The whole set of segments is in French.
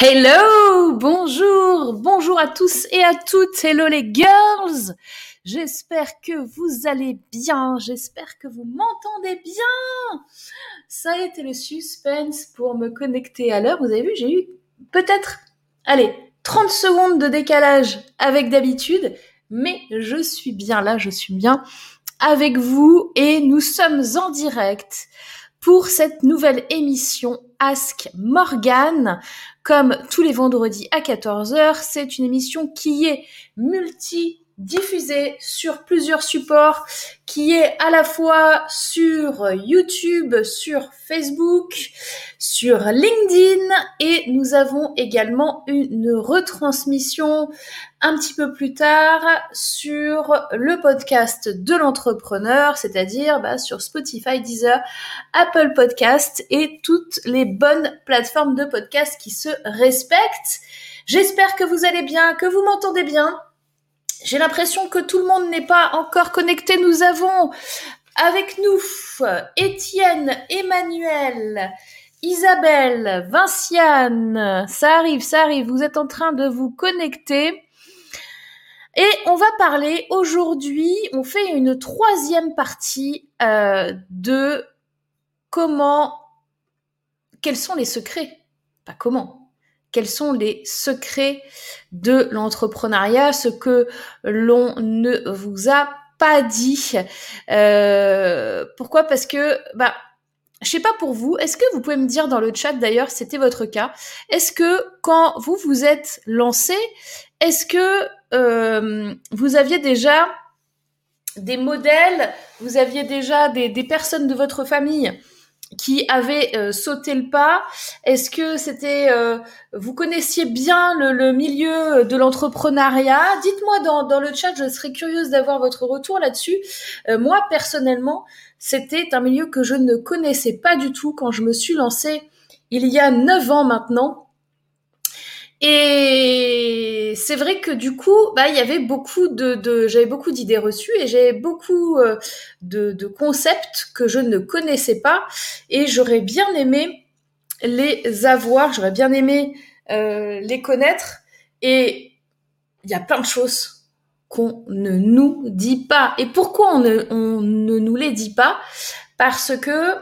Hello, bonjour, bonjour à tous et à toutes. Hello les girls. J'espère que vous allez bien. J'espère que vous m'entendez bien. Ça a été le suspense pour me connecter à l'heure. Vous avez vu, j'ai eu peut-être, allez, 30 secondes de décalage avec d'habitude, mais je suis bien là, je suis bien avec vous et nous sommes en direct pour cette nouvelle émission Ask Morgan. Comme tous les vendredis à 14h, c'est une émission qui est multi diffusée sur plusieurs supports, qui est à la fois sur YouTube, sur Facebook, sur LinkedIn et nous avons également une retransmission un petit peu plus tard sur le podcast de l'entrepreneur, c'est-à-dire bah, sur Spotify, Deezer, Apple Podcast et toutes les bonnes plateformes de podcast qui se respectent. J'espère que vous allez bien, que vous m'entendez bien. J'ai l'impression que tout le monde n'est pas encore connecté. Nous avons avec nous Étienne, Emmanuel, Isabelle, Vinciane. Ça arrive, ça arrive. Vous êtes en train de vous connecter. Et on va parler aujourd'hui, on fait une troisième partie euh, de comment, quels sont les secrets, pas comment, quels sont les secrets de l'entrepreneuriat, ce que l'on ne vous a pas dit. Euh, pourquoi? Parce que, bah, je sais pas pour vous, est-ce que vous pouvez me dire dans le chat d'ailleurs, c'était votre cas, est-ce que quand vous vous êtes lancé, est-ce que euh, vous aviez déjà des modèles, vous aviez déjà des, des personnes de votre famille? Qui avait euh, sauté le pas Est-ce que c'était euh, vous connaissiez bien le, le milieu de l'entrepreneuriat? Dites-moi dans, dans le chat, je serais curieuse d'avoir votre retour là-dessus. Euh, moi personnellement, c'était un milieu que je ne connaissais pas du tout quand je me suis lancée il y a neuf ans maintenant. Et c'est vrai que du coup, bah, il y avait beaucoup de, de j'avais beaucoup d'idées reçues et j'avais beaucoup euh, de, de, concepts que je ne connaissais pas et j'aurais bien aimé les avoir, j'aurais bien aimé euh, les connaître et il y a plein de choses qu'on ne nous dit pas. Et pourquoi on ne, on ne nous les dit pas? Parce que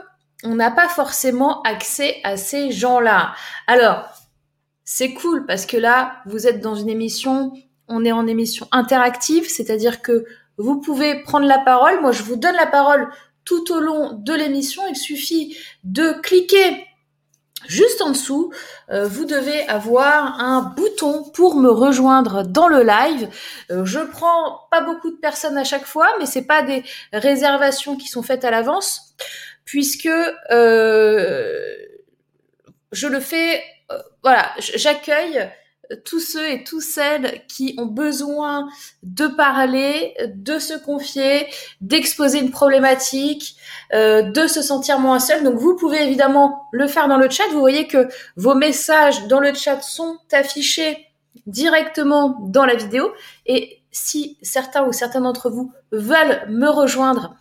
on n'a pas forcément accès à ces gens-là. Alors, c'est cool parce que là, vous êtes dans une émission, on est en émission interactive, c'est-à-dire que vous pouvez prendre la parole. Moi, je vous donne la parole tout au long de l'émission. Il suffit de cliquer juste en dessous. Euh, vous devez avoir un bouton pour me rejoindre dans le live. Euh, je prends pas beaucoup de personnes à chaque fois, mais c'est pas des réservations qui sont faites à l'avance, puisque euh, je le fais euh, voilà, j'accueille tous ceux et toutes celles qui ont besoin de parler, de se confier, d'exposer une problématique, euh, de se sentir moins seul. Donc vous pouvez évidemment le faire dans le chat. Vous voyez que vos messages dans le chat sont affichés directement dans la vidéo. Et si certains ou certains d'entre vous veulent me rejoindre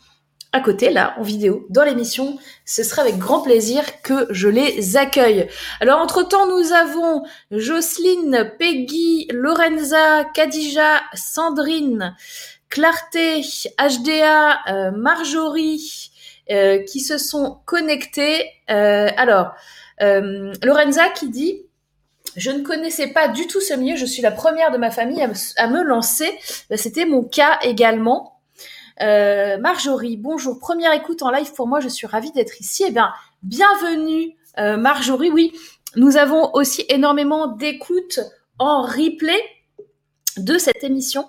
à côté, là, en vidéo, dans l'émission. Ce sera avec grand plaisir que je les accueille. Alors, entre-temps, nous avons Jocelyne, Peggy, Lorenza, Kadija, Sandrine, Clarté, HDA, euh, Marjorie, euh, qui se sont connectés. Euh, alors, Lorenza qui dit je ne connaissais pas du tout ce milieu. Je suis la première de ma famille à me, à me lancer. Ben, c'était mon cas également. Euh, Marjorie, bonjour. Première écoute en live pour moi, je suis ravie d'être ici. Eh bien, bienvenue euh, Marjorie. Oui, nous avons aussi énormément d'écoutes en replay de cette émission.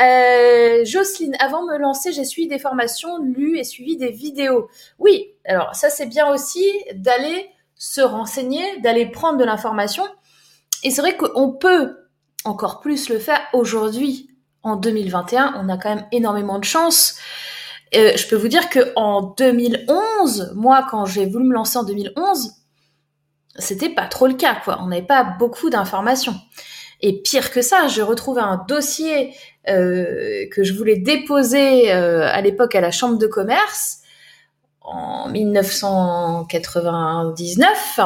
Euh, Jocelyne, avant de me lancer, j'ai suivi des formations, lu et suivi des vidéos. Oui, alors ça c'est bien aussi d'aller se renseigner, d'aller prendre de l'information. Et c'est vrai qu'on peut encore plus le faire aujourd'hui en 2021, on a quand même énormément de chance. Euh, je peux vous dire que en 2011, moi, quand j'ai voulu me lancer en 2011, c'était pas trop le cas, quoi. On n'avait pas beaucoup d'informations. Et pire que ça, j'ai retrouvé un dossier euh, que je voulais déposer euh, à l'époque à la chambre de commerce en 1999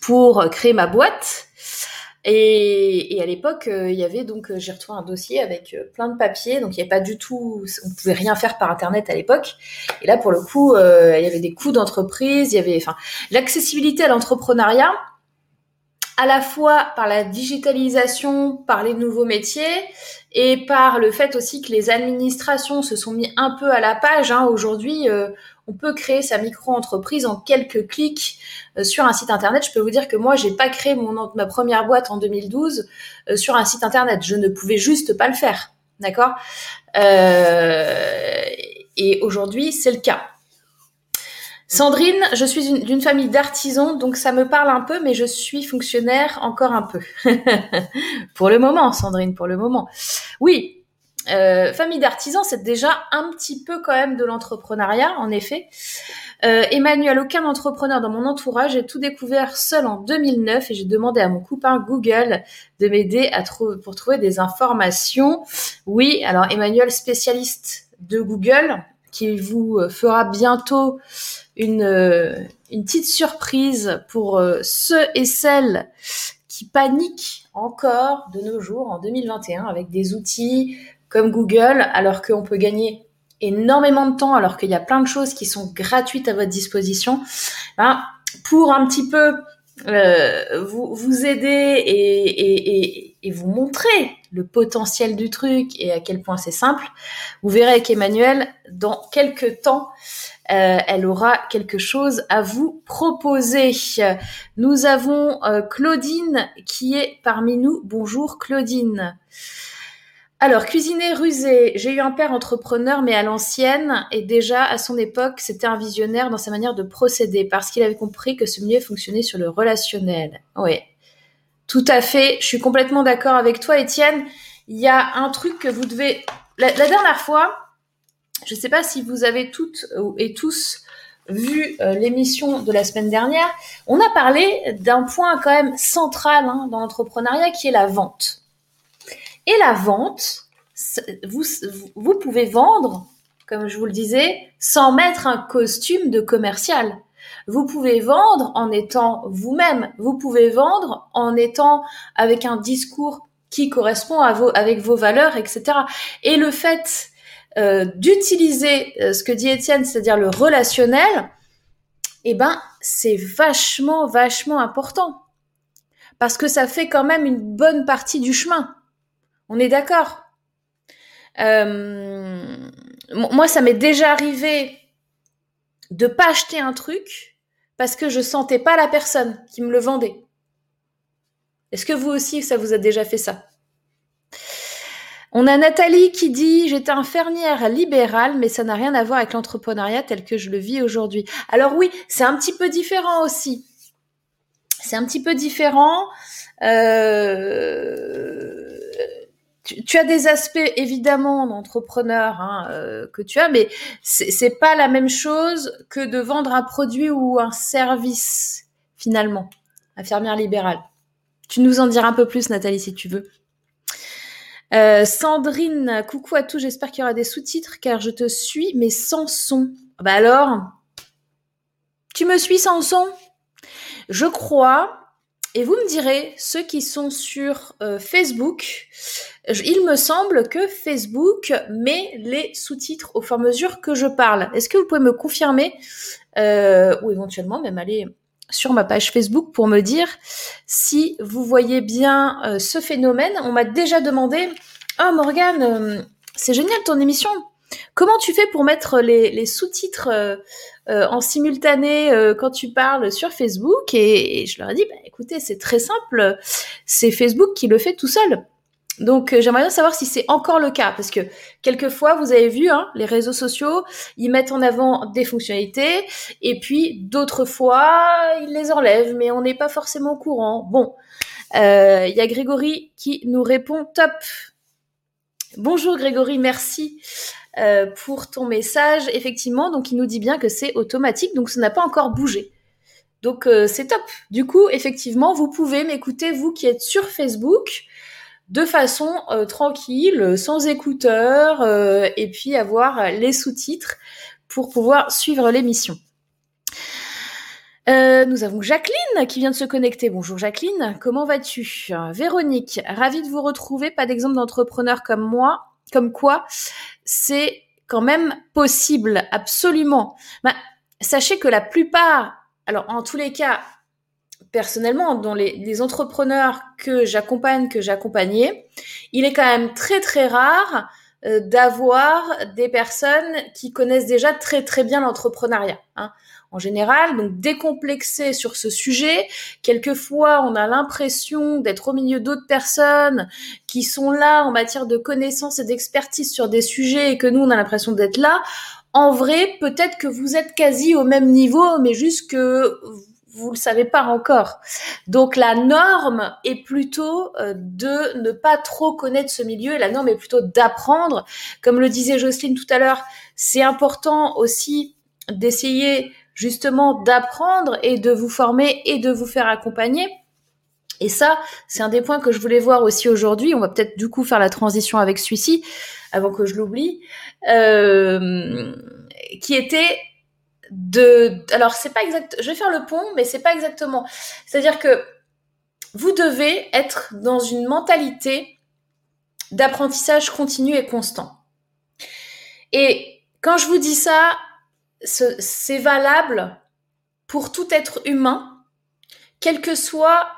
pour créer ma boîte. Et, et à l'époque, il y avait donc, j'ai retrouvé un dossier avec plein de papiers, donc il n'y avait pas du tout, on pouvait rien faire par internet à l'époque. Et là, pour le coup, il y avait des coûts d'entreprise, il y avait, enfin, l'accessibilité à l'entrepreneuriat à la fois par la digitalisation, par les nouveaux métiers et par le fait aussi que les administrations se sont mis un peu à la page. Hein. Aujourd'hui, euh, on peut créer sa micro-entreprise en quelques clics euh, sur un site internet. Je peux vous dire que moi, j'ai pas créé mon, ma première boîte en 2012 euh, sur un site internet. Je ne pouvais juste pas le faire. D'accord? Et aujourd'hui, c'est le cas. Sandrine, je suis d'une famille d'artisans, donc ça me parle un peu, mais je suis fonctionnaire encore un peu. pour le moment, Sandrine, pour le moment. Oui, euh, famille d'artisans, c'est déjà un petit peu quand même de l'entrepreneuriat, en effet. Euh, Emmanuel, aucun entrepreneur dans mon entourage. J'ai tout découvert seul en 2009 et j'ai demandé à mon copain Google de m'aider à trouver pour trouver des informations. Oui, alors Emmanuel, spécialiste de Google, qui vous euh, fera bientôt une, une petite surprise pour ceux et celles qui paniquent encore de nos jours en 2021 avec des outils comme Google, alors qu'on peut gagner énormément de temps, alors qu'il y a plein de choses qui sont gratuites à votre disposition, ben, pour un petit peu euh, vous, vous aider et, et, et, vous montrer le potentiel du truc et à quel point c'est simple, vous verrez avec Emmanuel, dans quelques temps, euh, elle aura quelque chose à vous proposer. Nous avons euh, Claudine qui est parmi nous. Bonjour Claudine. Alors, cuisiner rusé. J'ai eu un père entrepreneur, mais à l'ancienne, et déjà à son époque, c'était un visionnaire dans sa manière de procéder, parce qu'il avait compris que ce milieu fonctionnait sur le relationnel. Oui, tout à fait. Je suis complètement d'accord avec toi, Étienne. Il y a un truc que vous devez. La, dernière fois, je ne sais pas si vous avez toutes et tous vu euh, l'émission de la semaine dernière, on a parlé d'un point quand même central hein, dans l'entrepreneuriat qui est la vente. Et la vente, vous, vous pouvez vendre, comme je vous le disais, sans mettre un costume de commercial. Vous pouvez vendre en étant vous-même. Vous pouvez vendre en étant avec un discours qui correspond à vos, avec vos valeurs, etc. Et le fait euh, d'utiliser euh, ce que dit Étienne, c'est-à-dire le relationnel, eh ben, c'est vachement, vachement important. Parce que ça fait quand même une bonne partie du chemin. On est d'accord. Euh, moi, ça m'est déjà arrivé de pas acheter un truc parce que je sentais pas la personne qui me le vendait. Est-ce que vous aussi, ça vous a déjà fait ça? On a Nathalie qui dit J'étais infirmière libérale, mais ça n'a rien à voir avec l'entrepreneuriat tel que je le vis aujourd'hui. Alors, oui, c'est un petit peu différent aussi. C'est un petit peu différent. Euh tu, as des aspects évidemment d'entrepreneur hein, euh, que tu as, mais c'est pas la même chose que de vendre un produit ou un service finalement. Infirmière libérale. Tu nous en diras un peu plus, Nathalie, si tu veux. Euh, Sandrine, coucou à tous. J'espère qu'il y aura des sous-titres car je te suis, mais sans son. Bah alors, tu me suis sans son? Je crois et vous me direz, ceux qui sont sur euh, Facebook, il me semble que Facebook met les sous-titres au fur et à mesure que je parle. Est-ce que vous pouvez me confirmer euh, ou éventuellement même aller sur ma page Facebook pour me dire si vous voyez bien euh, ce phénomène? On m'a déjà demandé, oh Morgane, c'est génial ton émission. Comment tu fais pour mettre les, sous-titres euh, en simultané euh, quand tu parles sur Facebook et, je leur ai dit bah, écoutez c'est très simple. C'est Facebook qui le fait tout seul. Donc euh, j'aimerais bien savoir si c'est encore le cas parce que quelquefois vous avez vu hein, les réseaux sociaux ils mettent en avant des fonctionnalités et puis d'autres fois ils les enlèvent mais on n'est pas forcément au courant. Bon il y a Grégory qui nous répond top. Bonjour Grégory, merci. Euh, pour ton message. Effectivement, donc il nous dit bien que c'est automatique, donc ça n'a pas encore bougé. Donc euh, c'est top. Du coup, effectivement, vous pouvez m'écouter, vous qui êtes sur Facebook, de façon euh, tranquille, sans écouteurs, et puis avoir les sous-titres pour pouvoir suivre l'émission. Nous avons Jacqueline qui vient de se connecter. Bonjour Jacqueline, comment vas-tu? Véronique, ravie de vous retrouver. Pas d'exemple d'entrepreneur comme moi. Comme quoi, c'est quand même possible, absolument. Bah, sachez que la plupart, alors en tous les cas, personnellement, dans les, entrepreneurs que j'accompagne, que j'accompagnais, il est quand même très très rare euh, d'avoir des personnes qui connaissent déjà très très bien l'entrepreneuriat. Hein. En général, donc décomplexé sur ce sujet. Quelquefois, on a l'impression d'être au milieu d'autres personnes qui sont là en matière de connaissances et d'expertise sur des sujets et que nous, on a l'impression d'être là. En vrai, peut-être que vous êtes quasi au même niveau, mais juste que vous le savez pas encore. Donc la norme est plutôt euh, de ne pas trop connaître ce milieu et la norme est plutôt d'apprendre. Comme le disait Jocelyne tout à l'heure, c'est important aussi d'essayer justement d'apprendre et de vous former et de vous faire accompagner. Et ça, c'est un des points que je voulais voir aussi aujourd'hui. On va peut-être du coup faire la transition avec celui-ci avant que je l'oublie, euh, qui était de alors c'est pas exact je vais faire le pont mais c'est pas exactement c'est-à-dire que vous devez être dans une mentalité d'apprentissage continu et constant et quand je vous dis ça c'est valable pour tout être humain quel que soit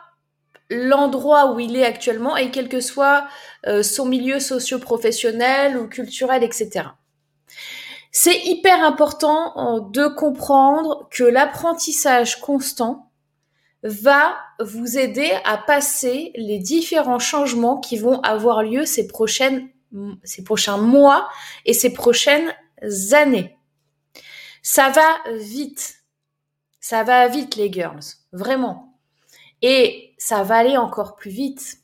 l'endroit où il est actuellement et quel que soit euh, son milieu socio-professionnel ou culturel etc c'est hyper important euh, de comprendre que l'apprentissage constant va vous aider à passer les différents changements qui vont avoir lieu ces prochaines, ces prochains mois et ces prochaines années. Ça va vite. Ça va vite, les girls. Vraiment. Et ça va aller encore plus vite.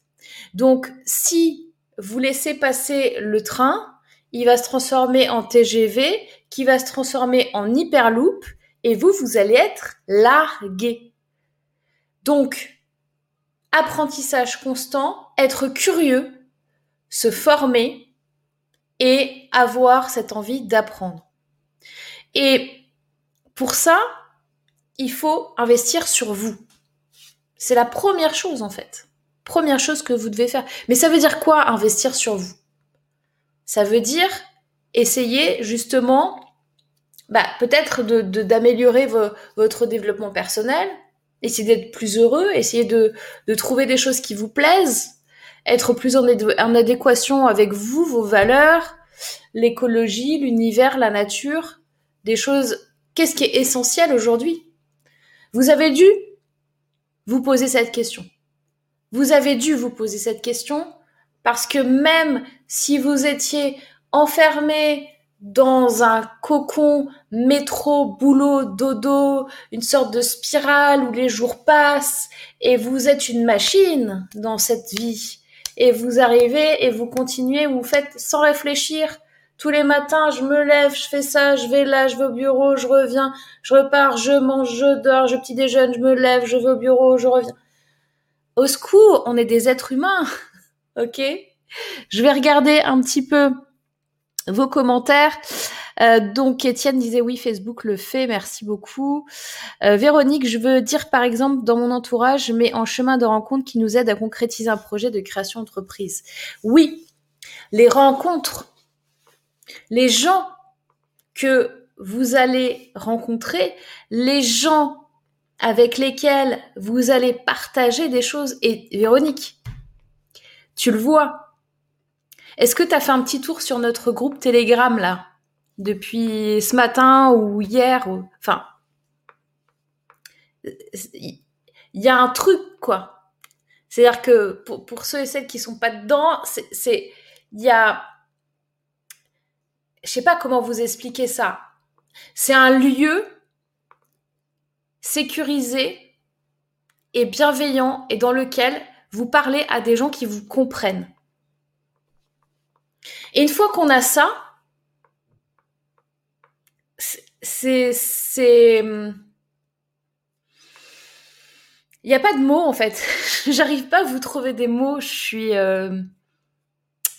Donc, si vous laissez passer le train, il va se transformer en TGV, qui va se transformer en Hyperloop, et vous, vous allez être largué. Donc, apprentissage constant, être curieux, se former et avoir cette envie d'apprendre. Et pour ça, il faut investir sur vous. C'est la première chose en fait. Première chose que vous devez faire. Mais ça veut dire quoi investir sur vous? Ça veut dire essayer justement, bah, peut-être de, d'améliorer votre développement personnel, essayer d'être plus heureux, essayer de, de trouver des choses qui vous plaisent, être plus en adéquation avec vous, vos valeurs, l'écologie, l'univers, la nature, des choses. Qu'est-ce qui est essentiel aujourd'hui? Vous avez dû vous poser cette question. Vous avez dû vous poser cette question parce que même si vous étiez enfermé dans un cocon métro, boulot, dodo, une sorte de spirale où les jours passent et vous êtes une machine dans cette vie et vous arrivez et vous continuez, vous faites sans réfléchir. Tous les matins, je me lève, je fais ça, je vais là, je vais au bureau, je reviens, je repars, je mange, je dors, je petit déjeune, je me lève, je vais au bureau, je reviens. Au secours, on est des êtres humains. ok? Je vais regarder un petit peu vos commentaires. Euh, donc Étienne disait oui, Facebook le fait, merci beaucoup. Euh, Véronique, je veux dire par exemple dans mon entourage, mais en chemin de rencontre qui nous aide à concrétiser un projet de création d'entreprise. Oui, les rencontres, les gens que vous allez rencontrer, les gens avec lesquels vous allez partager des choses. Et Véronique, tu le vois. Est-ce que tu as fait un petit tour sur notre groupe Telegram là depuis ce matin ou hier enfin il y a un truc quoi. C'est-à-dire que pour, ceux et celles qui sont pas dedans, c'est il y a je sais pas comment vous expliquer ça. C'est un lieu sécurisé et bienveillant et dans lequel vous parlez à des gens qui vous comprennent. Et une fois qu'on a ça, c'est il n'y a pas de mots en fait. J'arrive pas à vous trouver des mots. Je suis euh,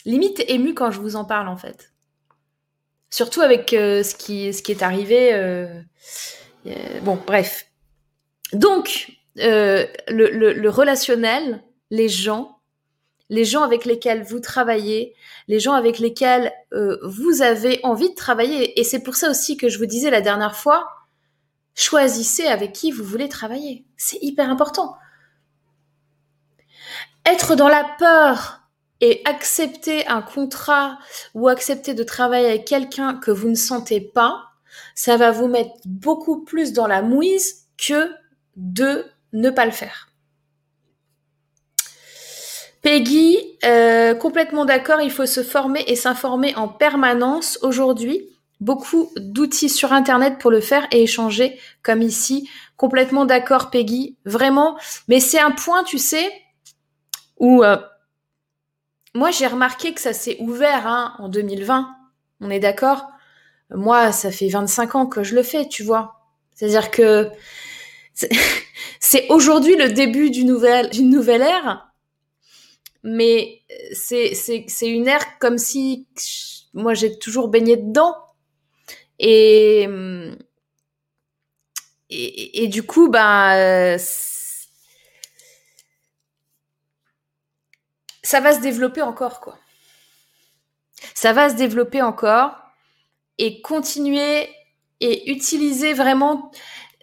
limite émue quand je vous en parle en fait. Surtout avec euh, ce, qui, est arrivé. Euh, bon, bref. Donc, euh, le, relationnel, les gens, les gens avec lesquels vous travaillez, les gens avec lesquels euh, vous avez envie de travailler. Et c'est pour ça aussi que je vous disais la dernière fois, choisissez avec qui vous voulez travailler. C'est hyper important. Être dans la peur et accepter un contrat ou accepter de travailler avec quelqu'un que vous ne sentez pas, ça va vous mettre beaucoup plus dans la mouise que de ne pas le faire. Peggy, euh, complètement d'accord, il faut se former et s'informer en permanence. Aujourd'hui, beaucoup d'outils sur Internet pour le faire et échanger, comme ici. Complètement d'accord, Peggy, vraiment. Mais c'est un point, tu sais, où euh, moi j'ai remarqué que ça s'est ouvert hein, en 2020. On est d'accord? Moi, ça fait 25 ans que je le fais, tu vois. C'est-à-dire que c'est aujourd'hui le début d'une nouvelle, nouvelle ère, mais c'est, une ère comme si moi j'ai toujours baigné dedans. Et, et, du coup, bah, ça va se développer encore, quoi. Ça va se développer encore et continuer et utiliser vraiment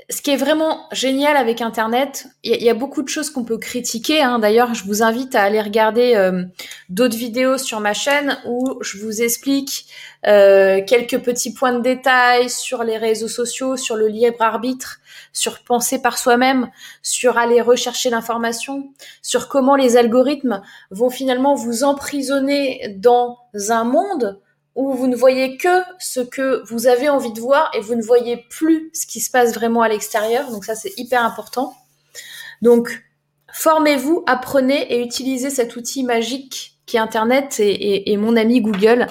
ce qui est vraiment génial avec Internet, il y, a beaucoup de choses qu'on peut critiquer. Hein. D'ailleurs, je vous invite à aller regarder euh, d'autres vidéos sur ma chaîne où je vous explique euh, quelques petits points de détail sur les réseaux sociaux, sur le libre arbitre, sur penser par soi-même, sur aller rechercher l'information, sur comment les algorithmes vont finalement vous emprisonner dans un monde où vous ne voyez que ce que vous avez envie de voir et vous ne voyez plus ce qui se passe vraiment à l'extérieur. Donc ça, c'est hyper important. Donc, formez-vous, apprenez et utilisez cet outil magique qui est Internet et, mon ami Google.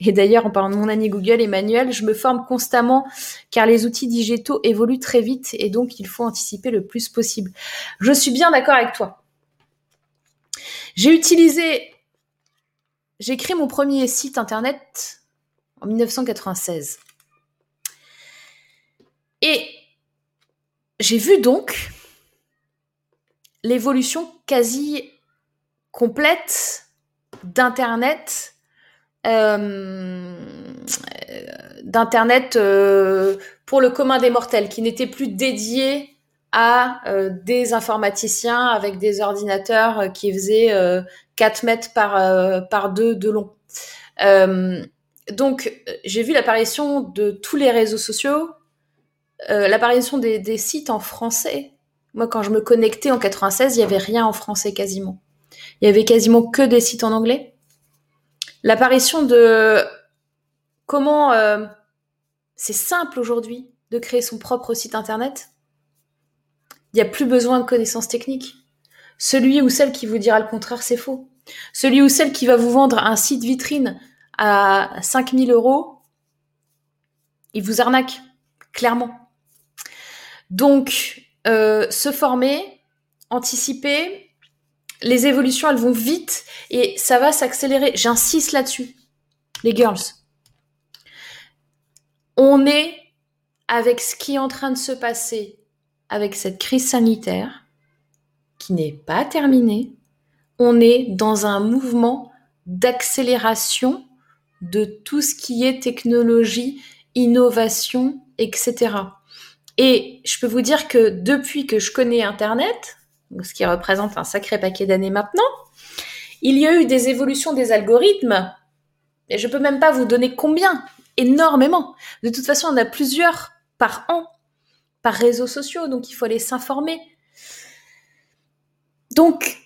Et d'ailleurs, en parlant de mon ami Google, Emmanuel, je me forme constamment car les outils digitaux évoluent très vite et donc il faut anticiper le plus possible. Je suis bien d'accord avec toi. J'ai utilisé j'ai créé mon premier site internet en 1996. Et j'ai vu donc l'évolution quasi complète d'Internet, euh, euh, pour le commun des mortels, qui n'était plus dédié à euh, des informaticiens avec des ordinateurs qui faisaient 4 mètres par, par 2 de long. Donc, j'ai vu l'apparition de tous les réseaux sociaux, l'apparition des, des, sites en français. Moi, quand je me connectais en 96, il n'y avait rien en français quasiment. Il y avait quasiment que des sites en anglais. L'apparition de comment c'est simple aujourd'hui de créer son propre site internet. Il n'y a plus besoin de connaissances techniques. Celui ou celle qui vous dira le contraire, c'est faux. Celui ou celle qui va vous vendre un site vitrine à 5000 euros, il vous arnaque, clairement. Donc, euh, se former, anticiper, les évolutions, elles vont vite et ça va s'accélérer. J'insiste là-dessus, les girls. On est avec ce qui est en train de se passer avec cette crise sanitaire qui n'est pas terminé, on est dans un mouvement d'accélération de tout ce qui est technologie, innovation, etc. Et je peux vous dire que depuis que je connais Internet, ce qui représente un sacré paquet d'années maintenant, il y a eu des évolutions des algorithmes, et je peux même pas vous donner combien, énormément. De toute façon, on a plusieurs par an, par réseaux sociaux, donc il faut aller s'informer. Donc,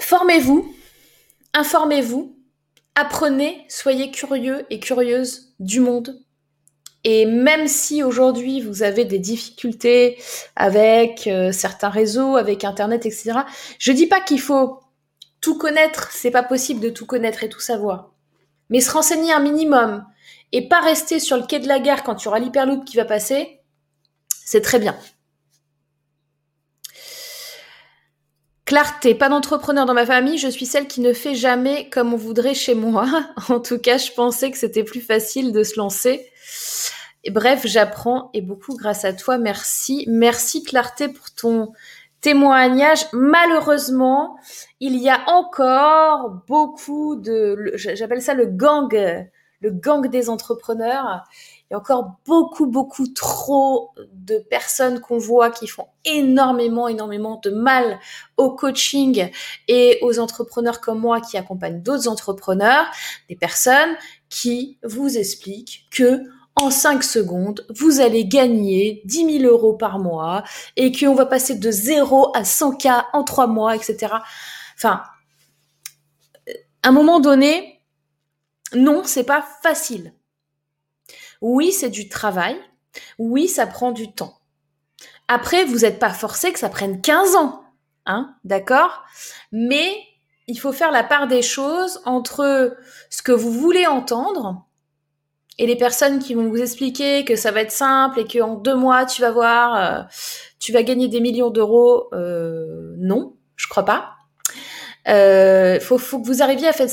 formez-vous, informez-vous, apprenez, soyez curieux et curieuses du monde. Et même si aujourd'hui vous avez des difficultés avec euh, certains réseaux, avec Internet, etc., je dis pas qu'il faut tout connaître, c'est pas possible de tout connaître et tout savoir. Mais se renseigner un minimum et pas rester sur le quai de la gare quand il y aura l'hyperloop qui va passer, c'est très bien. Clarté, pas d'entrepreneur dans ma famille, je suis celle qui ne fait jamais comme on voudrait chez moi. en tout cas, je pensais que c'était plus facile de se lancer. Bref, j'apprends et beaucoup grâce à toi. Merci. Merci Clarté pour ton témoignage. Malheureusement, il y a encore beaucoup de, j'appelle ça le gang, le gang des entrepreneurs. Il y a encore beaucoup, beaucoup trop de personnes qu'on voit qui font énormément, énormément de mal au coaching et aux entrepreneurs comme moi qui accompagnent d'autres entrepreneurs, des personnes qui vous expliquent que en 5 secondes, vous allez gagner 10 000 euros par mois et qu'on va passer de 0 à 100K en 3 mois, etc. Enfin, à un moment donné, non, c'est pas facile. Oui, c'est du travail. Oui, ça prend du temps. Après, vous n'êtes pas forcé que ça prenne 15 ans. Hein, d'accord? Mais il faut faire la part des choses entre ce que vous voulez entendre et les personnes qui vont vous expliquer que ça va être simple et qu'en deux mois tu vas voir, euh, tu vas gagner des millions d'euros, euh, non, je crois pas. Euh, faut, faut que vous arriviez à faire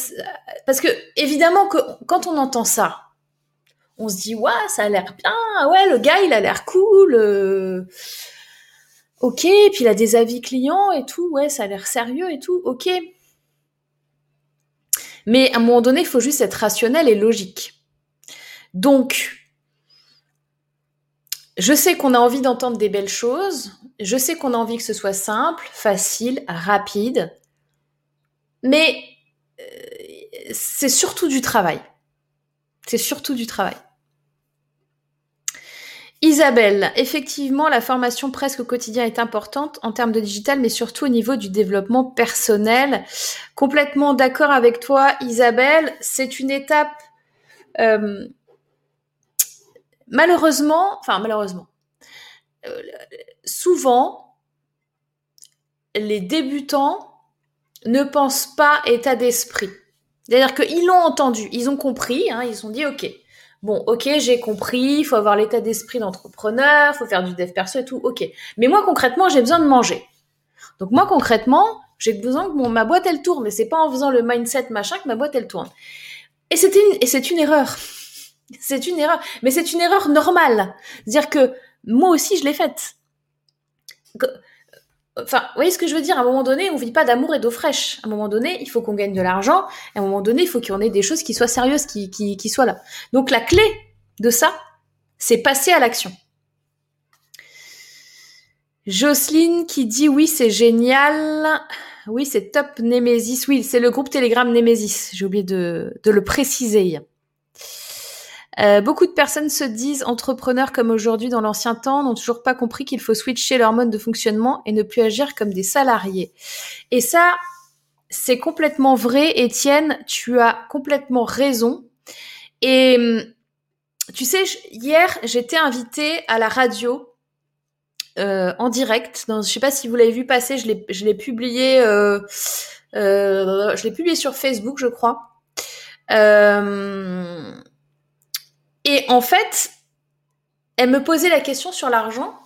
parce que évidemment que quand on entend ça, on se dit ouais ça a l'air bien, ouais le gars il a l'air cool, euh, ok, puis il a des avis clients et tout, ouais ça a l'air sérieux et tout, ok. Mais à un moment donné, il faut juste être rationnel et logique. Donc, je sais qu'on a envie d'entendre des belles choses, je sais qu'on a envie que ce soit simple, facile, rapide, mais euh, c'est surtout du travail. C'est surtout du travail. Isabelle, effectivement, la formation presque au quotidien est importante en termes de digital, mais surtout au niveau du développement personnel. Complètement d'accord avec toi, Isabelle. C'est une étape euh, malheureusement, enfin malheureusement, euh, souvent, les débutants ne pensent pas état d'esprit. C'est-à-dire qu'ils l'ont entendu, ils ont compris, hein, ils ont dit ok, bon ok j'ai compris, il faut avoir l'état d'esprit d'entrepreneur, il faut faire du dev perso et tout, ok. Mais moi concrètement j'ai besoin de manger. Donc moi concrètement j'ai besoin que ma boîte elle tourne, mais c'est pas en faisant le mindset machin que ma boîte elle tourne. Et et c'est une erreur. C'est une erreur, mais c'est une erreur normale. C'est-à-dire que moi aussi, je l'ai faite. Enfin, vous voyez ce que je veux dire? À un moment donné, on vit pas d'amour et d'eau fraîche. À un moment donné, il faut qu'on gagne de l'argent. À un moment donné, il faut en ait des choses qui soient sérieuses, qui soient là. Donc la clé de ça, c'est passer à l'action. Jocelyne qui dit oui, c'est génial. Oui, c'est top Nemesis. Oui, c'est le groupe Telegram Nemesis. J'ai oublié de, de le préciser. Euh, beaucoup de personnes se disent entrepreneurs comme aujourd'hui dans l'ancien temps, n'ont toujours pas compris qu'il faut switcher leur mode de fonctionnement et ne plus agir comme des salariés. Et ça, c'est complètement vrai, Étienne, tu as complètement raison. Et hum, tu sais, hier, j'étais invitée à la radio euh, en direct. Dans, je sais pas si vous l'avez vu passer, je l'ai, je l'ai publié, euh, euh, je l'ai publié sur Facebook, je crois. Et en fait, elle me posait la question sur l'argent.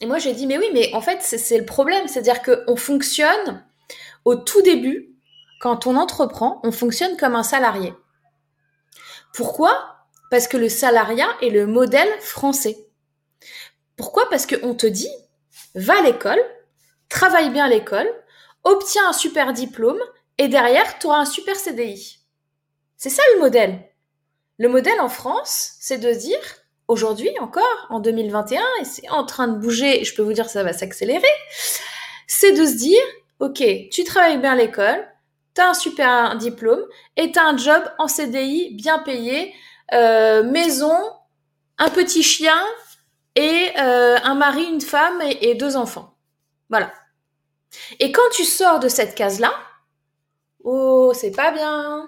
Et moi, j'ai dit, mais oui, mais en fait, c'est le problème. C'est-à-dire qu'on fonctionne au tout début, quand on entreprend, on fonctionne comme un salarié. Pourquoi? Parce que le salariat est le modèle français. Pourquoi? Parce qu'on te dit, va à l'école, travaille bien à l'école, obtiens un super diplôme, et derrière, tu auras un super CDI. C'est ça le modèle. Le modèle en France, c'est de dire, aujourd'hui encore, en 2021, et c'est en train de bouger, je peux vous dire que ça va s'accélérer, c'est de se dire, ok, tu travailles bien à l'école, tu as un super diplôme, et tu as un job en CDI bien payé, euh, maison, un petit chien, et euh, un mari, une femme et, et deux enfants. Voilà. Et quand tu sors de cette case-là, oh, c'est pas bien,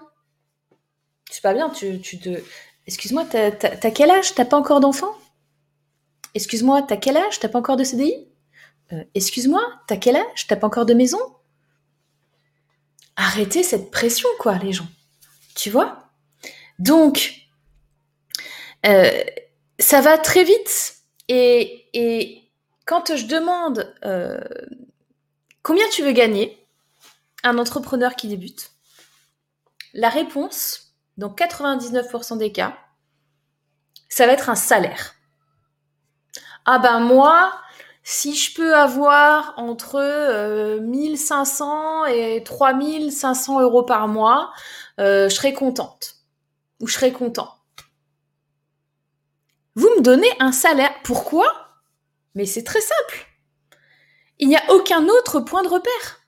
pas bien, tu, tu te... Excuse-moi, t'as, quel âge? T'as pas encore d'enfant? Excuse-moi, t'as quel âge? T'as pas encore de CDI euh, Excuse-moi, t'as quel âge? T'as pas encore de maison? Arrêtez cette pression, quoi, les gens. Tu vois? Donc, euh, ça va très vite. Et, et quand je demande euh, combien tu veux gagner, un entrepreneur qui débute, la réponse dans 99% des cas, ça va être un salaire. Ah ben moi, si je peux avoir entre 1500 euh, et 3500 euros par mois, euh, je serai contente. Ou je serai content. Vous me donnez un salaire. Pourquoi? Mais c'est très simple. Il n'y a aucun autre point de repère.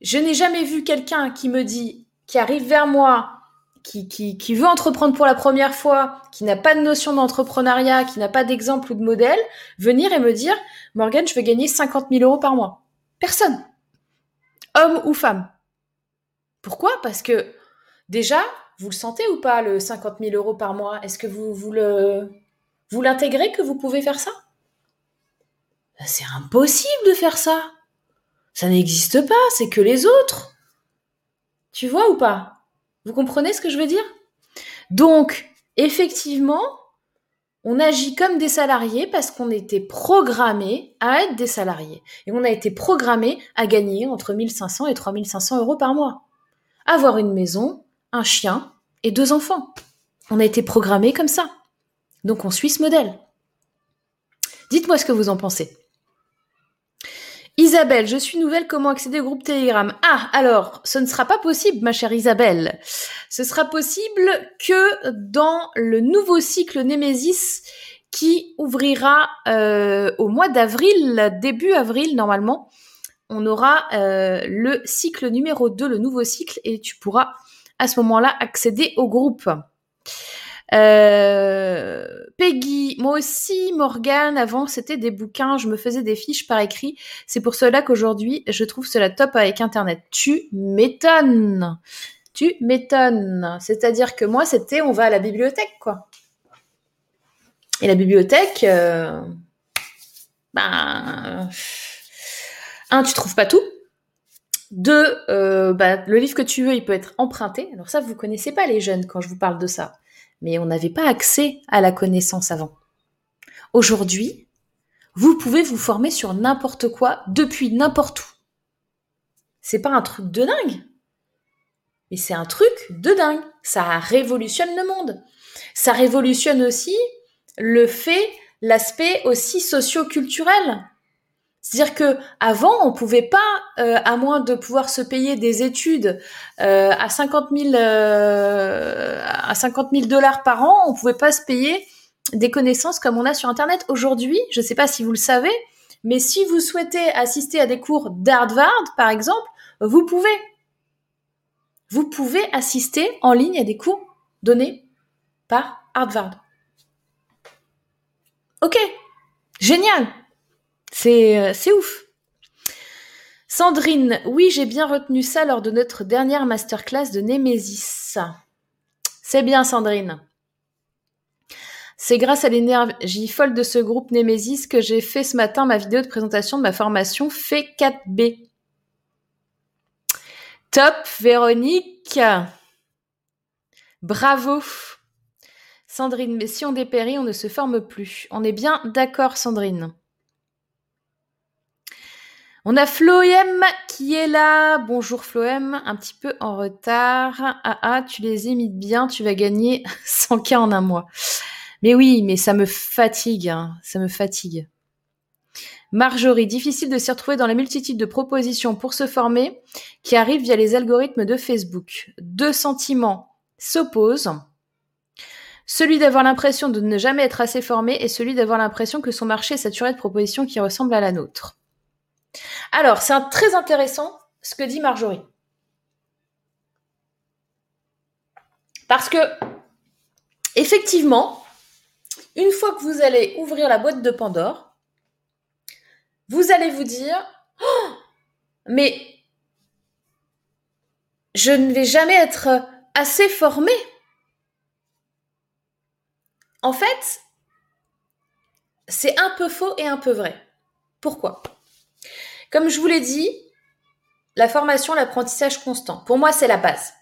Je n'ai jamais vu quelqu'un qui me dit, qui arrive vers moi qui, veut entreprendre pour la première fois, qui n'a pas de notion d'entrepreneuriat, qui n'a pas d'exemple ou de modèle, venir et me dire, Morgane, je veux gagner 50 000 euros par mois. Personne. Homme ou femme. Pourquoi? Parce que déjà, vous le sentez ou pas, le 50 000 euros par mois? Est-ce que vous, vous le, vous l'intégrez que vous pouvez faire ça? Ben, C'est impossible de faire ça. Ça n'existe pas, c'est que les autres. Tu vois ou pas? Vous comprenez ce que je veux dire? Donc, effectivement, on agit comme des salariés parce qu'on était programmé à être des salariés. Et on a été programmé à gagner entre 1500 et 3500 euros par mois. Avoir une maison, un chien et deux enfants. On a été programmé comme ça. Donc on suit ce modèle. Dites-moi ce que vous en pensez. Isabelle, je suis nouvelle, comment accéder au groupe Telegram? Ah, alors, ce ne sera pas possible, ma chère Isabelle. Ce sera possible que dans le nouveau cycle Nemesis qui ouvrira euh, au mois d'avril, début avril normalement. On aura euh, le cycle numéro 2, le nouveau cycle, et tu pourras à ce moment-là accéder au groupe. Euh, Peggy, moi aussi, Morgane, avant c'était des bouquins, je me faisais des fiches par écrit. C'est pour cela qu'aujourd'hui, je trouve cela top avec Internet. Tu m'étonnes. Tu m'étonnes. C'est-à-dire que moi, c'était on va à la bibliothèque, quoi. Et la bibliothèque, euh, ben, un, tu trouves pas tout. Deux, euh, bah, le livre que tu veux, il peut être emprunté. Alors ça, vous connaissez pas les jeunes quand je vous parle de ça mais on n'avait pas accès à la connaissance avant. Aujourd'hui, vous pouvez vous former sur n'importe quoi depuis n'importe où. C'est pas un truc de dingue, mais c'est un truc de dingue. Ça révolutionne le monde. Ça révolutionne aussi le fait, l'aspect aussi socio-culturel. C'est-à-dire que avant, on pouvait pas, euh, à moins de pouvoir se payer des études euh, à 50 000 euh, à 50 000 dollars par an, on pouvait pas se payer des connaissances comme on a sur Internet aujourd'hui. Je ne sais pas si vous le savez, mais si vous souhaitez assister à des cours d'Harvard, par exemple, vous pouvez. Vous pouvez assister en ligne à des cours donnés par Harvard. Ok, génial. Euh, c'est ouf. Sandrine, oui, j'ai bien retenu ça lors de notre dernière masterclass de Némésis. C'est bien, Sandrine. C'est grâce à l'énergie folle de ce groupe Némésis que j'ai fait ce matin ma vidéo de présentation de ma formation Fait 4B. Top, Véronique. Bravo. Sandrine, mais si on dépérit, on ne se forme plus. On est bien d'accord, Sandrine. On a Floem qui est là. Bonjour Floem, un petit peu en retard. Ah ah, tu les imites bien, tu vas gagner 100K en un mois. Mais oui, mais ça me fatigue, hein. ça me fatigue. Marjorie, difficile de s'y retrouver dans la multitude de propositions pour se former qui arrivent via les algorithmes de Facebook. Deux sentiments s'opposent. Celui d'avoir l'impression de ne jamais être assez formé et celui d'avoir l'impression que son marché est saturé de propositions qui ressemblent à la nôtre. Alors, c'est très intéressant ce que dit Marjorie. Parce que, effectivement, une fois que vous allez ouvrir la boîte de Pandore, vous allez vous dire, oh, mais je ne vais jamais être assez formé. En fait, c'est un peu faux et un peu vrai. Pourquoi? Comme je vous l'ai dit, la formation, l'apprentissage constant, pour moi, c'est la base.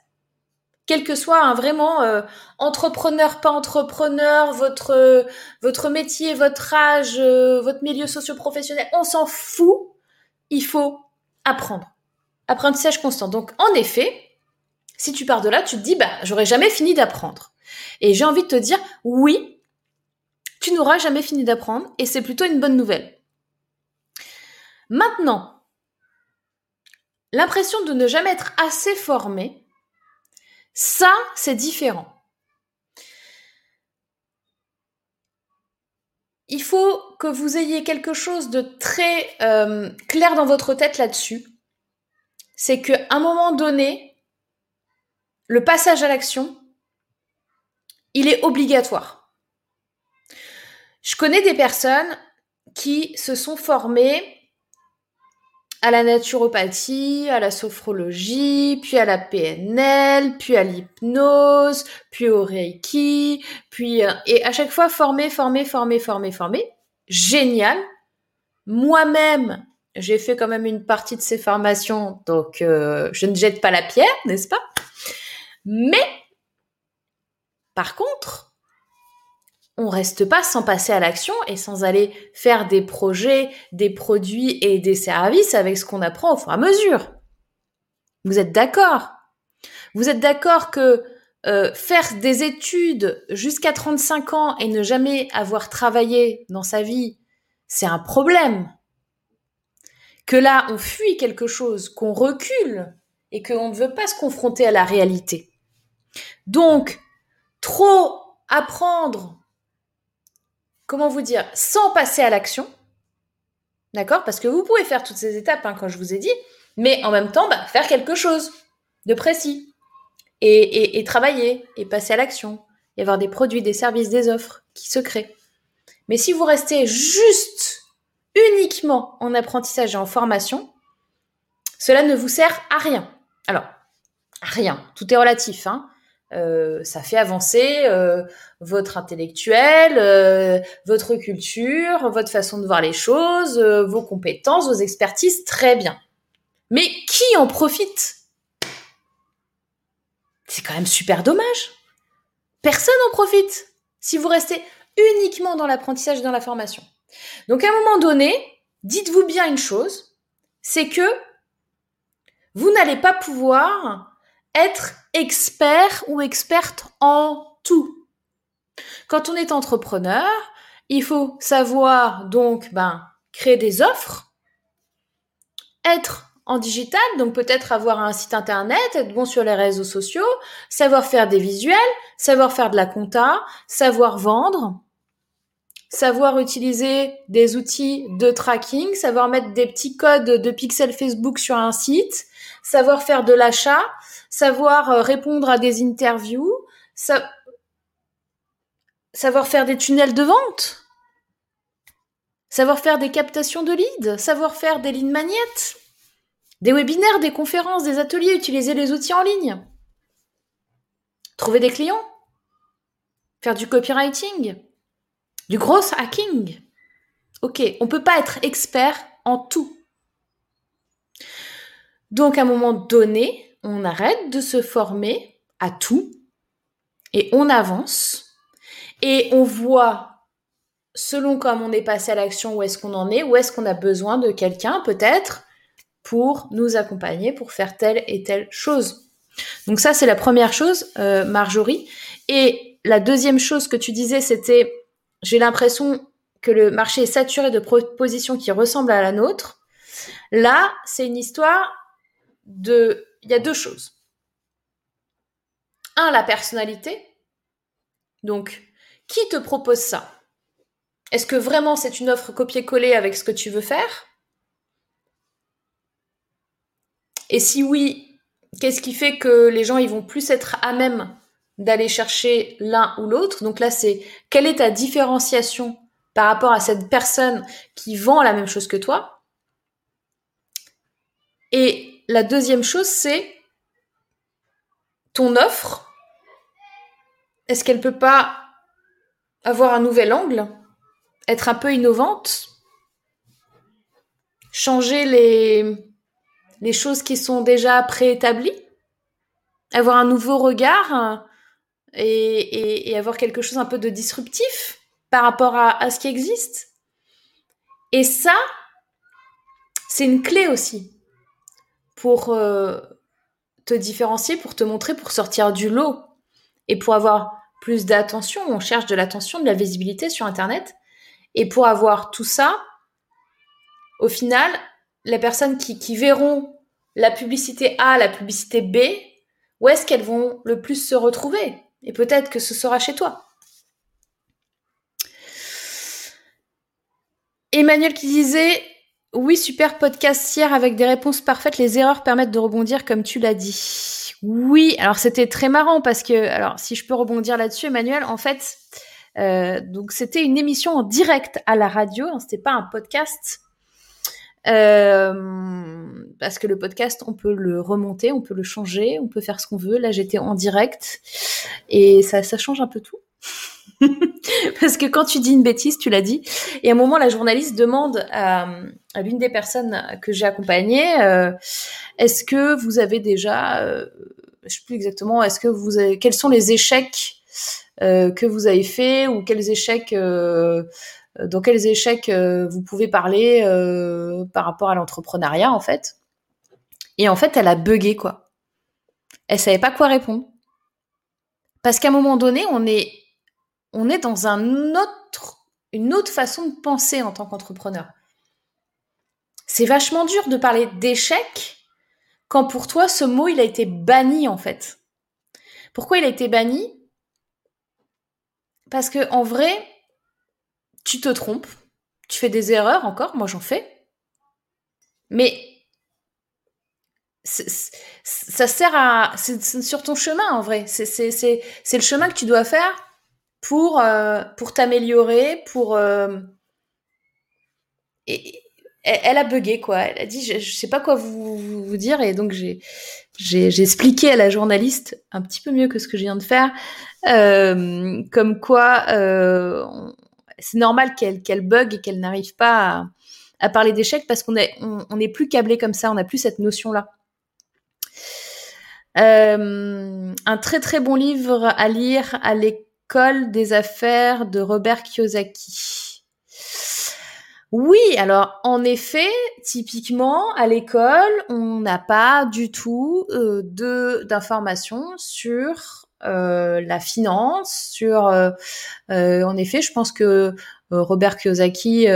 Quel que soit un vraiment euh, entrepreneur, pas entrepreneur, votre votre métier, votre âge, euh, votre milieu socio-professionnel, on s'en fout. Il faut apprendre. Apprentissage constant. Donc, en effet, si tu pars de là, tu te dis, bah, j'aurais jamais fini d'apprendre. Et j'ai envie de te dire, oui, tu n'auras jamais fini d'apprendre et c'est plutôt une bonne nouvelle. Maintenant, l'impression de ne jamais être assez formé, ça, c'est différent. Il faut que vous ayez quelque chose de très euh, clair dans votre tête là-dessus. C'est qu'à un moment donné, le passage à l'action, il est obligatoire. Je connais des personnes qui se sont formées à la naturopathie, à la sophrologie, puis à la PNL, puis à l'hypnose, puis au Reiki, puis euh, et à chaque fois formé, formé, formé, formé, formé. Génial. Moi-même, j'ai fait quand même une partie de ces formations, donc euh, je ne jette pas la pierre, n'est-ce pas? Mais par contre, on reste pas sans passer à l'action et sans aller faire des projets, des produits et des services avec ce qu'on apprend au fur et à mesure. Vous êtes d'accord? Vous êtes d'accord que euh, faire des études jusqu'à 35 ans et ne jamais avoir travaillé dans sa vie, c'est un problème? Que là, on fuit quelque chose, qu'on recule et qu'on ne veut pas se confronter à la réalité. Donc, trop apprendre comment vous dire, sans passer à l'action. D'accord? Parce que vous pouvez faire toutes ces étapes, hein, quand je vous ai dit, mais en même temps, bah, faire quelque chose de précis. Et, travailler, et passer à l'action. Et avoir des produits, des services, des offres qui se créent. Mais si vous restez juste, uniquement en apprentissage et en formation, cela ne vous sert à rien. Alors, rien. Tout est relatif. Hein. Euh, ça fait avancer euh, votre intellectuel, euh, votre culture, votre façon de voir les choses, vos compétences, vos expertises, très bien. Mais qui en profite? C'est quand même super dommage. Personne en profite si vous restez uniquement dans l'apprentissage et dans la formation. Donc à un moment donné, dites-vous bien une chose, c'est que vous n'allez pas pouvoir être expert ou experte en tout. Quand on est entrepreneur, il faut savoir donc ben, créer des offres, être en digital, donc peut-être avoir un site internet, être bon sur les réseaux sociaux, savoir faire des visuels, savoir faire de la compta, savoir vendre, savoir utiliser des outils de tracking, savoir mettre des petits codes de pixels Facebook sur un site, savoir faire de l'achat, savoir euh, répondre à des interviews, savoir faire des tunnels de vente, savoir faire des captations de leads, savoir faire des lignes magnettes, des webinaires, des conférences, des ateliers, utiliser les outils en ligne, trouver des clients, faire du copywriting, du gros hacking. Ok, on peut pas être expert en tout. Donc à un moment donné, on arrête de se former à tout et on avance et on voit selon comme on est passé à l'action où est-ce qu'on en est, où est-ce qu'on a besoin de quelqu'un peut-être pour nous accompagner pour faire telle et telle chose. Donc ça c'est la première chose, euh, Marjorie. Et la deuxième chose que tu disais, c'était j'ai l'impression que le marché est saturé de propositions qui ressemblent à la nôtre. Là, c'est une histoire Il y a deux choses. Un, la personnalité. Donc, qui te propose ça? Est-ce que vraiment c'est une offre copier-coller avec ce que tu veux faire? Et si oui, qu'est-ce qui fait que les gens ils vont plus être à même d'aller chercher l'un ou l'autre? Donc là, c'est quelle est ta différenciation par rapport à cette personne qui vend la même chose que toi? Et la deuxième chose, c'est ton offre. Est-ce qu'elle peut pas avoir un nouvel angle, être un peu innovante, changer les, les choses qui sont déjà préétablies, avoir un nouveau regard et, et, avoir quelque chose un peu de disruptif par rapport à, à ce qui existe? Et ça, c'est une clé aussi pour euh, te différencier, pour te montrer, pour sortir du lot et pour avoir plus d'attention, on cherche de l'attention, de la visibilité sur Internet. Et pour avoir tout ça, au final, les personnes qui, qui verront la publicité A, la publicité B, où est-ce qu'elles vont le plus se retrouver? Et peut-être que ce sera chez toi. Emmanuel qui disait oui, super podcast hier avec des réponses parfaites. Les erreurs permettent de rebondir comme tu l'as dit. Oui, alors c'était très marrant parce que, alors si je peux rebondir là-dessus, Emmanuel, en fait, euh, donc c'était une émission en direct à la radio, hein, c'était pas un podcast. Euh, parce que le podcast, on peut le remonter, on peut le changer, on peut faire ce qu'on veut. Là, j'étais en direct et ça change un peu tout. Parce que quand tu dis une bêtise, tu l'as dit. Et à un moment, la journaliste demande à, l'une des personnes que j'ai accompagnées, euh, est-ce que vous avez déjà, euh, je sais plus exactement, est-ce que vous quels sont les échecs euh, que vous avez faits ou quels échecs, euh, dans quels échecs vous pouvez parler par rapport à l'entrepreneuriat en fait? Et en fait, elle a bugué quoi. Elle savait pas quoi répondre. Parce qu'à un moment donné, on est on est dans un autre, une autre façon de penser en tant qu'entrepreneur. C'est vachement dur de parler d'échec quand pour toi ce mot il a été banni en fait. Pourquoi il a été banni? Parce que en vrai, tu te trompes, tu fais des erreurs encore, moi j'en fais, mais ça sert à c'est sur ton chemin en vrai. C'est le chemin que tu dois faire pour, euh, pour t'améliorer, pour... Euh, et, elle a bugué, quoi. Elle a dit, je, je sais pas quoi vous, vous dire, et donc j'ai, j'ai, expliqué à la journaliste un petit peu mieux que ce que je viens de faire, euh, comme quoi c'est normal qu'elle, qu'elle bug et qu'elle n'arrive pas à, parler d'échecs parce qu'on est, on, est plus câblé comme ça, on n'a plus cette notion-là. Un très très bon livre à lire à l'école Des affaires de Robert Kiyosaki. Oui, alors en effet, typiquement à l'école, on n'a pas du tout euh, de d'informations sur euh, la finance, sur euh, euh en effet, je pense que euh, Robert Kiyosaki,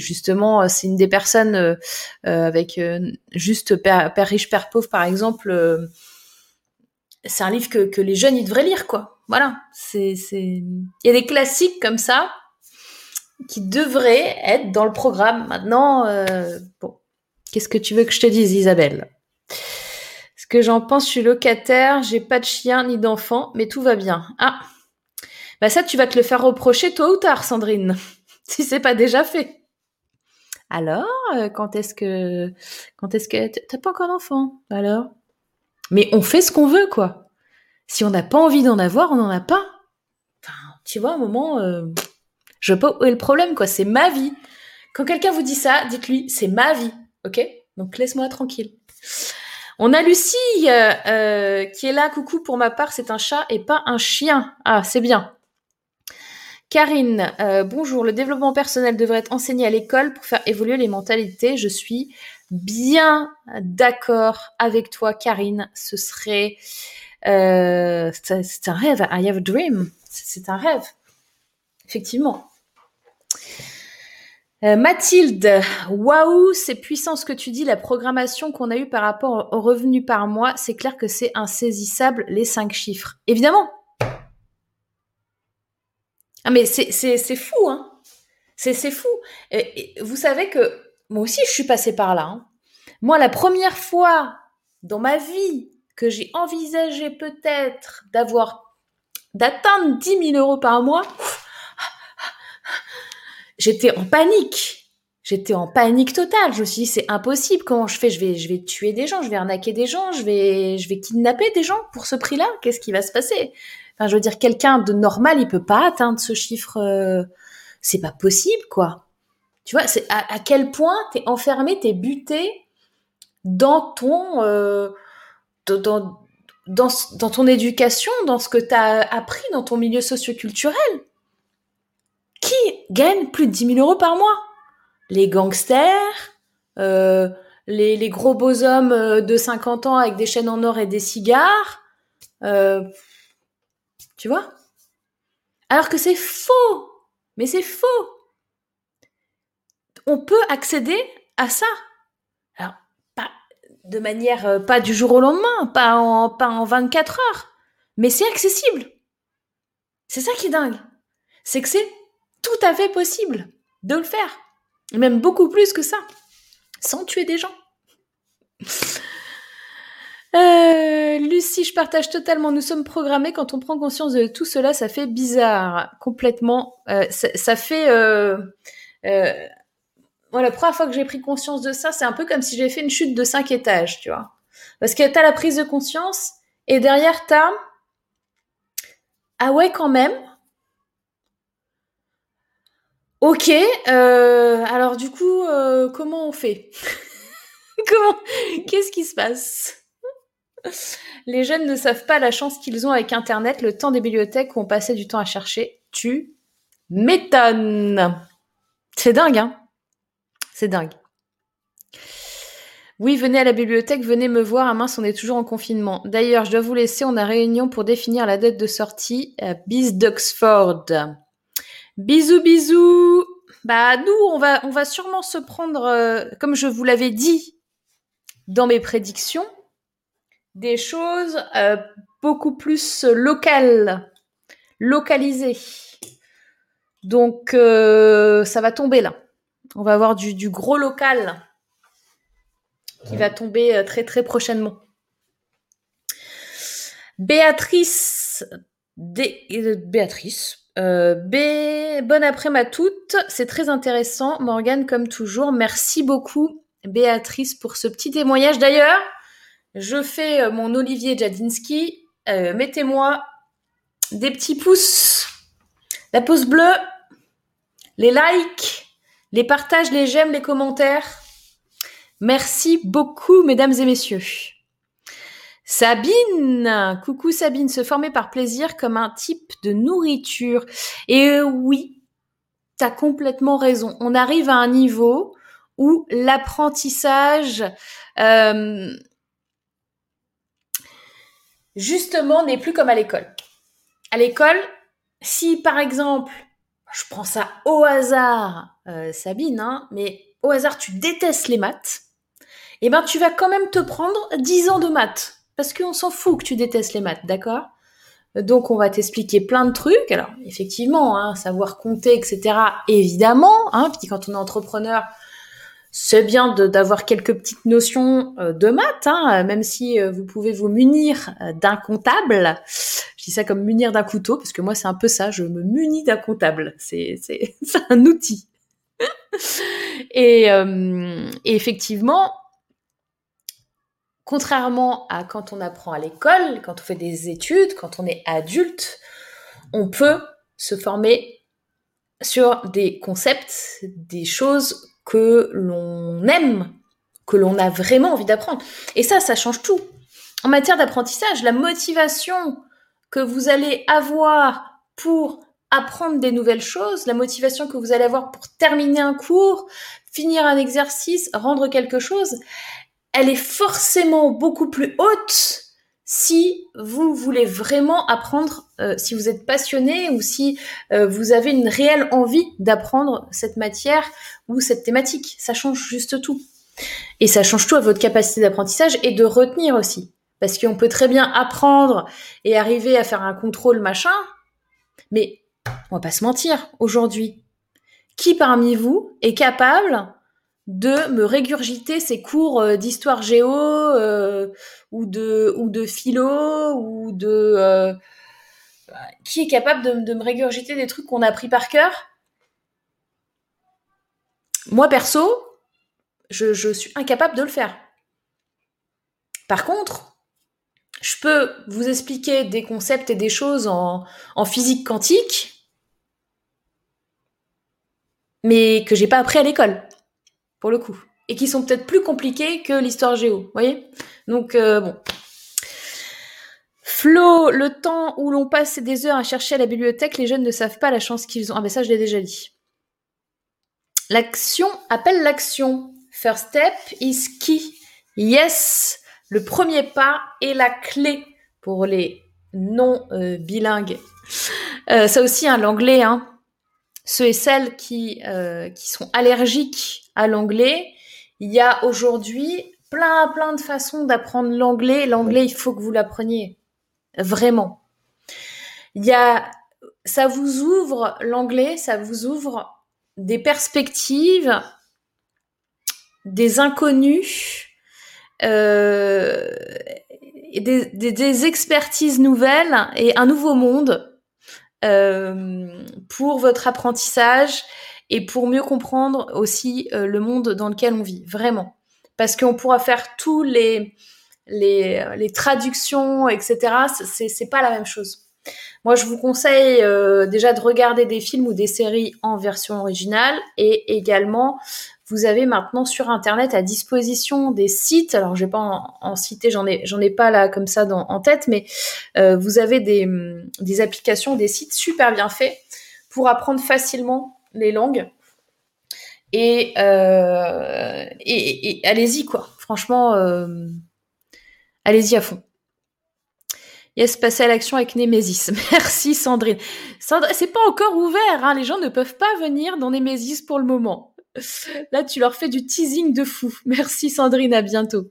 justement, c'est une des personnes avec juste père, père, riche, père pauvre, par exemple. c'est un livre que, que les jeunes ils devraient lire, quoi voilà, il y a des classiques comme ça qui devraient être dans le programme. Maintenant, euh, qu'est-ce que tu veux que je te dise, Isabelle? Ce que j'en pense, je suis locataire, j'ai pas de chien ni d'enfant, mais tout va bien. Ah, bah ça, tu vas te le faire reprocher tôt ou tard, Sandrine, si c'est pas déjà fait. Alors, euh, quand est-ce que, quand est-ce que t'as pas encore d'enfant Alors, mais on fait ce qu'on veut, quoi. Si on n'a pas envie d'en avoir, on n'en a pas. Enfin, tu vois, à un moment, euh, je vois pas où est le problème, quoi. C'est ma vie. Quand quelqu'un vous dit ça, dites-lui, c'est ma vie, ok? Donc laisse-moi tranquille. On a Lucie euh, euh, qui est là. Coucou, pour ma part, c'est un chat et pas un chien. Ah, c'est bien. Karine, bonjour. Le développement personnel devrait être enseigné à l'école pour faire évoluer les mentalités. Je suis bien d'accord avec toi, Karine. Ce serait euh, c'est un rêve. I have a dream. C'est un rêve. Effectivement. Euh, Mathilde, waouh, c'est puissant ce que tu dis, la programmation qu'on a eue par rapport au revenu par mois, c'est clair que c'est insaisissable, les cinq chiffres. Évidemment. Ah mais c'est fou, hein. C'est fou. Vous savez que moi aussi, je suis passée par là. Hein. Moi, la première fois dans ma vie que j'ai envisagé peut-être d'avoir, d'atteindre 10 000 euros par mois, j'étais en panique. J'étais en panique totale. Je me suis dit, c'est impossible. Comment je fais? Je vais, je vais tuer des gens, je vais arnaquer des gens, je vais, je vais kidnapper des gens pour ce prix-là. Qu'est-ce qui va se passer? Enfin, je veux dire, quelqu'un de normal, il peut pas atteindre ce chiffre. Euh, c'est pas possible, quoi. Tu vois, c'est à, quel point t'es enfermé, t'es buté dans ton, euh, dans, ton éducation, dans ce que tu as appris dans ton milieu socioculturel. Qui gagne plus de 10 000 euros par mois? Les gangsters, euh, les, les, gros beaux hommes euh, de 50 ans avec des chaînes en or et des cigares. Euh, Tu vois? Alors que c'est faux. Mais c'est faux. On peut accéder à ça. De manière, euh, pas du jour au lendemain, pas en, pas en 24 heures. Mais c'est accessible. C'est ça qui est dingue. C'est que c'est tout à fait possible de le faire. Et même beaucoup plus que ça. Sans tuer des gens. Euh, Lucie, je partage totalement. Nous sommes programmés. Quand on prend conscience de tout cela, ça fait bizarre. Complètement. Euh, ça, fait... euh la première fois que j'ai pris conscience de ça, c'est un peu comme si j'avais fait une chute de cinq étages, tu vois. Parce que t'as la prise de conscience et derrière t'as... Ah ouais, quand même. Ok, euh, alors du coup, euh, comment on fait? Qu'est-ce qui se passe Les jeunes ne savent pas la chance qu'ils ont avec Internet, le temps des bibliothèques où on passait du temps à chercher. Tu m'étonnes. C'est dingue, hein C'est dingue. Oui, venez à la bibliothèque, venez me voir. À mince, on est toujours en confinement. D'ailleurs, je dois vous laisser. On a réunion pour définir la date de sortie. à Bis d'Oxford. Bisous, bisous. Bah nous, on va, sûrement se prendre, euh, comme je vous l'avais dit dans mes prédictions, des choses euh, beaucoup plus locales, localisées. Donc euh, ça va tomber là. On va avoir du, du gros local qui va tomber très très prochainement. Béatrice, Béatrice, euh, B, bonne après-midi à toutes. C'est très intéressant. Morgane, comme toujours, merci beaucoup, Béatrice, pour ce petit témoignage. D'ailleurs, je fais euh, mon Olivier Jadinski. Euh, mettez-moi des petits pouces, la pouce bleue, les likes, les partages, les j'aime, les commentaires. Merci beaucoup, mesdames et messieurs. Sabine, coucou Sabine, se former par plaisir comme un type de nourriture. Et oui, tu as complètement raison. On arrive à un niveau où l'apprentissage, euh, justement, n'est plus comme à l'école. À l'école, si par exemple, je prends ça au hasard, euh, Sabine, hein, mais au hasard, tu détestes les maths, eh ben, tu vas quand même te prendre 10 ans de maths parce qu'on s'en fout que tu détestes les maths, d'accord? Donc on va t'expliquer plein de trucs. Alors effectivement, hein, savoir compter, etc. Évidemment, hein, puis quand on est entrepreneur, c'est bien d'avoir quelques petites notions euh, de maths, hein, même si euh, vous pouvez vous munir euh, d'un comptable. Je dis ça comme munir d'un couteau, parce que moi c'est un peu ça, je me munis d'un comptable. C'est un outil. et effectivement, Contrairement à quand on apprend à l'école, quand on fait des études, quand on est adulte, on peut se former sur des concepts, des choses que l'on aime, que l'on a vraiment envie d'apprendre. Et ça, ça change tout. En matière d'apprentissage, la motivation que vous allez avoir pour apprendre des nouvelles choses, la motivation que vous allez avoir pour terminer un cours, finir un exercice, rendre quelque chose, elle est forcément beaucoup plus haute si vous voulez vraiment apprendre, euh, si vous êtes passionné ou si euh, vous avez une réelle envie d'apprendre cette matière ou cette thématique. Ça change juste tout. Et ça change tout à votre capacité d'apprentissage et de retenir aussi. Parce qu'on peut très bien apprendre et arriver à faire un contrôle machin, mais on va pas se mentir, aujourd'hui, qui parmi vous est capable de me régurgiter ces cours euh, d'histoire géo ou de philo ou de euh, qui est capable de, me régurgiter des trucs qu'on a appris par cœur moi perso je, je suis incapable de le faire par contre je peux vous expliquer des concepts et des choses en, en physique quantique mais que j'ai pas appris à l'école pour le coup. Et qui sont peut-être plus compliqués que l'histoire géo, vous voyez? Donc, euh, bon. Flo, le temps où l'on passe des heures à chercher à la bibliothèque, les jeunes ne savent pas la chance qu'ils ont. Ah ben ça, je l'ai déjà dit. L'action appelle l'action. First step is key. Yes, le premier pas est la clé pour les non bilingues. ça aussi, hein, l'anglais, hein, ceux et celles qui, qui sont allergiques à l'anglais, il y a aujourd'hui plein, plein de façons d'apprendre l'anglais. L'anglais, il faut que vous l'appreniez. Vraiment. Il y a, ça vous ouvre l'anglais, ça vous ouvre des perspectives, des inconnus, euh, des, des, expertises nouvelles et un nouveau monde euh, pour votre apprentissage et pour mieux comprendre aussi euh, le monde dans lequel on vit, vraiment. Parce qu'on pourra faire tous les, les, les traductions, etc. C'est, pas la même chose. Moi, je vous conseille euh, déjà de regarder des films ou des séries en version originale et également vous avez maintenant sur internet à disposition des sites. Alors, je vais pas en, citer, j'en ai, j'en ai pas là comme ça dans, en tête, mais euh, vous avez des, des applications, des sites super bien faits pour apprendre facilement les langues. Et, euh, et, allez-y quoi. Franchement, euh, allez-y à fond. Yes, passer à l'action avec Némésis. Merci Sandrine. C'est pas encore ouvert, hein. les gens ne peuvent pas venir dans Némésis pour le moment. Là, tu leur fais du teasing de fou. Merci Sandrine, à bientôt.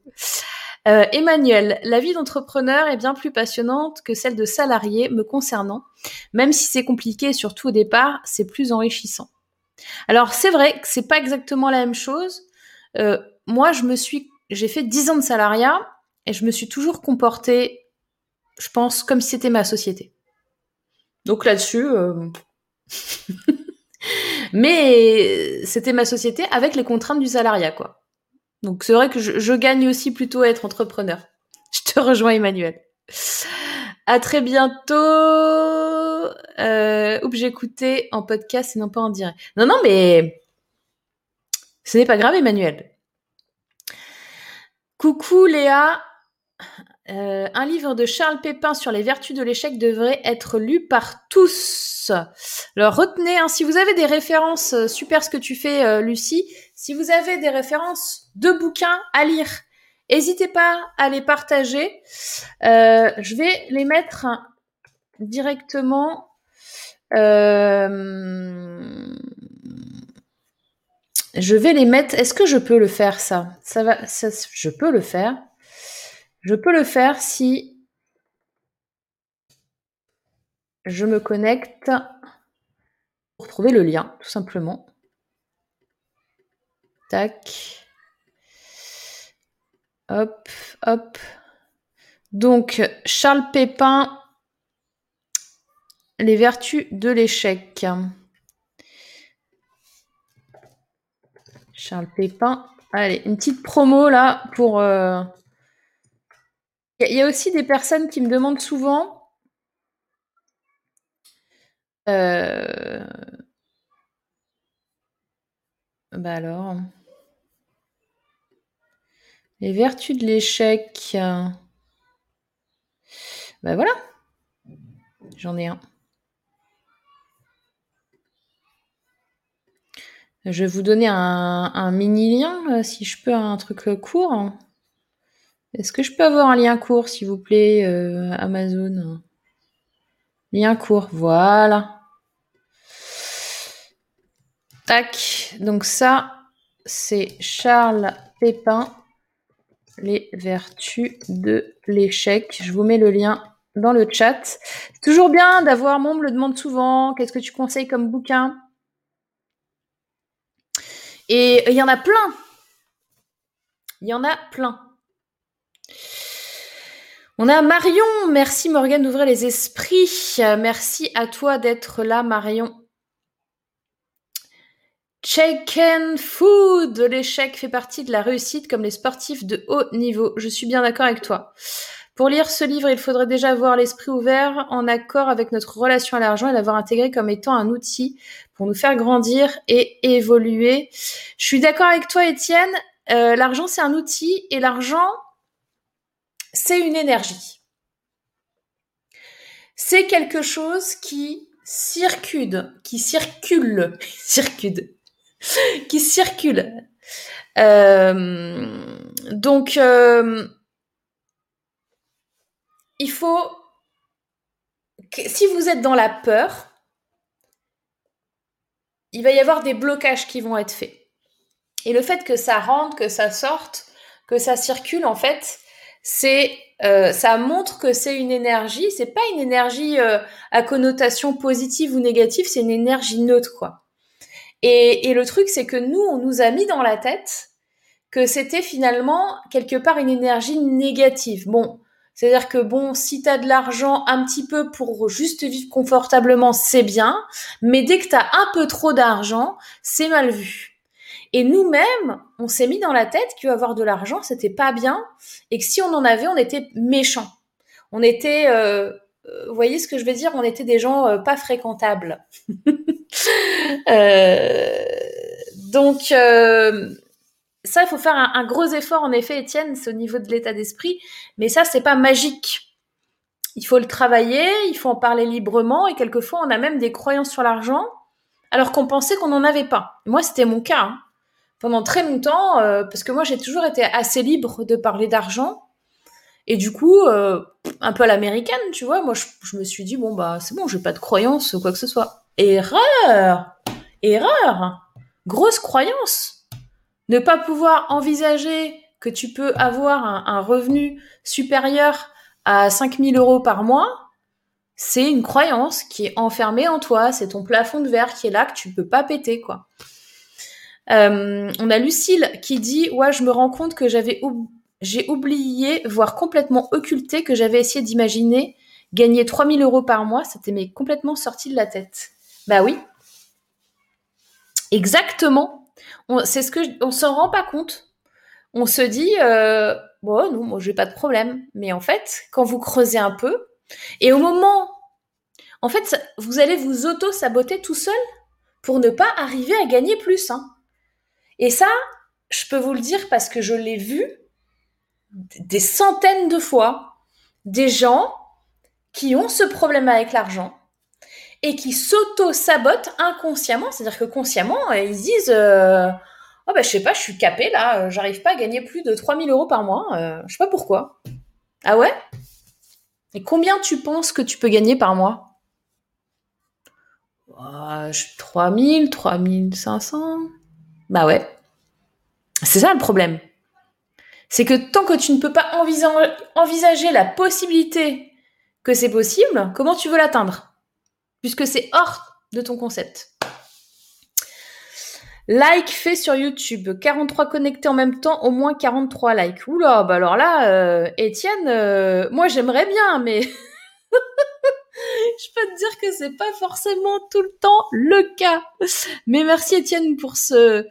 Euh, Emmanuel, la vie d'entrepreneur est bien plus passionnante que celle de salarié me concernant. Même si c'est compliqué, surtout au départ, c'est plus enrichissant. Alors c'est vrai que c'est pas exactement la même chose. Euh, moi, je me suis, j'ai fait 10 ans de salariat et je me suis toujours comportée je pense, comme si c'était ma société. Donc là-dessus, euh, mais c'était ma société avec les contraintes du salariat, quoi. Donc c'est vrai que je, gagne aussi plutôt à être entrepreneur. Je te rejoins, Emmanuel. À très bientôt. Euh, oups, écouté en podcast et non pas en direct. Non, non, mais ce n'est pas grave, Emmanuel. Coucou Léa, euh, un livre de Charles Pépin sur les vertus de l'échec devrait être lu par tous. Alors retenez, hein, si vous avez des références, euh, super ce que tu fais euh, Lucie, si vous avez des références de bouquins à lire, n'hésitez pas à les partager. je vais les mettre directement. je vais les mettre. Est-ce que je peux le faire ça? Ça va. Ça, je peux le faire. Je peux le faire si je me connecte pour trouver le lien, tout simplement. Tac. Hop, hop. Donc, Charles Pépin, Les vertus de l'échec. Charles Pépin. Allez, une petite promo là pour... Euh, il y a aussi des personnes qui me demandent souvent euh, Bah alors. Les vertus de l'échec. Bah voilà. J'en ai un. Je vais vous donner un, mini lien, si je peux, un truc court. Est-ce que je peux avoir un lien court, s'il vous plaît, euh, Amazon? Lien court, voilà. Tac. Donc ça, c'est Charles Pépin, Les vertus de l'échec. Je vous mets le lien dans le chat. Toujours bien d'avoir, mon me le demande souvent, qu'est-ce que tu conseilles comme bouquin? Et il y en a plein. Il y en a plein. On a Marion. Merci Morgane d'ouvrir les esprits. Merci à toi d'être là, Marion. Chicken food, l'échec fait partie de la réussite comme les sportifs de haut niveau. Je suis bien d'accord avec toi. Pour lire ce livre, il faudrait déjà avoir l'esprit ouvert, en accord avec notre relation à l'argent et l'avoir intégré comme étant un outil pour nous faire grandir et évoluer. Je suis d'accord avec toi, Étienne. Euh, l'argent, c'est un outil et l'argent, c'est une énergie. C'est quelque chose qui circule, qui circule, circule, qui circule. Euh, donc, euh, il faut si vous êtes dans la peur, il va y avoir des blocages qui vont être faits. Et le fait que ça rentre, que ça sorte, que ça circule, en fait, c'est euh, ça montre que c'est une énergie. C'est pas une énergie euh, à connotation positive ou négative, c'est une énergie neutre, quoi. Et, le truc, c'est que nous, on nous a mis dans la tête que c'était finalement quelque part une énergie négative. Bon, c'est-à-dire que bon, si tu as de l'argent un petit peu pour juste vivre confortablement, c'est bien, mais dès que tu as un peu trop d'argent, c'est mal vu. Et nous-mêmes, on s'est mis dans la tête qu'avoir de l'argent, c'était pas bien, et que si on en avait, on était méchant. On était, euh, vous voyez ce que je veux dire? On était des gens euh, pas fréquentables. donc, ça, il faut faire un, gros effort, en effet, Étienne, c'est au niveau de l'état d'esprit, mais ça, c'est pas magique. Il faut le travailler, il faut en parler librement, et quelquefois, on a même des croyances sur l'argent, alors qu'on pensait qu'on n'en avait pas. Moi, c'était mon cas. Hein pendant très longtemps, euh, parce que moi j'ai toujours été assez libre de parler d'argent. Et du coup, euh, un peu à l'américaine, tu vois, moi je, me suis dit, bon bah c'est bon, j'ai pas de croyance ou quoi que ce soit. Erreur Erreur Grosse croyance Ne pas pouvoir envisager que tu peux avoir un, revenu supérieur à 5000 euros par mois, c'est une croyance qui est enfermée en toi, c'est ton plafond de verre qui est là que tu peux pas péter, quoi. Euh, on a Lucille qui dit ouais je me rends compte que j'avais j'ai oublié voire complètement occulté que j'avais essayé d'imaginer gagner 3000 euros par mois. C'était mais complètement sorti de la tête. Bah oui. Exactement. C'est ce que on s'en rend pas compte. On se dit euh, bon non moi j'ai pas de problème. Mais en fait quand vous creusez un peu et au moment en fait vous allez vous auto saboter tout seul pour ne pas arriver à gagner plus hein. Et ça, je peux vous le dire parce que je l'ai vu des centaines de fois, des gens qui ont ce problème avec l'argent et qui s'auto-sabotent inconsciemment, c'est-à-dire que consciemment, ils disent euh, Oh ben je sais pas, je suis capé là, j'arrive pas à gagner plus de 3000 euros par mois, euh, je sais pas pourquoi. Ah ouais? Et combien tu penses que tu peux gagner par mois? 3000, 3500 bah ouais. C'est ça le problème. C'est que tant que tu ne peux pas envisager la possibilité que c'est possible, comment tu veux l'atteindre? Puisque c'est hors de ton concept. Like fait sur YouTube, 43 connectés en même temps, au moins 43 likes. Oula, bah alors là, euh, Étienne, euh, moi j'aimerais bien, mais je peux te dire que c'est pas forcément tout le temps le cas. Mais merci Étienne pour ce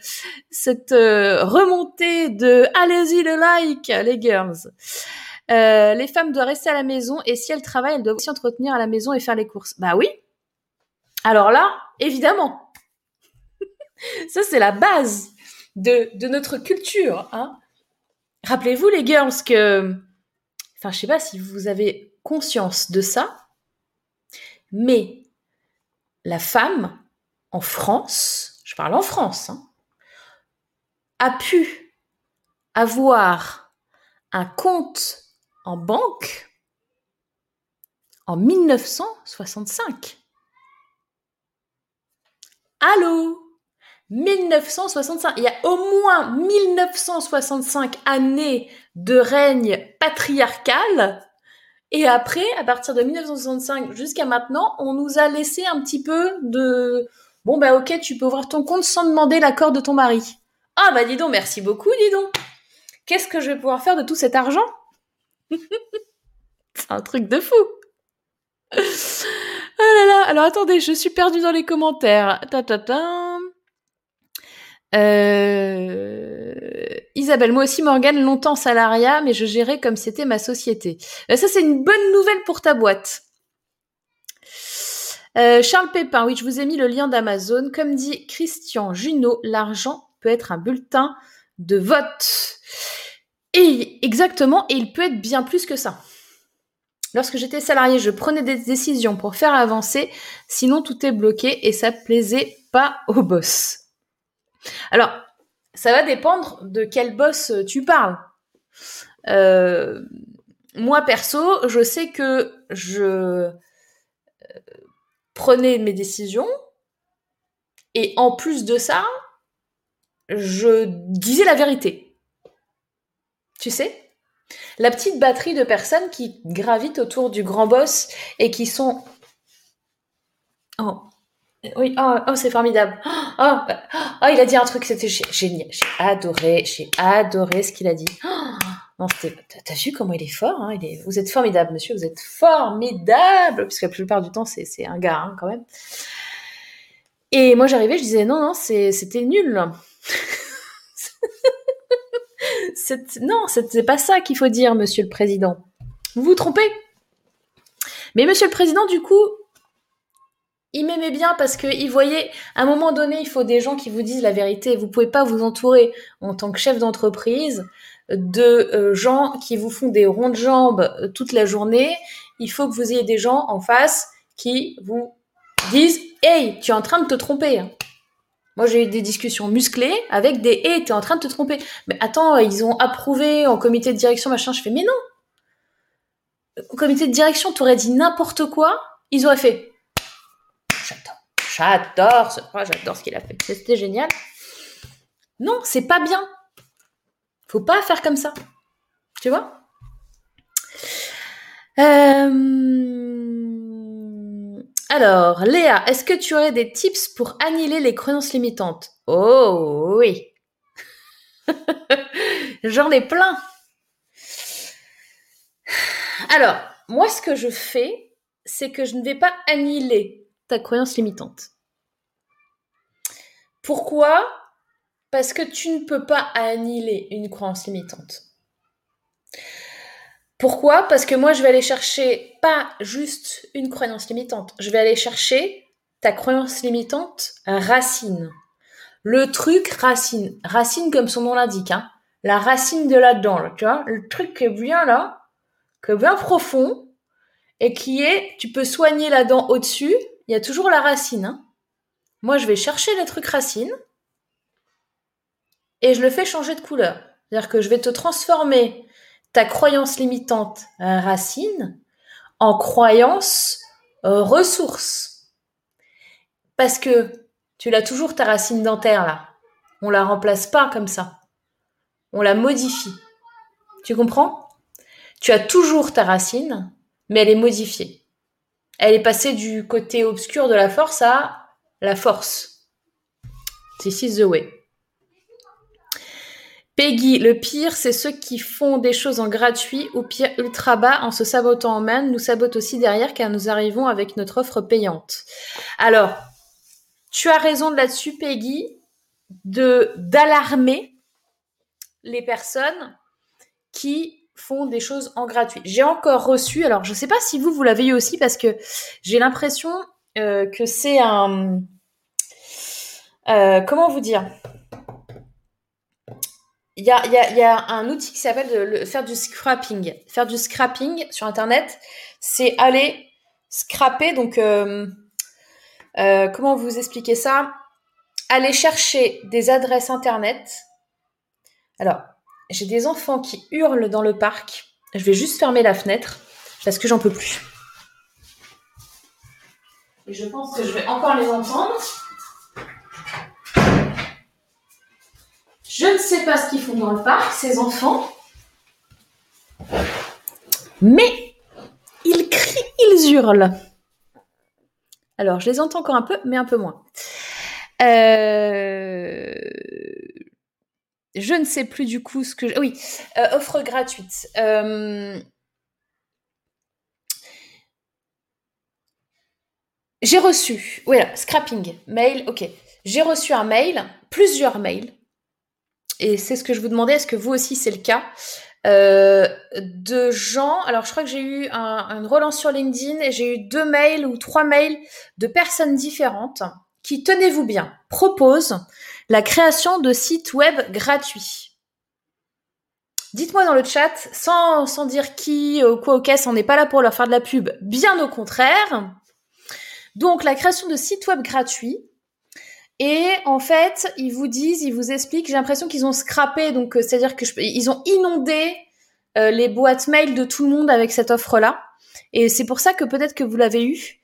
cette euh, remontée de allez-y le like les girls. Euh, les femmes doivent rester à la maison et si elles travaillent, elles doivent aussi entretenir à la maison et faire les courses. Bah oui. Alors là, évidemment. Ça c'est la base de, de notre culture. Hein. Rappelez-vous les girls que, enfin je sais pas si vous avez conscience de ça, mais la femme, en France, je parle en France, hein, a pu avoir un compte en banque en 1965. Allô? 1965. Il y a au moins 1965 années de règne patriarcal et après, à partir de 1965 jusqu'à maintenant, on nous a laissé un petit peu de bon bah ok, tu peux ouvrir ton compte sans demander l'accord de ton mari. Ah bah dis donc, merci beaucoup, dis donc. Qu'est-ce que je vais pouvoir faire de tout cet argent? C'est un truc de fou. Oh là là, alors attendez, je suis perdue dans les commentaires. Ta ta ta. Euh... Isabelle, moi aussi Morgane, longtemps salariat, mais je gérais comme c'était ma société. Euh, ça c'est une bonne nouvelle pour ta boîte. Euh, Charles Pépin, oui, je vous ai mis le lien d'Amazon. Comme dit Christian Junot, l'argent peut être un bulletin de vote. Et exactement, et il peut être bien plus que ça. Lorsque j'étais salarié, je prenais des décisions pour faire avancer, sinon tout est bloqué et ça plaisait pas au boss. Alors, ça va dépendre de quel boss tu parles. Euh, moi perso, je sais que je prenais mes décisions. Et en plus de ça, je disais la vérité. Tu sais? La petite batterie de personnes qui gravitent autour du grand boss et qui sont... oui, oh, oh c'est formidable. Oh, oh, il a dit un truc, c'était génial. J'ai adoré, j'ai adoré ce qu'il a dit. non, t'as vu comment il est fort hein, Vous êtes formidable, monsieur, vous êtes formidable. Parce que la plupart du temps, c'est un gars, hein, quand même. Et moi, j'arrivais, je disais, non, non, c'était nul. non, c'est pas ça qu'il faut dire, monsieur le président. Vous vous trompez. Mais monsieur le président, du coup, il m'aimait bien parce qu'il voyait, à un moment donné, il faut des gens qui vous disent la vérité. Vous pouvez pas vous entourer, en tant que chef d'entreprise, de euh, gens qui vous font des ronds de jambes euh, toute la journée. Il faut que vous ayez des gens en face qui vous disent Hey, tu es en train de te tromper. Moi, j'ai eu des discussions musclées avec des Hey, tu es en train de te tromper. Mais attends, ils ont approuvé en comité de direction, machin. Je fais Mais non Au comité de direction, tu aurais dit n'importe quoi. Ils auraient fait J'adore. Ce j'adore ce qu'il a fait. C'était génial. Non, c'est pas bien. Faut pas faire comme ça. Tu vois? Euh... Alors, Léa, est-ce que tu aurais des tips pour annihiler les croyances limitantes? Oh oui. J'en ai plein. Alors, moi, ce que je fais, c'est que je ne vais pas annihiler ta croyance limitante. Pourquoi? Parce que tu ne peux pas annihiler une croyance limitante. Pourquoi? Parce que moi, je vais aller chercher pas juste une croyance limitante, je vais aller chercher ta croyance limitante racine. Le truc racine. Racine comme son nom l'indique. Hein. La racine de là-dedans, tu vois. Le truc qui est bien là, qui est bien profond, et qui est, tu peux soigner la dent au-dessus, il y a toujours la racine. Hein. Moi, je vais chercher les trucs racines et je le fais changer de couleur. C'est-à-dire que je vais te transformer ta croyance limitante racine en croyance euh, ressource. Parce que tu l'as toujours ta racine dentaire là. On la remplace pas comme ça. On la modifie. Tu comprends? Tu as toujours ta racine, mais elle est modifiée elle est passée du côté obscur de la force à la force. This is the way. Peggy, le pire, c'est ceux qui font des choses en gratuit ou pire ultra bas en se sabotant en main, nous sabotent aussi derrière car nous arrivons avec notre offre payante. Alors, tu as raison là-dessus, Peggy, de d'alarmer les personnes qui font des choses en gratuit. J'ai encore reçu, alors je ne sais pas si vous, vous l'avez eu aussi, parce que j'ai l'impression euh, que c'est un... Euh, comment vous dire? Il y, a, y a, un outil qui s'appelle faire du scrapping. Faire du scrapping sur Internet, c'est aller scraper, donc euh, comment vous expliquer ça? Aller chercher des adresses Internet. Alors, j'ai des enfants qui hurlent dans le parc. Je vais juste fermer la fenêtre parce que j'en peux plus. Et je pense que je vais encore les entendre. Je ne sais pas ce qu'ils font dans le parc, ces enfants. Mais ils crient, ils hurlent. Alors, je les entends encore un peu, mais un peu moins. Euh je ne sais plus du coup ce que... Oui, euh, offre gratuite. Euh, j'ai reçu, voilà, scrapping, mail, ok. J'ai reçu un mail, plusieurs mails, et c'est ce que je vous demandais, est-ce que vous aussi c'est le cas euh, de gens, alors je crois que j'ai eu un, une relance sur LinkedIn et j'ai eu deux mails ou trois mails de personnes différentes qui, tenez-vous bien, proposent la création de sites web gratuits. Dites-moi dans le chat, sans, sans dire qui, ou quoi, ok, on n'est pas là pour leur faire de la pub, bien au contraire. Donc, la création de sites web gratuits. Et en fait, ils vous disent, ils vous expliquent, j'ai l'impression qu'ils ont scrappé, donc euh, c'est-à-dire que ils ont inondé euh, les boîtes mail de tout le monde avec cette offre-là. Et c'est pour ça que peut-être que vous l'avez eu.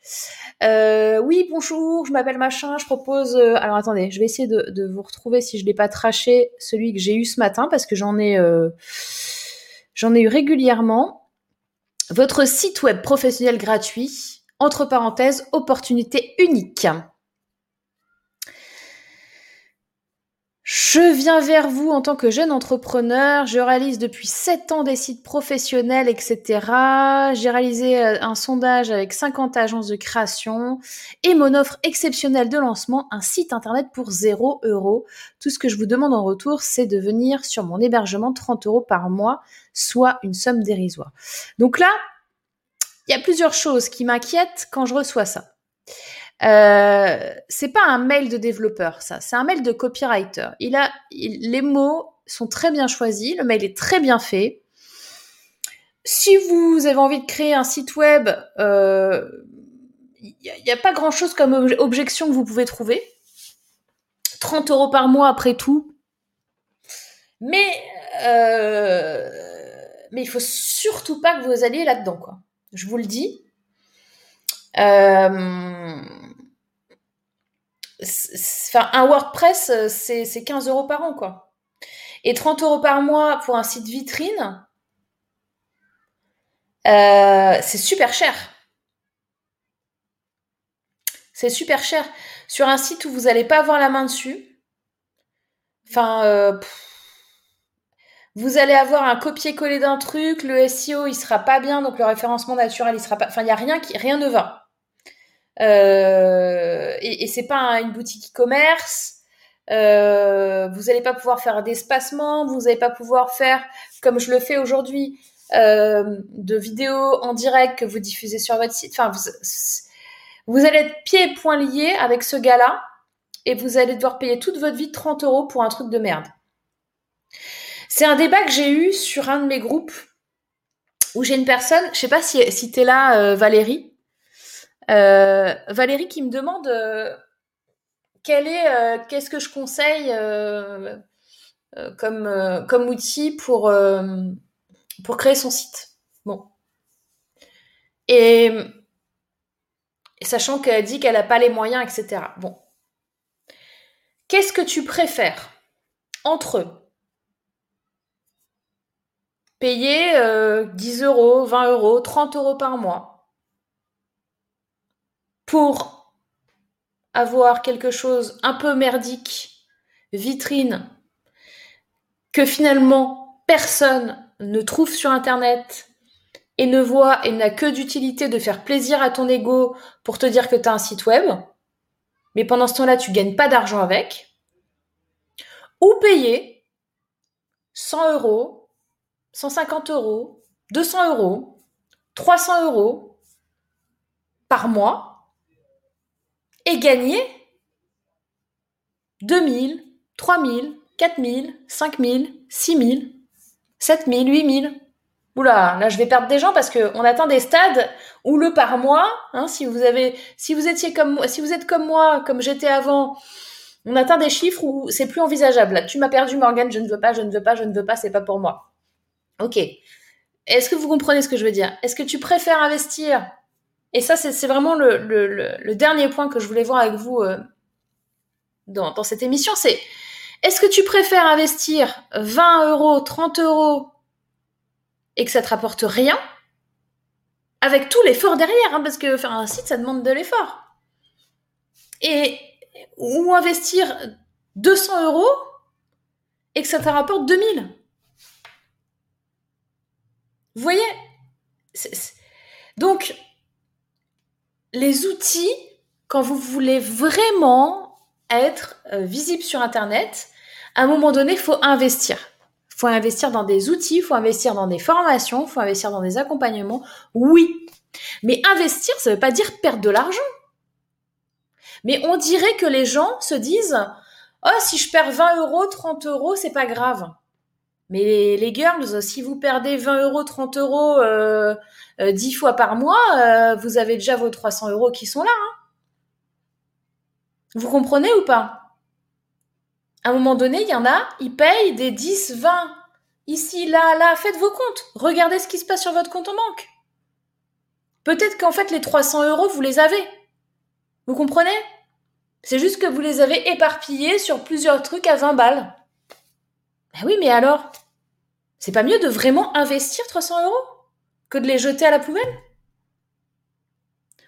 Euh, oui, bonjour, je m'appelle machin, je propose. Euh, alors attendez, je vais essayer de, vous retrouver si je l'ai pas traché celui que j'ai eu ce matin parce que j'en ai euh, j'en ai eu régulièrement. Votre site web professionnel gratuit, entre parenthèses, opportunité unique. Je viens vers vous en tant que jeune entrepreneur. Je réalise depuis 7 ans des sites professionnels, etc. J'ai réalisé euh, un sondage avec 50 agences de création et mon offre exceptionnelle de lancement, un site internet pour 0 euros. Tout ce que je vous demande en retour, c'est de venir sur mon hébergement 30 euros par mois, soit une somme dérisoire. Donc là, il y a plusieurs choses qui m'inquiètent quand je reçois ça. Euh, c'est pas un mail de développeur, ça. C'est un mail de copywriter. Il a, les mots sont très bien choisis. Le mail est très bien fait. Si vous avez envie de créer un site web, il euh, n'y a, pas grand chose comme objection que vous pouvez trouver. 30 euros par mois après tout. Mais, euh, mais il faut surtout pas que vous alliez là-dedans, quoi. Je vous le dis. Euh, Enfin, un WordPress, euh, c'est 15 euros par an, quoi. Et 30 euros par mois pour un site vitrine, euh, c'est super cher. C'est super cher. Sur un site où vous n'allez pas avoir la main dessus, enfin, euh, vous allez avoir un copier-coller d'un truc, le SEO, il sera pas bien, donc le référencement naturel, il sera pas. Enfin, il y a rien qui, rien ne va. Euh, et, et c'est pas une boutique e-commerce. Euh, vous n'allez pas pouvoir faire d'espacement, vous n'allez pas pouvoir faire, comme je le fais aujourd'hui, euh, de vidéos en direct que vous diffusez sur votre site. Enfin, vous, vous allez être pieds et poings liés avec ce gars-là et vous allez devoir payer toute votre vie 30 euros pour un truc de merde. C'est un débat que j'ai eu sur un de mes groupes où j'ai une personne, je sais pas si, si tu es là, euh, Valérie, Valérie qui me demande euh, quel est, euh, qu'est-ce que je conseille comme, outil pour, créer son site. Bon. Et, sachant qu'elle dit qu'elle n'a pas les moyens, etc. Bon. Qu'est-ce que tu préfères entre payer 10 euros, 20 euros, 30 euros par mois pour avoir quelque chose un peu merdique, vitrine, que finalement personne ne trouve sur Internet et ne voit et n'a que d'utilité de faire plaisir à ton ego pour te dire que tu as un site web, mais pendant ce temps-là, tu gagnes pas d'argent avec, ou payer 100 euros, 150 euros, 200 euros, 300 euros par mois et gagner 2000, 3000, 4000, 5000, 6000, 7000, 8000. Oula, là je vais perdre des gens parce qu'on atteint des stades où le par mois, hein, si vous êtes comme moi, comme j'étais avant, on atteint des chiffres où c'est plus envisageable. Tu m'as perdu Morgan, je ne veux pas, je ne veux pas, je ne veux pas, c'est pas pour moi. Ok. Est-ce que vous comprenez ce que je veux dire? Est-ce que tu préfères investir et ça, c'est vraiment le, dernier point que je voulais voir avec vous euh, dans, cette émission. C'est est-ce que tu préfères investir 20 euros, 30 euros et que ça te rapporte rien avec tout l'effort derrière, hein, parce que faire un site, ça demande de l'effort. Et ou investir 200 euros et que ça te rapporte 2000. Vous voyez? Donc, les outils, quand vous voulez vraiment être euh, visible sur Internet, à un moment donné, il faut investir. Il faut investir dans des outils, il faut investir dans des formations, il faut investir dans des accompagnements. Oui. Mais investir, ça ne veut pas dire perdre de l'argent. Mais on dirait que les gens se disent Oh, si je perds 20 euros, 30 euros, c'est pas grave. Mais les, girls, si vous perdez 20 euros, 30 euros euh, 10 euh, fois par mois, euh, vous avez déjà vos 300 euros qui sont là. Hein. Vous comprenez ou pas? À un moment donné, il y en a, ils payent des 10, 20. Ici, là, là, faites vos comptes. Regardez ce qui se passe sur votre compte en banque. Peut-être qu'en fait, les 300 euros, vous les avez. Vous comprenez? C'est juste que vous les avez éparpillés sur plusieurs trucs à 20 balles. Ben oui, mais alors C'est pas mieux de vraiment investir 300 euros que de les jeter à la poubelle?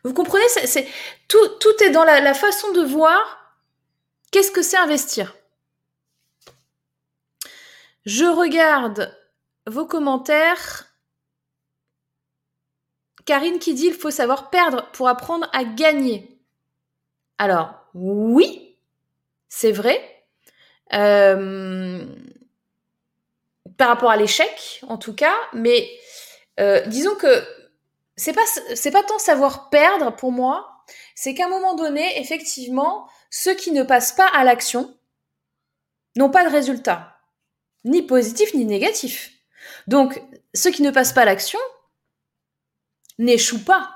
Vous comprenez c'est, tout, tout est dans la façon de voir qu'est-ce que c'est investir. Je regarde vos commentaires. Karine qui dit il faut savoir perdre pour apprendre à gagner. Alors, oui, c'est vrai. Euh, par rapport à l'échec, en tout cas, mais euh, disons que c'est pas pas tant savoir perdre pour moi, c'est qu'à un moment donné, effectivement, ceux qui ne passent pas à l'action n'ont pas de résultat, ni positif ni négatif. Donc, ceux qui ne passent pas à l'action n'échouent pas.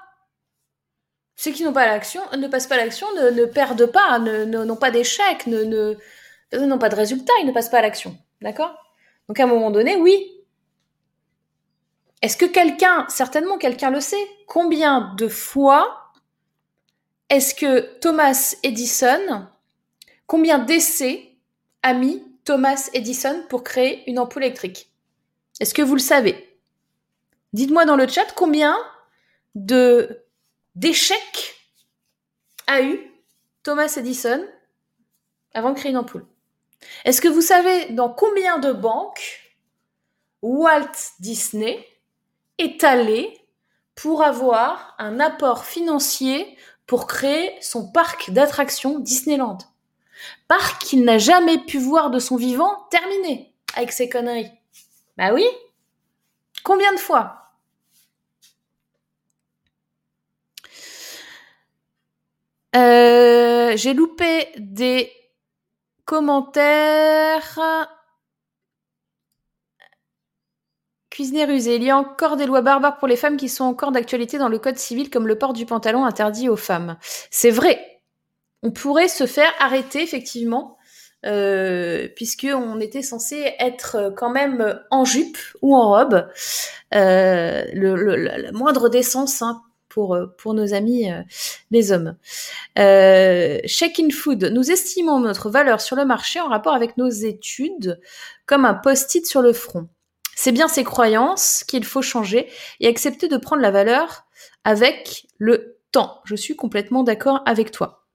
Ceux qui n'ont pas l'action, ne passent pas l'action, ne, perdent pas, n'ont pas d'échec, n'ont pas de résultat, ils ne passent pas à l'action. D'accord? Donc à un moment donné, oui. Est-ce que quelqu'un, certainement quelqu'un le sait, combien de fois est-ce que Thomas Edison, combien d'essais a mis Thomas Edison pour créer une ampoule électrique? Est-ce que vous le savez? Dites-moi dans le chat combien de d'échecs a eu Thomas Edison avant de créer une ampoule Est-ce que vous savez dans combien de banques Walt Disney est allé pour avoir un apport financier pour créer son parc d'attractions Disneyland? Parc qu'il n'a jamais pu voir de son vivant terminé avec ses conneries. Bah oui. Combien de fois? Euh, j'ai loupé des commentaires. Cuisinier rusé. Il y a encore des lois barbares pour les femmes qui sont encore d'actualité dans le code civil, comme le port du pantalon interdit aux femmes. C'est vrai. On pourrait se faire arrêter, effectivement, euh, puisque on était censé être quand même en jupe ou en robe. Euh, la moindre décence hein, pour, euh, pour nos amis euh, les hommes. Euh, Check-in Food, nous estimons notre valeur sur le marché en rapport avec nos études comme un post-it sur le front. C'est bien ces croyances qu'il faut changer et accepter de prendre la valeur avec le temps. Je suis complètement d'accord avec toi.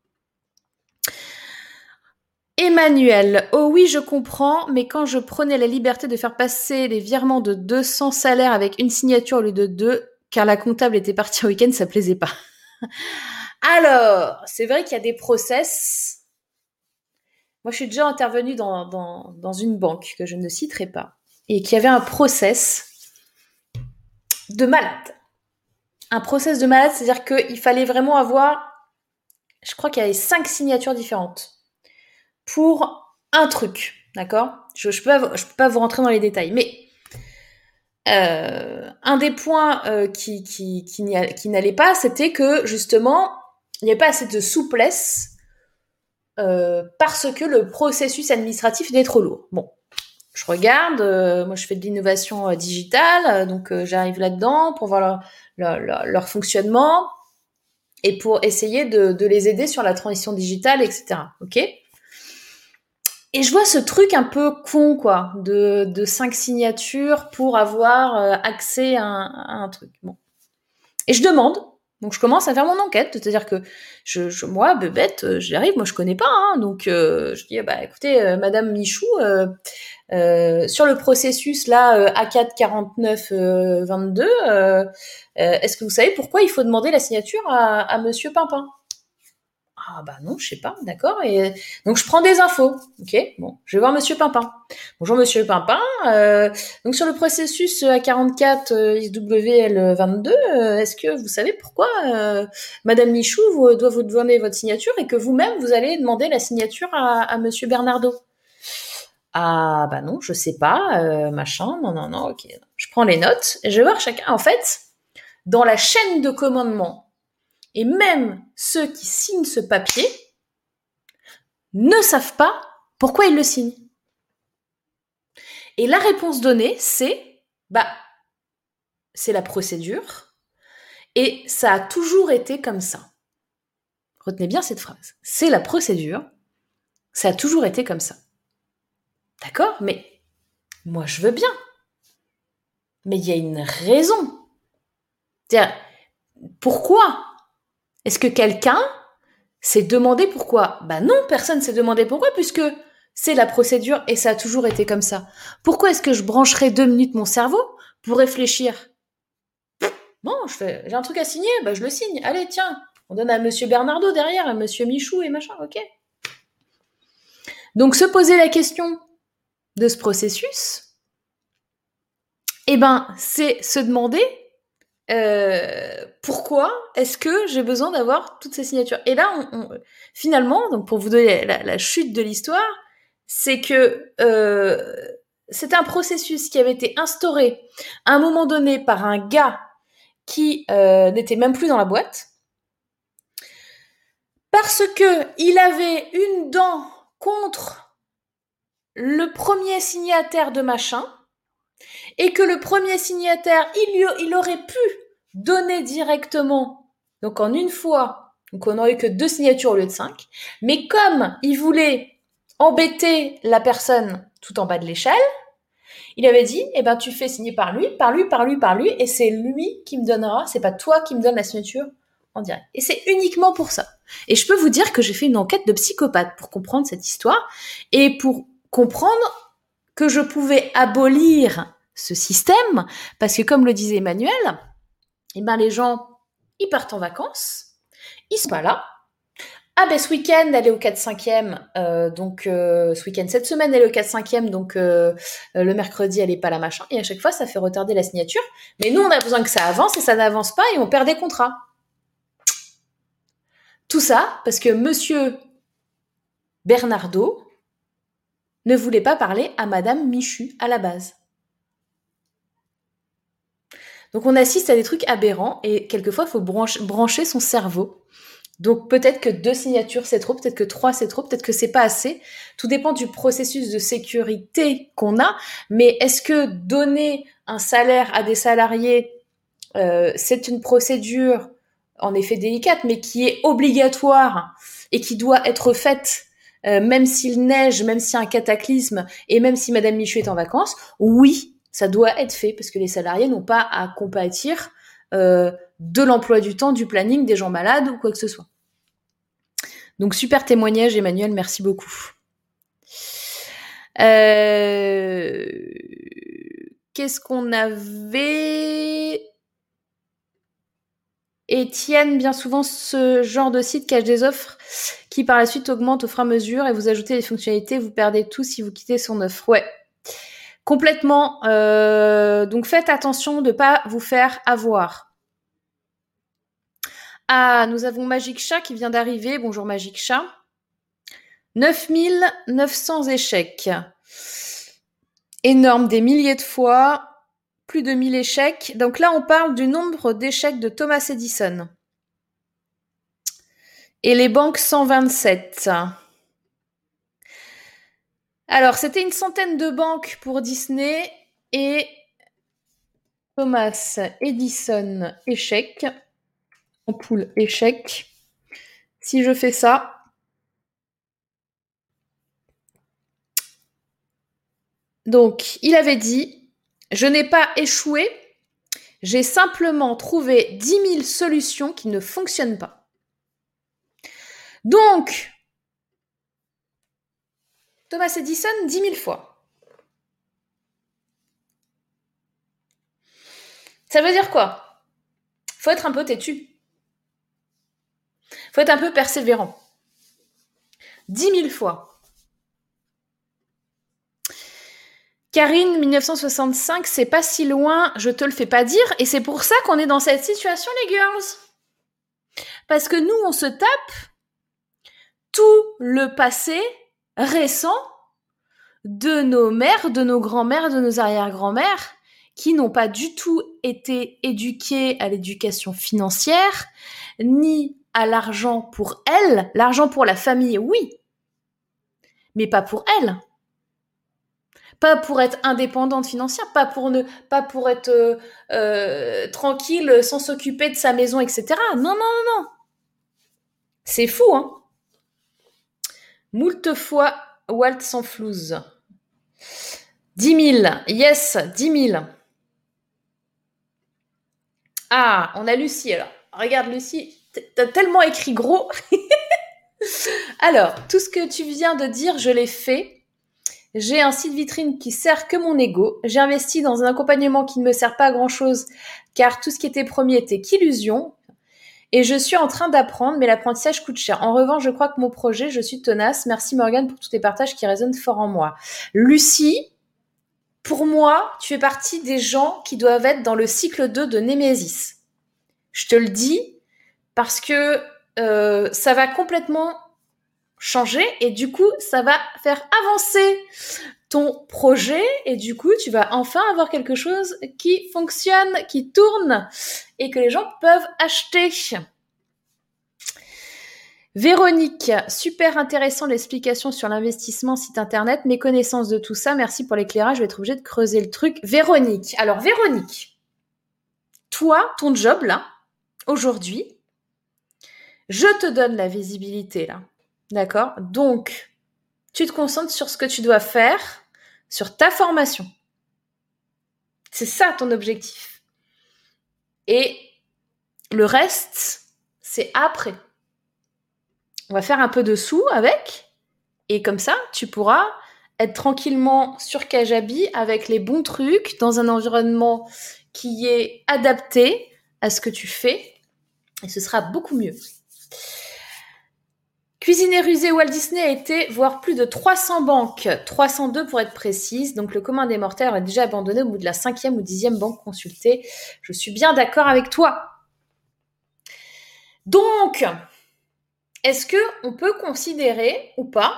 Emmanuel, oh oui, je comprends, mais quand je prenais la liberté de faire passer les virements de 200 salaires avec une signature au lieu de deux, car la comptable était partie au week-end, ça plaisait pas. Alors, c'est vrai qu'il y a des process. Moi, je suis déjà intervenue dans, une banque que je ne citerai pas et qui avait un process de malade. Un process de malade, c'est-à-dire qu'il fallait vraiment avoir, je crois qu'il y avait cinq signatures différentes pour un truc, d'accord? Je ne peux, pas vous rentrer dans les détails, mais euh, un des points euh, qui, qui, qui, n'allait pas, c'était que justement, il n'y avait pas assez de souplesse euh, parce que le processus administratif était trop lourd. Bon, je regarde, moi je fais de l'innovation digitale, donc j'arrive là-dedans pour voir leur, fonctionnement et pour essayer de, de, les aider sur la transition digitale, etc. Ok? Et je vois ce truc un peu con, quoi, de, de cinq signatures pour avoir euh, accès à un, truc. Et je demande, donc je commence à faire mon enquête, c'est-à-dire que je, je moi, bébête, euh, j'arrive, moi je connais pas, hein, donc euh, je dis bah écoutez, Madame Michou, sur le processus là A4 49 22, est-ce que vous savez pourquoi il faut demander la signature à, à Monsieur Pimpin? Ah bah non, je sais pas, d'accord. Et donc je prends des infos. Ok, bon, je vais voir Monsieur Pimpin. Bonjour Monsieur Pimpin. Euh, donc sur le processus A44 euh, ISWL22, euh, est-ce que vous savez pourquoi euh, Madame Michou doit vous demander votre signature et que vous-même vous allez demander la signature à, à Monsieur Bernardo? Ah bah non, je sais pas, euh, machin. Non non non. Ok, je prends les notes et je vais voir chacun. En fait, dans la chaîne de commandement et même ceux qui signent ce papier ne savent pas pourquoi ils le signent. Et la réponse donnée, c'est bah c'est la procédure. et ça a toujours été comme ça. Retenez bien cette phrase. C'est la procédure. Ça a toujours été comme ça. D'accord? Mais moi, je veux bien. Mais il y a une raison. C'est-à-dire, pourquoi Est-ce que quelqu'un s'est demandé pourquoi? Bah non, personne s'est demandé pourquoi, puisque c'est la procédure et ça a toujours été comme ça. Pourquoi est-ce que je brancherai deux minutes mon cerveau pour réfléchir? Bon, j'ai un truc à signer, bah je le signe. Allez, tiens, on donne à Monsieur Bernardo derrière, à Monsieur Michou et machin, ok. Donc se poser la question de ce processus, eh ben, c'est se demander euh, pourquoi est-ce que j'ai besoin d'avoir toutes ces signatures? Et là, finalement, donc pour vous donner la, chute de l'histoire, c'est que euh, c'est un processus qui avait été instauré à un moment donné par un gars qui euh, n'était même plus dans la boîte, parce que il avait une dent contre le premier signataire de machin, et que le premier signataire, il, aurait pu donner directement, donc en une fois, donc on n'aurait que deux signatures au lieu de cinq, mais comme il voulait embêter la personne tout en bas de l'échelle, il avait dit, eh ben, tu fais signer par lui, par lui, par lui, par lui, et c'est lui qui me donnera, c'est pas toi qui me donne la signature en direct. Et c'est uniquement pour ça. Et je peux vous dire que j'ai fait une enquête de psychopathe pour comprendre cette histoire et pour comprendre que je pouvais abolir ce système, parce que comme le disait Emmanuel, eh ben les gens, ils partent en vacances, ils sont pas là. Ah ben ce week-end, elle est au 4-5e, euh, donc euh, ce week-end, cette semaine, elle est au 4-5e, donc euh, le mercredi, elle est pas là, machin. Et à chaque fois, ça fait retarder la signature. Mais nous, on a besoin que ça avance et ça n'avance pas et on perd des contrats. Tout ça parce que monsieur Bernardo ne voulait pas parler à madame Michu à la base. Donc on assiste à des trucs aberrants et quelquefois il faut brancher son cerveau. Donc peut-être que deux signatures c'est trop, peut-être que trois c'est trop, peut-être que c'est pas assez. Tout dépend du processus de sécurité qu'on a. Mais est-ce que donner un salaire à des salariés, euh, c'est une procédure en effet délicate, mais qui est obligatoire et qui doit être faite euh, même s'il neige, même s'il y a un cataclysme et même si Madame Michu est en vacances, oui, ça doit être fait parce que les salariés n'ont pas à compatir euh, de l'emploi du temps, du planning, des gens malades ou quoi que ce soit. Donc super témoignage Emmanuel, merci beaucoup. Euh, qu'est-ce qu'on avait? Étienne, bien souvent, ce genre de site cache des offres qui par la suite augmentent au fur et à mesure et vous ajoutez des fonctionnalités, vous perdez tout si vous quittez son offre. Ouais, Complètement. Euh, donc faites attention de ne pas vous faire avoir. Ah, nous avons Magic Chat qui vient d'arriver. Bonjour Magic Chat. 9900 échecs. Énorme, des milliers de fois, plus de 1000 échecs. Donc là, on parle du nombre d'échecs de Thomas Edison. Et les banques 127. Alors, c'était une centaine de banques pour Disney et Thomas Edison échec. Ampoule échec. Si je fais ça, donc il avait dit, je n'ai pas échoué, j'ai simplement trouvé 10 000 solutions qui ne fonctionnent pas. Donc, Thomas Edison dix mille fois. Ça veut dire quoi? Faut être un peu têtu. Faut être un peu persévérant. Dix mille fois. Karine, 1965, c'est pas si loin, je te le fais pas dire, et c'est pour ça qu'on est dans cette situation, les girls. Parce que nous, on se tape tout le passé récents de nos mères, de nos grands-mères, de nos arrière-grands-mères, qui n'ont pas du tout été éduquées à l'éducation financière, ni à l'argent pour elles. L'argent pour la famille, oui, mais pas pour elles. Pas pour être indépendante financière, pas pour ne, pas pour être euh, euh, tranquille sans s'occuper de sa maison, etc. Non, non, non, non. C'est fou, hein. Moult fois Walt sans flouze. 10 000. Yes, 10 000. Ah, on a Lucie alors. Regarde Lucie, t'as tellement écrit gros. alors, tout ce que tu viens de dire, je l'ai fait. J'ai un site vitrine qui sert que mon ego. J'ai investi dans un accompagnement qui ne me sert pas à grand chose car tout ce qui était promis était qu'illusion. Et je suis en train d'apprendre, mais l'apprentissage coûte cher. En revanche, je crois que mon projet, je suis tenace. Merci Morgane pour tous tes partages qui résonnent fort en moi. Lucie, pour moi, tu fais partie des gens qui doivent être dans le cycle 2 de Némésis. Je te le dis parce que euh, ça va complètement changer et du coup, ça va faire avancer ton projet et du coup, tu vas enfin avoir quelque chose qui fonctionne, qui tourne et que les gens peuvent acheter. Véronique, super intéressant l'explication sur l'investissement site internet, mes connaissances de tout ça, merci pour l'éclairage, je vais être obligée de creuser le truc. Véronique, alors Véronique, toi, ton job là, aujourd'hui, je te donne la visibilité là, d'accord Donc, tu te concentres sur ce que tu dois faire, sur ta formation. C'est ça ton objectif. Et le reste, c'est après on va faire un peu de sous avec, et comme ça, tu pourras être tranquillement sur Kajabi avec les bons trucs dans un environnement qui est adapté à ce que tu fais, et ce sera beaucoup mieux. Cuisiner rusé Walt Disney a été voir plus de 300 banques, 302 pour être précise. Donc le commun des mortels a déjà abandonné au bout de la cinquième ou dixième banque consultée. Je suis bien d'accord avec toi. Donc, est-ce que on peut considérer ou pas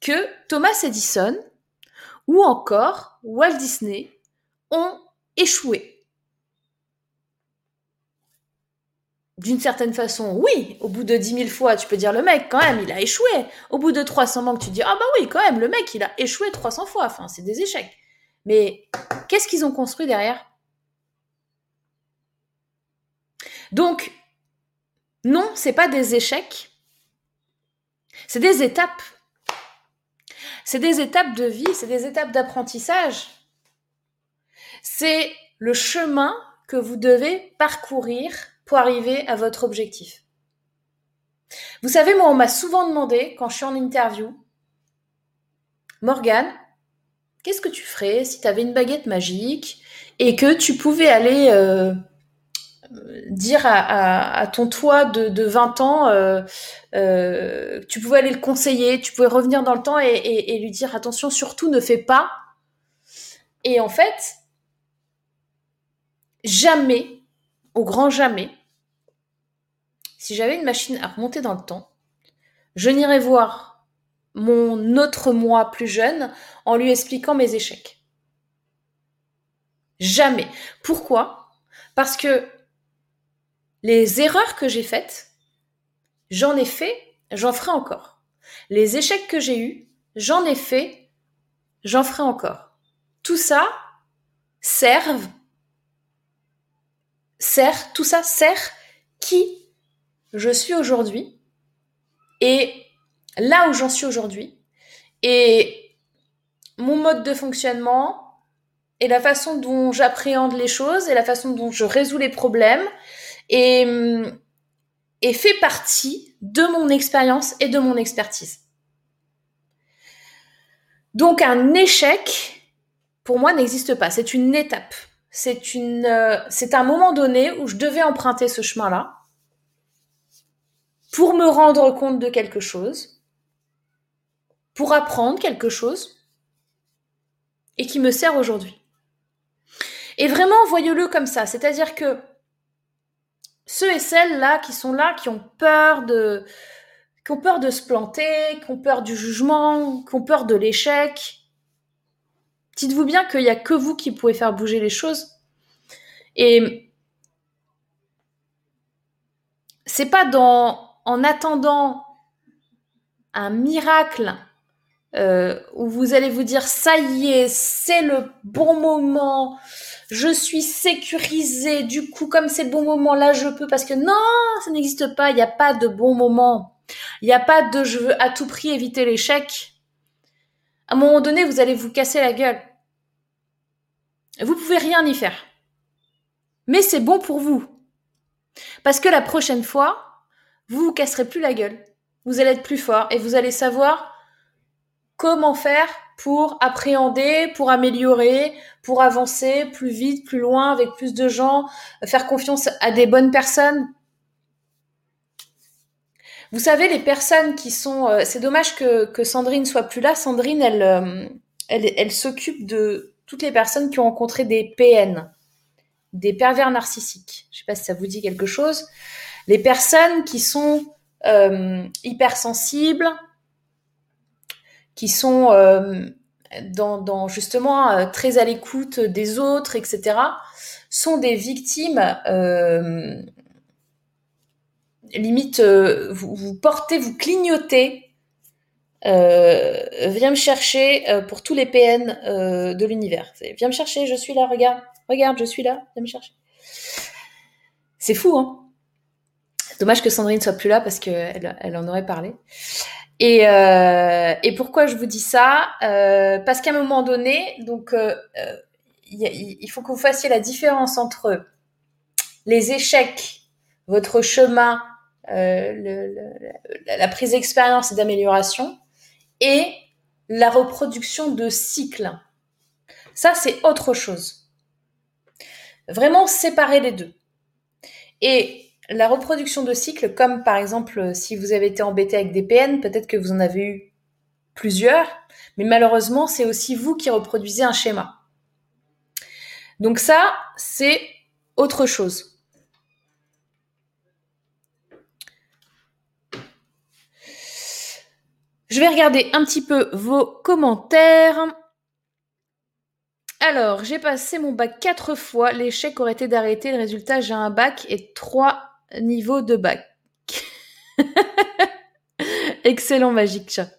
que Thomas Edison ou encore Walt Disney ont échoué? D'une certaine façon, oui. Au bout de 10 000 fois, tu peux dire le mec, quand même, il a échoué. Au bout de 300 banques, tu dis, ah bah oui, quand même, le mec, il a échoué 300 fois. Enfin, c'est des échecs. Mais qu'est-ce qu'ils ont construit derrière? Donc, non, c'est pas des échecs, c'est des étapes. C'est des étapes de vie, c'est des étapes d'apprentissage. C'est le chemin que vous devez parcourir pour arriver à votre objectif. Vous savez, moi, on m'a souvent demandé, quand je suis en interview, Morgane, qu'est-ce que tu ferais si tu avais une baguette magique et que tu pouvais aller euh, dire à, ton toi de, 20 ans, euh, euh, tu pouvais aller le conseiller, tu pouvais revenir dans le temps et, lui dire attention, surtout ne fais pas. Et en fait, jamais, au grand jamais, si j'avais une machine à remonter dans le temps, je n'irais voir mon autre moi plus jeune en lui expliquant mes échecs. Jamais. Pourquoi? Parce que les erreurs que j'ai faites, j'en ai fait, j'en ferai encore. Les échecs que j'ai eus, j'en ai fait, j'en ferai encore. Tout ça serve, sert, tout ça sert qui je suis aujourd'hui et là où j'en suis aujourd'hui et mon mode de fonctionnement et la façon dont j'appréhende les choses et la façon dont je résous les problèmes et, et fait partie de mon expérience et de mon expertise. Donc un échec, pour moi, n'existe pas. C'est une étape. C'est une, euh, un moment donné où je devais emprunter ce chemin-là pour me rendre compte de quelque chose, pour apprendre quelque chose, et qui me sert aujourd'hui. Et vraiment, voyez-le comme ça. C'est-à-dire que ceux et celles là qui sont là, qui ont peur de, qui ont peur de se planter, qui ont peur du jugement, qui ont peur de l'échec. Dites-vous bien qu'il n'y a que vous qui pouvez faire bouger les choses. Et c'est pas dans, en attendant un miracle euh, où vous allez vous dire ça y est, c'est le bon moment, je suis sécurisé, du coup comme c'est le bon moment là je peux parce que non, ça n'existe pas, il n'y a pas de bon moment. Il n'y a pas de je veux à tout prix éviter l'échec. À un moment donné, vous allez vous casser la gueule. Vous pouvez rien y faire. Mais c'est bon pour vous. Parce que la prochaine fois, vous vous casserez plus la gueule. Vous allez être plus fort et vous allez savoir comment faire pour appréhender, pour améliorer, pour avancer plus vite, plus loin, avec plus de gens, faire confiance à des bonnes personnes. Vous savez, les personnes qui sont... Euh, c'est dommage que, que Sandrine soit plus là. Sandrine, elle, euh, elle, elle s'occupe de toutes les personnes qui ont rencontré des PN, des pervers narcissiques. Je sais pas si ça vous dit quelque chose. Les personnes qui sont euh, hypersensibles, qui sont euh, dans, dans, justement euh, très à l'écoute des autres, etc., sont des victimes limite euh, vous, portez, vous clignotez. Euh, viens me chercher euh, pour tous les PN de l'univers. Viens me chercher, je suis là, regarde, regarde, je suis là, viens me chercher. C'est fou, hein Dommage que Sandrine soit plus là parce qu'elle elle en aurait parlé. Et, et pourquoi je vous dis ça? Parce qu'à un moment donné, donc il, faut que vous fassiez la différence entre les échecs, votre chemin le, la prise d'expérience et d'amélioration et la reproduction de cycles. Ça, c'est autre chose. Vraiment séparer les deux. Et la reproduction de cycles, comme par exemple si vous avez été embêté avec des PN, peut-être que vous en avez eu plusieurs, mais malheureusement, c'est aussi vous qui reproduisez un schéma. Donc ça, c'est autre chose. Je vais regarder un petit peu vos commentaires. Alors, j'ai passé mon bac quatre fois. L'échec aurait été d'arrêter. Le résultat, j'ai un bac et trois niveaux de bac. Excellent, magique chat.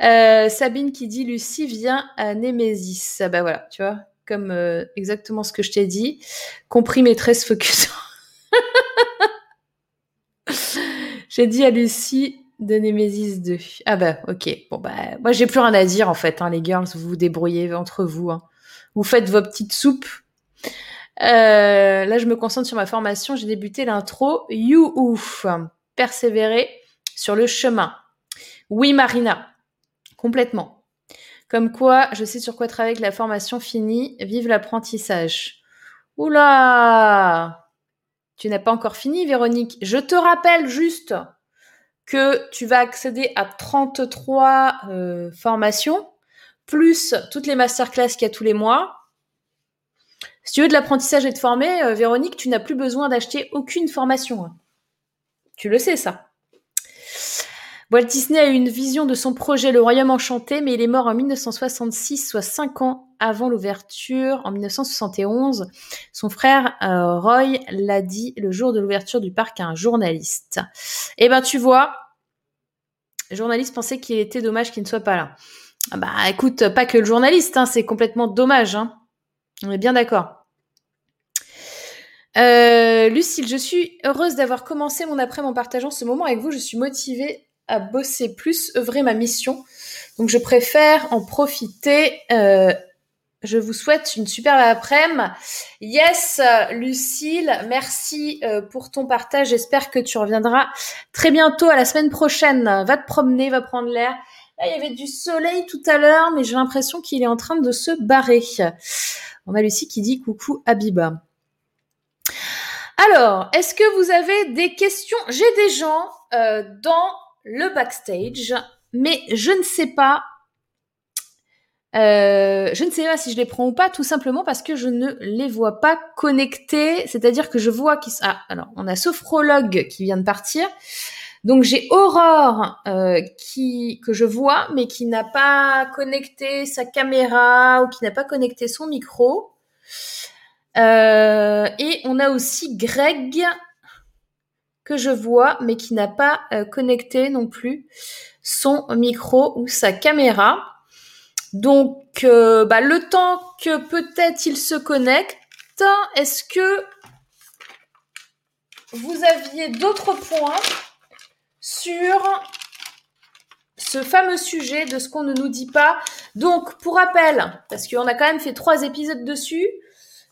Euh, Sabine qui dit Lucie vient à Némésis. Ah bah voilà, tu vois, comme euh, exactement ce que je t'ai dit. Compris maîtresse focus. J'ai dit à Lucie de Nemesis 2. Ah bah ok. Bon bah moi j'ai plus rien à dire en fait, hein, les girls, vous vous débrouillez entre vous. Hein. Vous faites vos petites soupes. Euh, là je me concentre sur ma formation. J'ai débuté l'intro. You ouf. Persévérer sur le chemin. Oui Marina, complètement. Comme quoi, je sais sur quoi travailler avec la formation finie. Vive l'apprentissage. Oula Tu n'as pas encore fini, Véronique. Je te rappelle juste que tu vas accéder à 33 euh, formations, plus toutes les masterclass qu'il y a tous les mois. Si tu veux de l'apprentissage et de former, euh, Véronique, tu n'as plus besoin d'acheter aucune formation. Tu le sais, ça. Walt Disney a eu une vision de son projet Le Royaume Enchanté, mais il est mort en 1966, soit 5 ans avant l'ouverture, en 1971. Son frère euh, Roy l'a dit le jour de l'ouverture du parc à un journaliste. Eh ben, tu vois, le journaliste pensait qu'il était dommage qu'il ne soit pas là. Ah bah, écoute, pas que le journaliste, hein, c'est complètement dommage. Hein. On est bien d'accord. Euh, Lucille, je suis heureuse d'avoir commencé mon après en partageant ce moment avec vous. Je suis motivée à bosser plus, œuvrer ma mission. Donc je préfère en profiter. Euh, je vous souhaite une superbe après-midi. Yes, Lucille, merci euh, pour ton partage. J'espère que tu reviendras très bientôt à la semaine prochaine. Va te promener, va prendre l'air. Là, il y avait du soleil tout à l'heure, mais j'ai l'impression qu'il est en train de se barrer. On a Lucie qui dit coucou Abiba. Alors, est-ce que vous avez des questions? J'ai des gens euh, dans le backstage, mais je ne sais pas. Euh, je ne sais pas si je les prends ou pas, tout simplement parce que je ne les vois pas connectés. C'est-à-dire que je vois qu'ils. Ah, alors, on a Sophrologue qui vient de partir. Donc j'ai Aurore euh, qui que je vois, mais qui n'a pas connecté sa caméra ou qui n'a pas connecté son micro. Euh, et on a aussi Greg que je vois, mais qui n'a pas euh, connecté non plus son micro ou sa caméra. Donc, euh, bah, le temps que peut-être il se connecte, est-ce que vous aviez d'autres points sur ce fameux sujet de ce qu'on ne nous dit pas? Donc, pour rappel, parce qu'on a quand même fait trois épisodes dessus.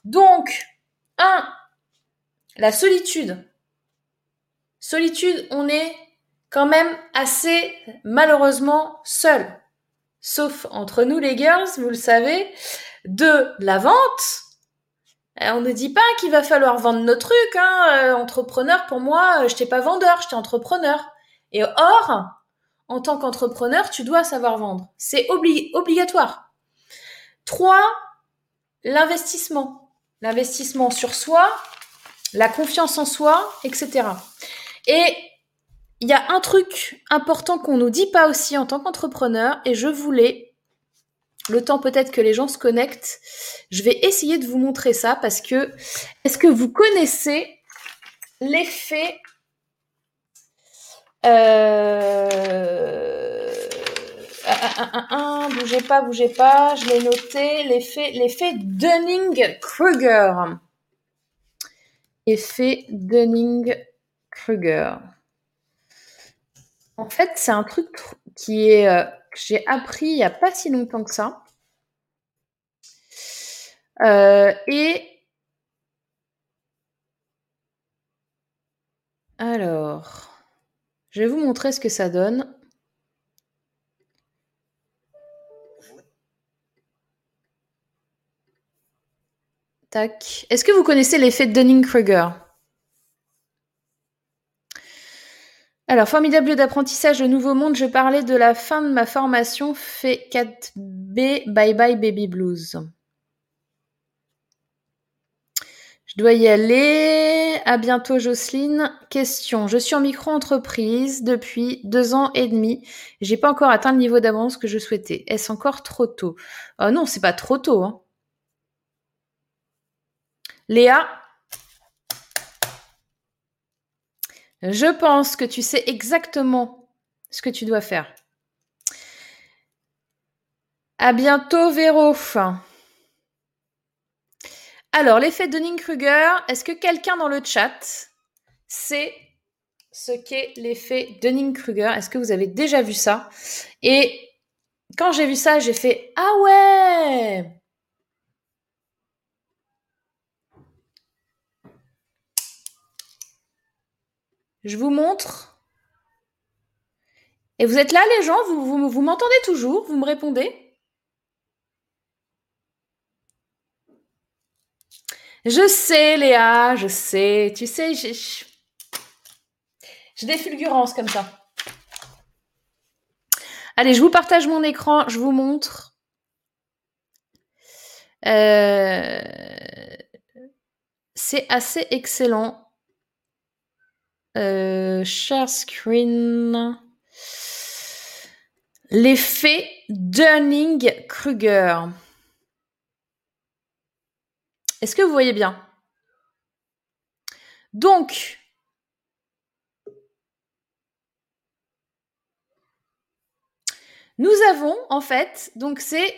Donc, un, la solitude. Solitude, on est quand même assez malheureusement seul. Sauf entre nous les girls, vous le savez. De la vente. On ne dit pas qu'il va falloir vendre nos trucs. Hein. Euh, entrepreneur, pour moi, je n'étais pas vendeur, j'étais entrepreneur. Et or, en tant qu'entrepreneur, tu dois savoir vendre. C'est obligatoire. Trois, l'investissement. L'investissement sur soi, la confiance en soi, etc. Et il y a un truc important qu'on nous dit pas aussi en tant qu'entrepreneur, et je voulais, le temps peut-être que les gens se connectent, je vais essayer de vous montrer ça parce que, est-ce que vous connaissez l'effet euh... Un, bougez pas, bougez pas, je l'ai noté. L'effet, l'effet Dunning-Kruger. Effet Dunning-Kruger. En fait, c'est un truc qui est euh, que j'ai appris il n'y a pas si longtemps que ça. Euh, et alors. Je vais vous montrer ce que ça donne. Tac. Est-ce que vous connaissez l'effet Dunning-Kruger? Alors, formidable lieu d'apprentissage de nouveau monde, je parlais de la fin de ma formation fait 4B Bye Bye Baby Blues. Je dois y aller. À bientôt, Jocelyne. Question. Je suis en micro-entreprise depuis deux ans et demi. J'ai pas encore atteint le niveau d'avance que je souhaitais. Est-ce encore trop tôt? Oh Non, c'est pas trop tôt. Hein. Léa? Je pense que tu sais exactement ce que tu dois faire. À bientôt, Véro. Alors, l'effet Dunning-Kruger, est-ce que quelqu'un dans le chat sait ce qu'est l'effet Dunning-Kruger Est-ce que vous avez déjà vu ça? Et quand j'ai vu ça, j'ai fait Ah ouais Je vous montre. Et vous êtes là, les gens? Vous, m'entendez toujours? Vous me répondez? Je sais, Léa, je sais. Tu sais, j'ai, j'ai des fulgurances comme ça. Allez, je vous partage mon écran, je vous montre. Euh, c'est assez excellent. Euh, share screen. L'effet Dunning-Kruger. Est-ce que vous voyez bien? Donc, nous avons en fait, donc c'est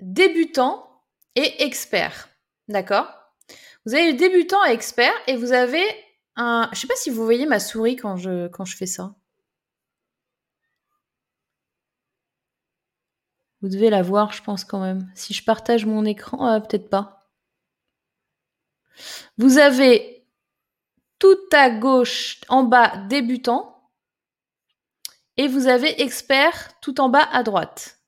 débutant et expert. D'accord? Vous avez débutant et expert et vous avez un. Je sais pas si vous voyez ma souris quand je, quand je fais ça. Vous devez la voir, je pense quand même. Si je partage mon écran, euh, peut-être pas. Vous avez tout à gauche en bas débutant et vous avez expert tout en bas à droite.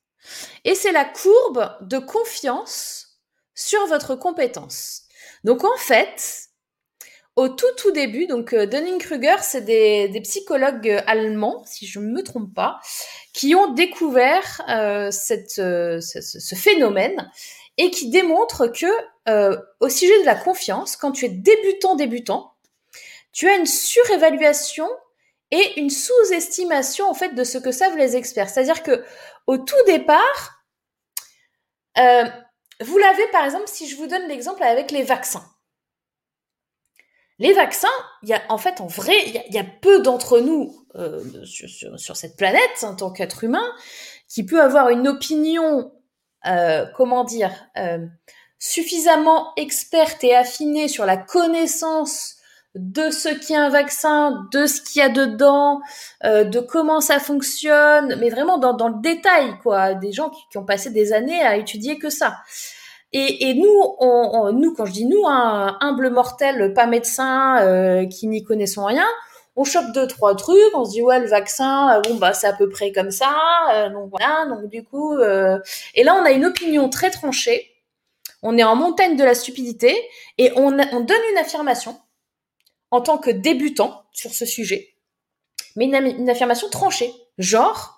Et c'est la courbe de confiance sur votre compétence. Donc en fait, au tout tout début, donc euh, Dunning-Kruger, c'est des, psychologues allemands, si je ne me trompe pas, qui ont découvert euh, euh, ce, phénomène et qui démontre que euh, au sujet de la confiance, quand tu es débutant débutant, tu as une surévaluation et une sous-estimation en fait de ce que savent les experts. C'est-à-dire que au tout départ, euh, vous l'avez par exemple, si je vous donne l'exemple avec les vaccins. Les vaccins, y a en fait en vrai, il y, a peu d'entre nous euh, sur, cette planète en tant qu'être humain, qui peut avoir une opinion, euh, comment dire, euh, suffisamment experte et affinée sur la connaissance de ce qu'est un vaccin, de ce qu'il y a dedans, de comment ça fonctionne, mais vraiment dans, le détail, quoi. Des gens qui, ont passé des années à étudier que ça. Et, et nous, on, on, nous, quand je dis nous, un humble mortel, pas médecin, euh, qui n'y connaissons rien, on chope deux trois trucs, on se dit ouais le vaccin, euh, bon bah c'est à peu près comme ça, euh, donc voilà, donc du coup, euh, et là on a une opinion très tranchée, on est en montagne de la stupidité et on, on donne une affirmation en tant que débutant sur ce sujet, mais une affirmation tranchée, genre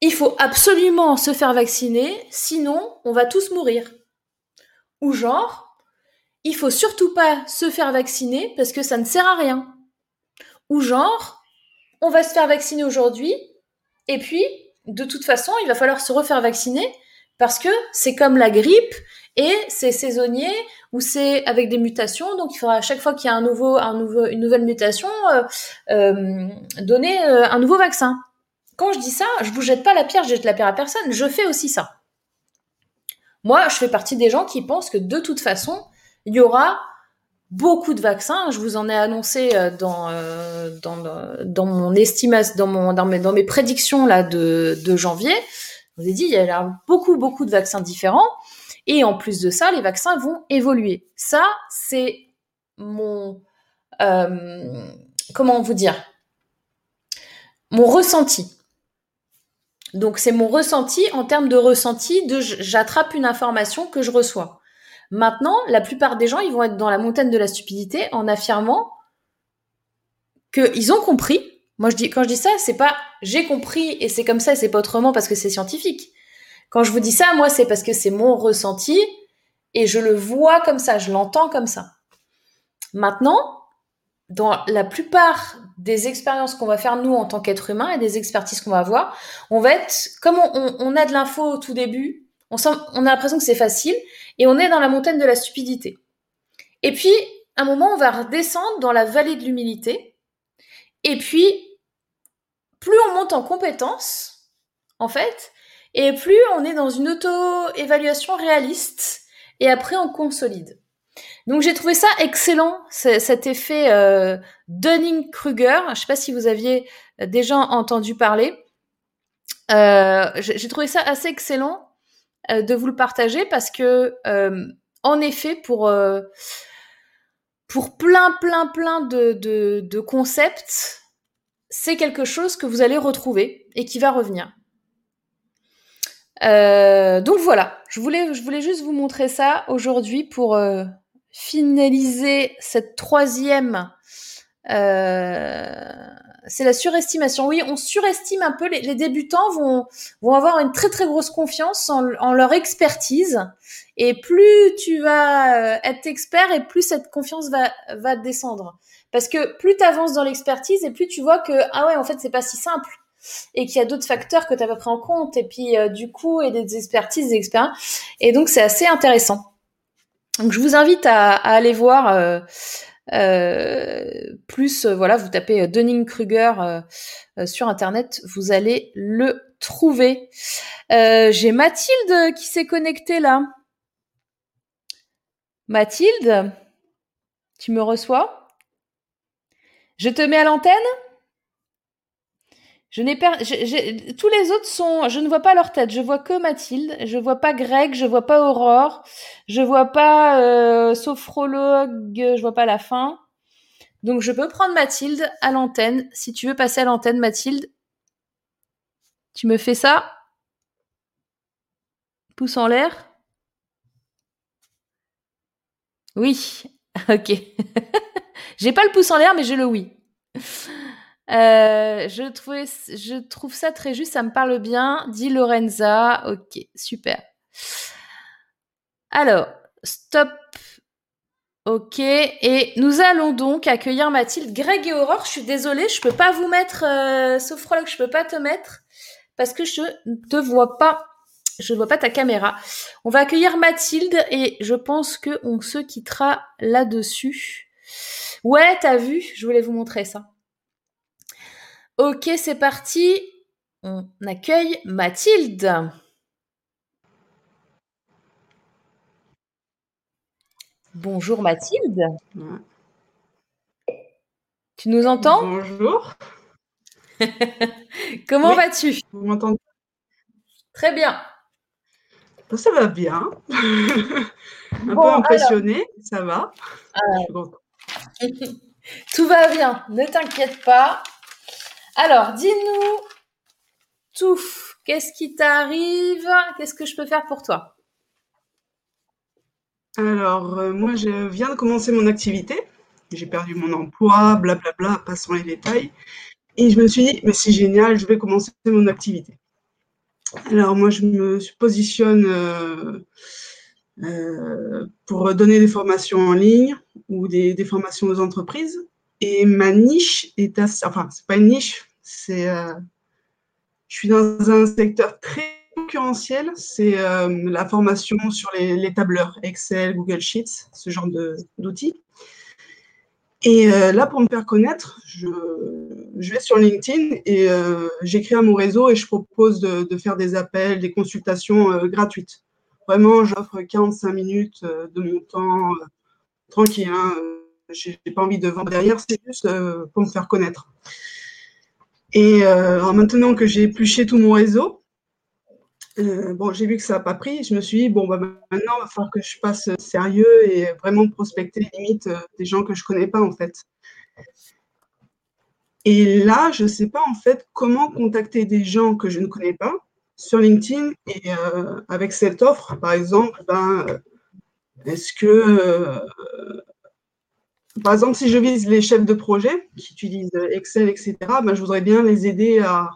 il faut absolument se faire vacciner, sinon on va tous mourir. Ou genre, il faut surtout pas se faire vacciner parce que ça ne sert à rien. Ou genre, on va se faire vacciner aujourd'hui, et puis, de toute façon, il va falloir se refaire vacciner parce que c'est comme la grippe et c'est saisonnier ou c'est avec des mutations. Donc, il faudra à chaque fois qu'il y a un nouveau, un nouveau, une nouvelle mutation, euh, euh, donner euh, un nouveau vaccin. Quand je dis ça, je vous jette pas la pierre, je jette la pierre à personne. Je fais aussi ça. Moi, je fais partie des gens qui pensent que de toute façon, il y aura beaucoup de vaccins. Je vous en ai annoncé dans dans, dans mon estimation, dans mon dans mes dans mes prédictions là de, de janvier. Je vous ai dit il y a beaucoup beaucoup de vaccins différents et en plus de ça, les vaccins vont évoluer. Ça, c'est mon euh, comment vous dire? Mon ressenti. Donc c'est mon ressenti en termes de ressenti j'attrape une information que je reçois. Maintenant, la plupart des gens, ils vont être dans la montagne de la stupidité en affirmant qu'ils ont compris. Moi, je dis, quand je dis ça, c'est pas j'ai compris et c'est comme ça et c'est pas autrement parce que c'est scientifique. Quand je vous dis ça, moi, c'est parce que c'est mon ressenti et je le vois comme ça, je l'entends comme ça. Maintenant, dans la plupart des expériences qu'on va faire nous en tant qu'être humain et des expertises qu'on va avoir, on va être, comme on, a de l'info au tout début, on a l'impression que c'est facile et on est dans la montagne de la stupidité. Et puis, à un moment, on va redescendre dans la vallée de l'humilité. Et puis, plus on monte en compétence, en fait, et plus on est dans une auto-évaluation réaliste, et après on consolide. Donc j'ai trouvé ça excellent, cet effet euh, Dunning-Kruger. Je ne sais pas si vous aviez déjà entendu parler. Euh, j'ai trouvé ça assez excellent euh, de vous le partager parce que, euh, en effet, pour euh, pour plein, plein, plein de, de, concepts, c'est quelque chose que vous allez retrouver et qui va revenir. Euh, donc voilà, je voulais, je voulais juste vous montrer ça aujourd'hui pour euh, finaliser cette troisième euh, c'est la surestimation. Oui, on surestime un peu. Les, débutants vont, vont avoir une très très grosse confiance en, leur expertise. Et plus tu vas euh, être expert et plus cette confiance va, va descendre. Parce que plus tu avances dans l'expertise et plus tu vois que, ah ouais, en fait, c'est pas si simple. Et qu'il y a d'autres facteurs que tu n'as pas pris en compte. Et puis, euh, du coup, et des expertises, des expériences. Et donc, c'est assez intéressant. Donc, je vous invite à, aller voir euh, euh, plus, euh, voilà, vous tapez euh, Dunning-Kruger sur Internet, vous allez le trouver. J'ai Mathilde qui s'est connectée là. Mathilde, tu me reçois? Je te mets à l'antenne? Je n'ai tous les autres sont, je ne vois pas leur tête. Je vois que Mathilde. Je vois pas Greg. Je vois pas Aurore. Je vois pas euh, sophrologue. Je vois pas la fin. Donc je peux prendre Mathilde à l'antenne. Si tu veux passer à l'antenne, Mathilde, tu me fais ça. Pouce en l'air. Oui. Ok. j'ai pas le pouce en l'air, mais j'ai le oui. Euh, je, trouvais, je trouve ça très juste, ça me parle bien. Dit Lorenza. Ok, super. Alors, stop. Ok, et nous allons donc accueillir Mathilde, Greg et Aurore. Je suis désolée, je peux pas vous mettre, euh, Sophrologue, je peux pas te mettre parce que je ne te vois pas. Je ne vois pas ta caméra. On va accueillir Mathilde et je pense que on se quittera là-dessus. Ouais, t'as vu Je voulais vous montrer ça. Ok, c'est parti. On accueille Mathilde. Bonjour Mathilde. Tu nous entends? Bonjour. Comment vas-tu? Vous m'entendez? Très bien. Ça va bien. Un peu impressionné, ça va. Tout va bien, ne t'inquiète pas. Alors, dis-nous tout. Qu'est-ce qui t'arrive? Qu'est-ce que je peux faire pour toi? Alors, euh, moi, je viens de commencer mon activité. J'ai perdu mon emploi, blablabla, passons les détails. Et je me suis dit, mais c'est génial, je vais commencer mon activité. Alors, moi, je me positionne euh, euh, pour donner des formations en ligne ou des, des, formations aux entreprises. Et ma niche est assez, enfin, c'est pas une niche, c'est, euh, je suis dans un secteur très concurrentiel, c'est euh, la formation sur les, tableurs Excel, Google Sheets, ce genre d'outils. Et euh, là, pour me faire connaître, je, je vais sur LinkedIn et j'écris à mon réseau et je propose de, de faire des appels, des consultations gratuites. Vraiment, j'offre 45 minutes de mon temps tranquille. Hein, j'ai pas envie de vendre derrière, c'est juste pour me faire connaître. Et maintenant que j'ai épluché tout mon réseau, euh, bon, j'ai vu que ça n'a pas pris. Je me suis dit, bon, bah, maintenant, il va falloir que je passe sérieux et vraiment prospecter limite euh, des gens que je ne connais pas, en fait. Et là, je ne sais pas, en fait, comment contacter des gens que je ne connais pas sur LinkedIn. Et euh, avec cette offre, par exemple, ben, est-ce que, par exemple, si je vise les chefs de projet qui utilisent Excel, etc., ben, je voudrais bien les aider à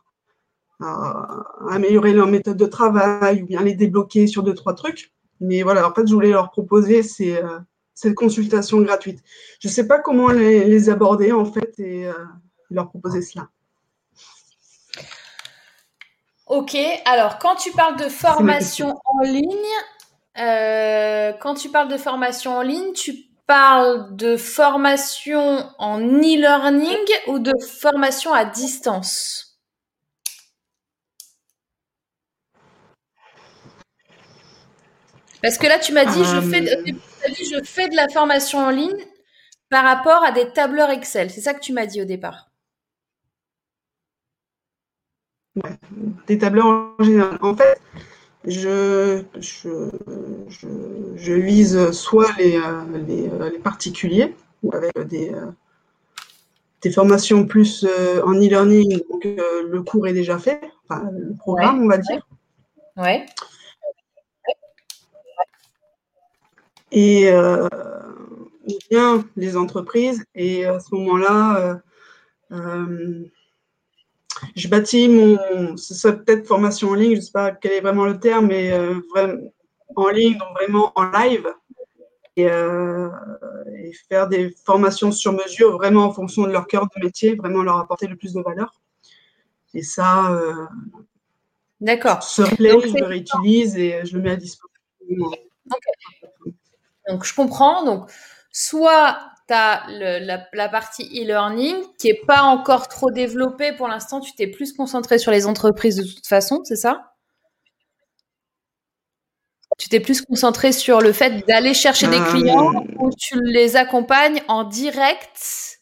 à, améliorer leur méthode de travail ou bien les débloquer sur deux, trois trucs. Mais voilà, en fait, je voulais leur proposer ces, euh, cette consultation gratuite. Je ne sais pas comment les, les, aborder, en fait, et euh, leur proposer cela. Ok, alors quand tu parles de formation en ligne, euh, quand tu parles de formation en ligne, tu parles de formation en e-learning ou de formation à distance? Parce que là, tu m'as dit, je fais, de, Euh, dit, je fais de la formation en ligne par rapport à des tableurs Excel. C'est ça que tu m'as dit au départ. Ouais, des tableurs en général. En fait, je, je, je, je vise soit les, euh, les, euh, les particuliers ou avec des, euh, des formations plus en e-learning, donc le cours est déjà fait, enfin le programme, Ouais, on va dire. Ouais. Et euh, bien les entreprises. Et à ce moment-là, euh, euh, je bâtis mon, ce serait peut-être formation en ligne, je ne sais pas quel est vraiment le terme, mais euh, vraiment en ligne, donc vraiment en live. Et, euh, et faire des formations sur mesure, vraiment en fonction de leur cœur de métier, vraiment leur apporter le plus de valeur. Et ça, euh, D'accord. ce replay, Donc, je le réutilise et je le mets à disposition. Donc, je comprends. Donc, soit tu as la, la partie e-learning qui est pas encore trop développée pour l'instant. Tu t'es plus concentré sur les entreprises de toute façon, c'est ça? Tu t'es plus concentré sur le fait d'aller chercher des clients Euh, ou tu les accompagnes en direct,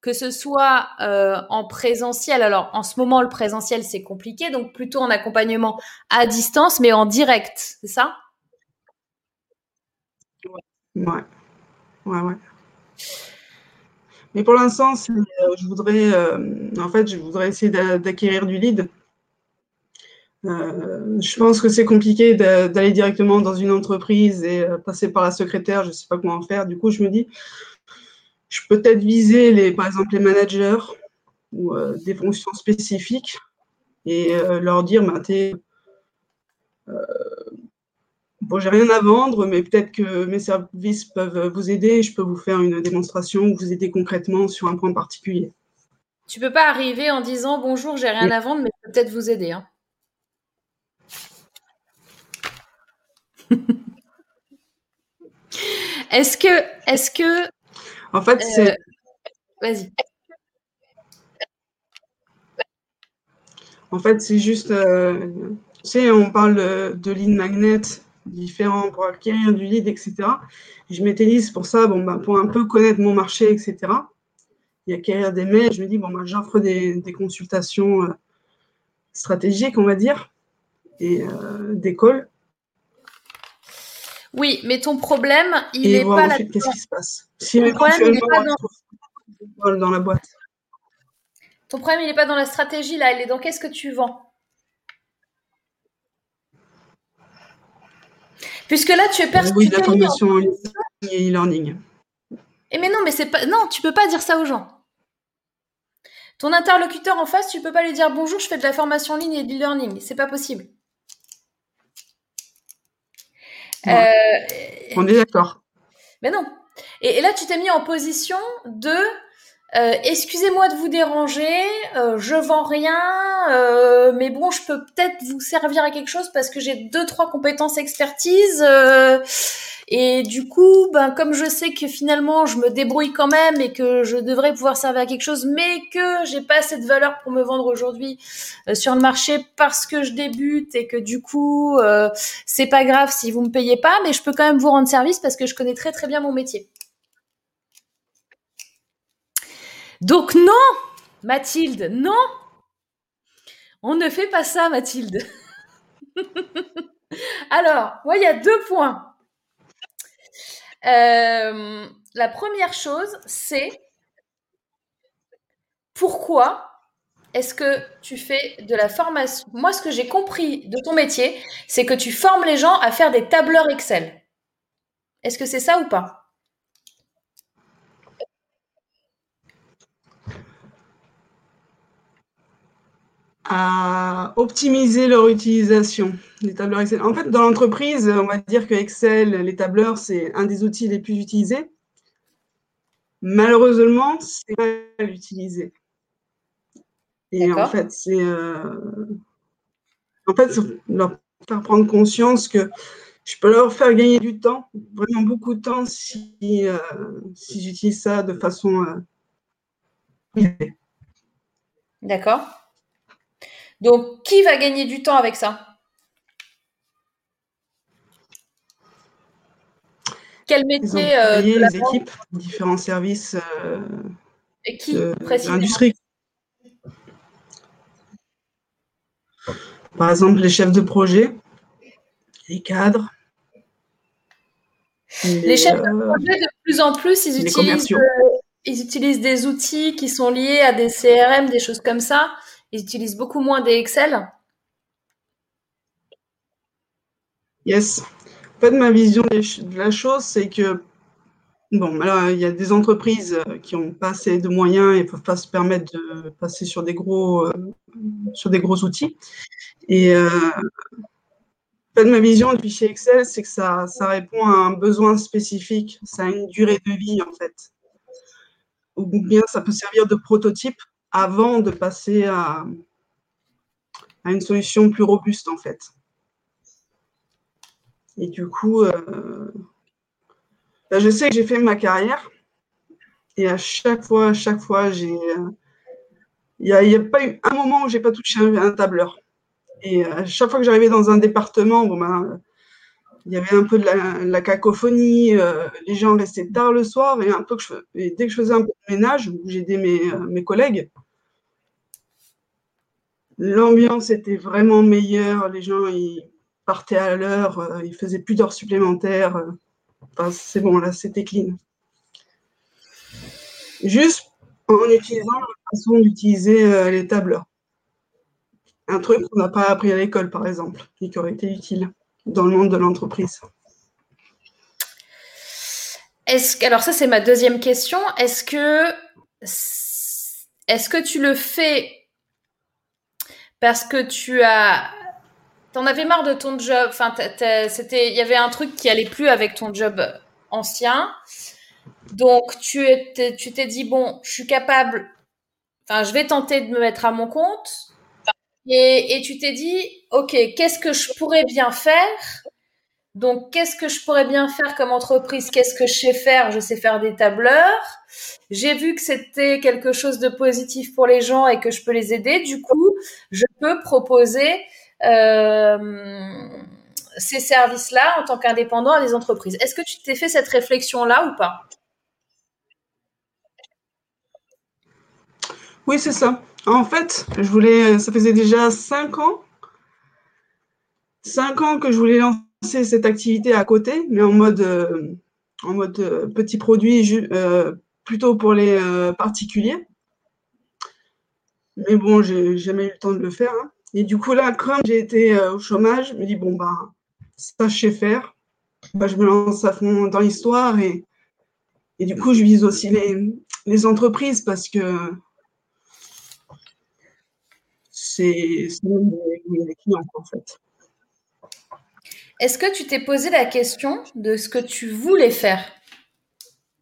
que ce soit euh, en présentiel. Alors, en ce moment, le présentiel, c'est compliqué, donc plutôt en accompagnement à distance, mais en direct, c'est ça? Ouais, ouais, ouais. Mais pour l'instant, euh, je voudrais, euh, en fait, je voudrais essayer d'a- d'acquérir du lead. Euh, je pense que c'est compliqué d'a- d'aller directement dans une entreprise et passer par la secrétaire. Je ne sais pas comment faire. Du coup, je me dis, je peux peut-être viser les, par exemple, les managers ou des fonctions spécifiques et leur dire, bah, bon, j'ai rien à vendre, mais peut-être que mes services peuvent vous aider. et Je peux vous faire une démonstration ou vous aider concrètement sur un point particulier. Tu peux pas arriver en disant bonjour, j'ai rien à vendre, mais je peux peut-être vous aider. Hein. est-ce que, est-ce que, En fait, euh, c'est vas-y. En fait, c'est juste, euh, tu sais, on parle de, de lead magnet différents pour acquérir du lead, etc. Je m'utilise pour ça, bon, bah, pour un peu connaître mon marché, etc. Et acquérir des mails, je me dis, bon, bah, j'offre des, consultations euh, stratégiques, on va dire, et euh, des calls. Oui, mais ton problème, il n'est pas là. Qu'est-ce qui se passe Si ton problème, il n'est pas dans... dans la boîte. Ton problème, il n'est pas dans la stratégie, là. Il est dans qu'est-ce que tu vends. Puisque là, tu es persuadé. Oui, la formation en ligne et e-learning. Et mais non, mais c'est pas. Non, tu peux pas dire ça aux gens. Ton interlocuteur en face, tu peux pas lui dire bonjour, je fais de la formation en ligne et de l'e-learning. C'est pas possible. Euh, On est d'accord. Mais non. Et, là, tu t'es mis en position de euh, excusez-moi de vous déranger, euh, je vends rien, euh, mais bon, je peux peut-être vous servir à quelque chose parce que j'ai deux trois compétences expertise. et du coup, ben comme je sais que finalement je me débrouille quand même et que je devrais pouvoir servir à quelque chose, mais que j'ai pas assez de valeur pour me vendre aujourd'hui sur le marché parce que je débute et que du coup c'est pas grave si vous me payez pas, mais je peux quand même vous rendre service parce que je connais très très bien mon métier. Donc non, Mathilde, non. On ne fait pas ça, Mathilde. Alors, moi, il y a deux points. Euh, la première chose, c'est pourquoi est-ce que tu fais de la formation? Moi, ce que j'ai compris de ton métier, c'est que tu formes les gens à faire des tableurs Excel. Est-ce que c'est ça ou pas? À optimiser leur utilisation des tableurs Excel. En fait, dans l'entreprise, on va dire que Excel, les tableurs, c'est un des outils les plus utilisés. Malheureusement, c'est pas l'utiliser. Et en fait, c'est euh, en fait leur faire prendre conscience que je peux leur faire gagner du temps, vraiment beaucoup de temps, si, euh, si j'utilise ça de façon euh, D'accord. Donc, qui va gagner du temps avec ça? Quel métier euh, Les équipes, différents services euh, Et qui, l'industrie. Par exemple, les chefs de projet, les cadres. Les, chefs de euh, projet, de plus en plus, ils utilisent, ils utilisent des outils qui sont liés à des CRM, des choses comme ça. Ils utilisent beaucoup moins des Excel Yes. En fait, ma vision de la chose, c'est que, bon, il y a des entreprises euh, qui n'ont pas assez de moyens et ne peuvent pas se permettre de passer sur des gros, euh, sur des gros outils. Et euh, en fait, ma vision du fichier Excel, c'est que ça, ça répond à un besoin spécifique, ça a une durée de vie, en fait. Ou bien ça peut servir de prototype avant de passer à, une solution plus robuste en fait. Et du coup, euh, bah, je sais que j'ai fait ma carrière et à chaque fois, à chaque fois, j'ai, il n'y a, pas eu un moment où j'ai pas touché un, tableur. Et à chaque fois que j'arrivais dans un département, bon ben, il y avait un peu de la, cacophonie, euh, les gens restaient tard le soir et un peu que je, dès que je faisais un peu de ménage, j'ai aidé mes, mes collègues, L'ambiance était vraiment meilleure. Les gens, ils partaient à l'heure. Euh, ils faisaient plus d'heures supplémentaires. Enfin, c'est bon, là, c'était clean. Juste en utilisant la façon d'utiliser euh, les tableurs. Un truc qu'on n'a pas appris à l'école, par exemple, et qui aurait été utile dans le monde de l'entreprise. Est-ce alors ça c'est ma deuxième question. Est-ce que est-ce que tu le fais parce que tu as T'en avais marre de ton job. Enfin, c'était, il y avait un truc qui allait plus avec ton job ancien. Donc, tu tu t'es dit bon, je suis capable. Enfin, je vais tenter de me mettre à mon compte. Et, et tu t'es dit, ok, qu'est-ce que je pourrais bien faire Donc, qu'est-ce que je pourrais bien faire comme entreprise? Qu'est-ce que je sais faire? Je sais faire des tableurs. J'ai vu que c'était quelque chose de positif pour les gens et que je peux les aider. Du coup, je peux proposer euh, ces services-là en tant qu'indépendant à des entreprises. Est-ce que tu t'es fait cette réflexion-là ou pas? Oui, c'est ça. En fait, je voulais, ça faisait déjà cinq ans, cinq ans que je voulais lancer cette activité à côté, mais en mode, euh, en mode euh, petit produit, euh, plutôt pour les particuliers. Mais bon, j'ai jamais eu le temps de le faire. Hein. Et du coup, là, comme j'ai été au chômage, je me dis, bon, bah, ça, je sais faire. Bah, je me lance à fond dans l'histoire et, et du coup, je vise aussi les, les entreprises parce que c'est les clients, en fait. Est-ce que tu t'es posé la question de ce que tu voulais faire?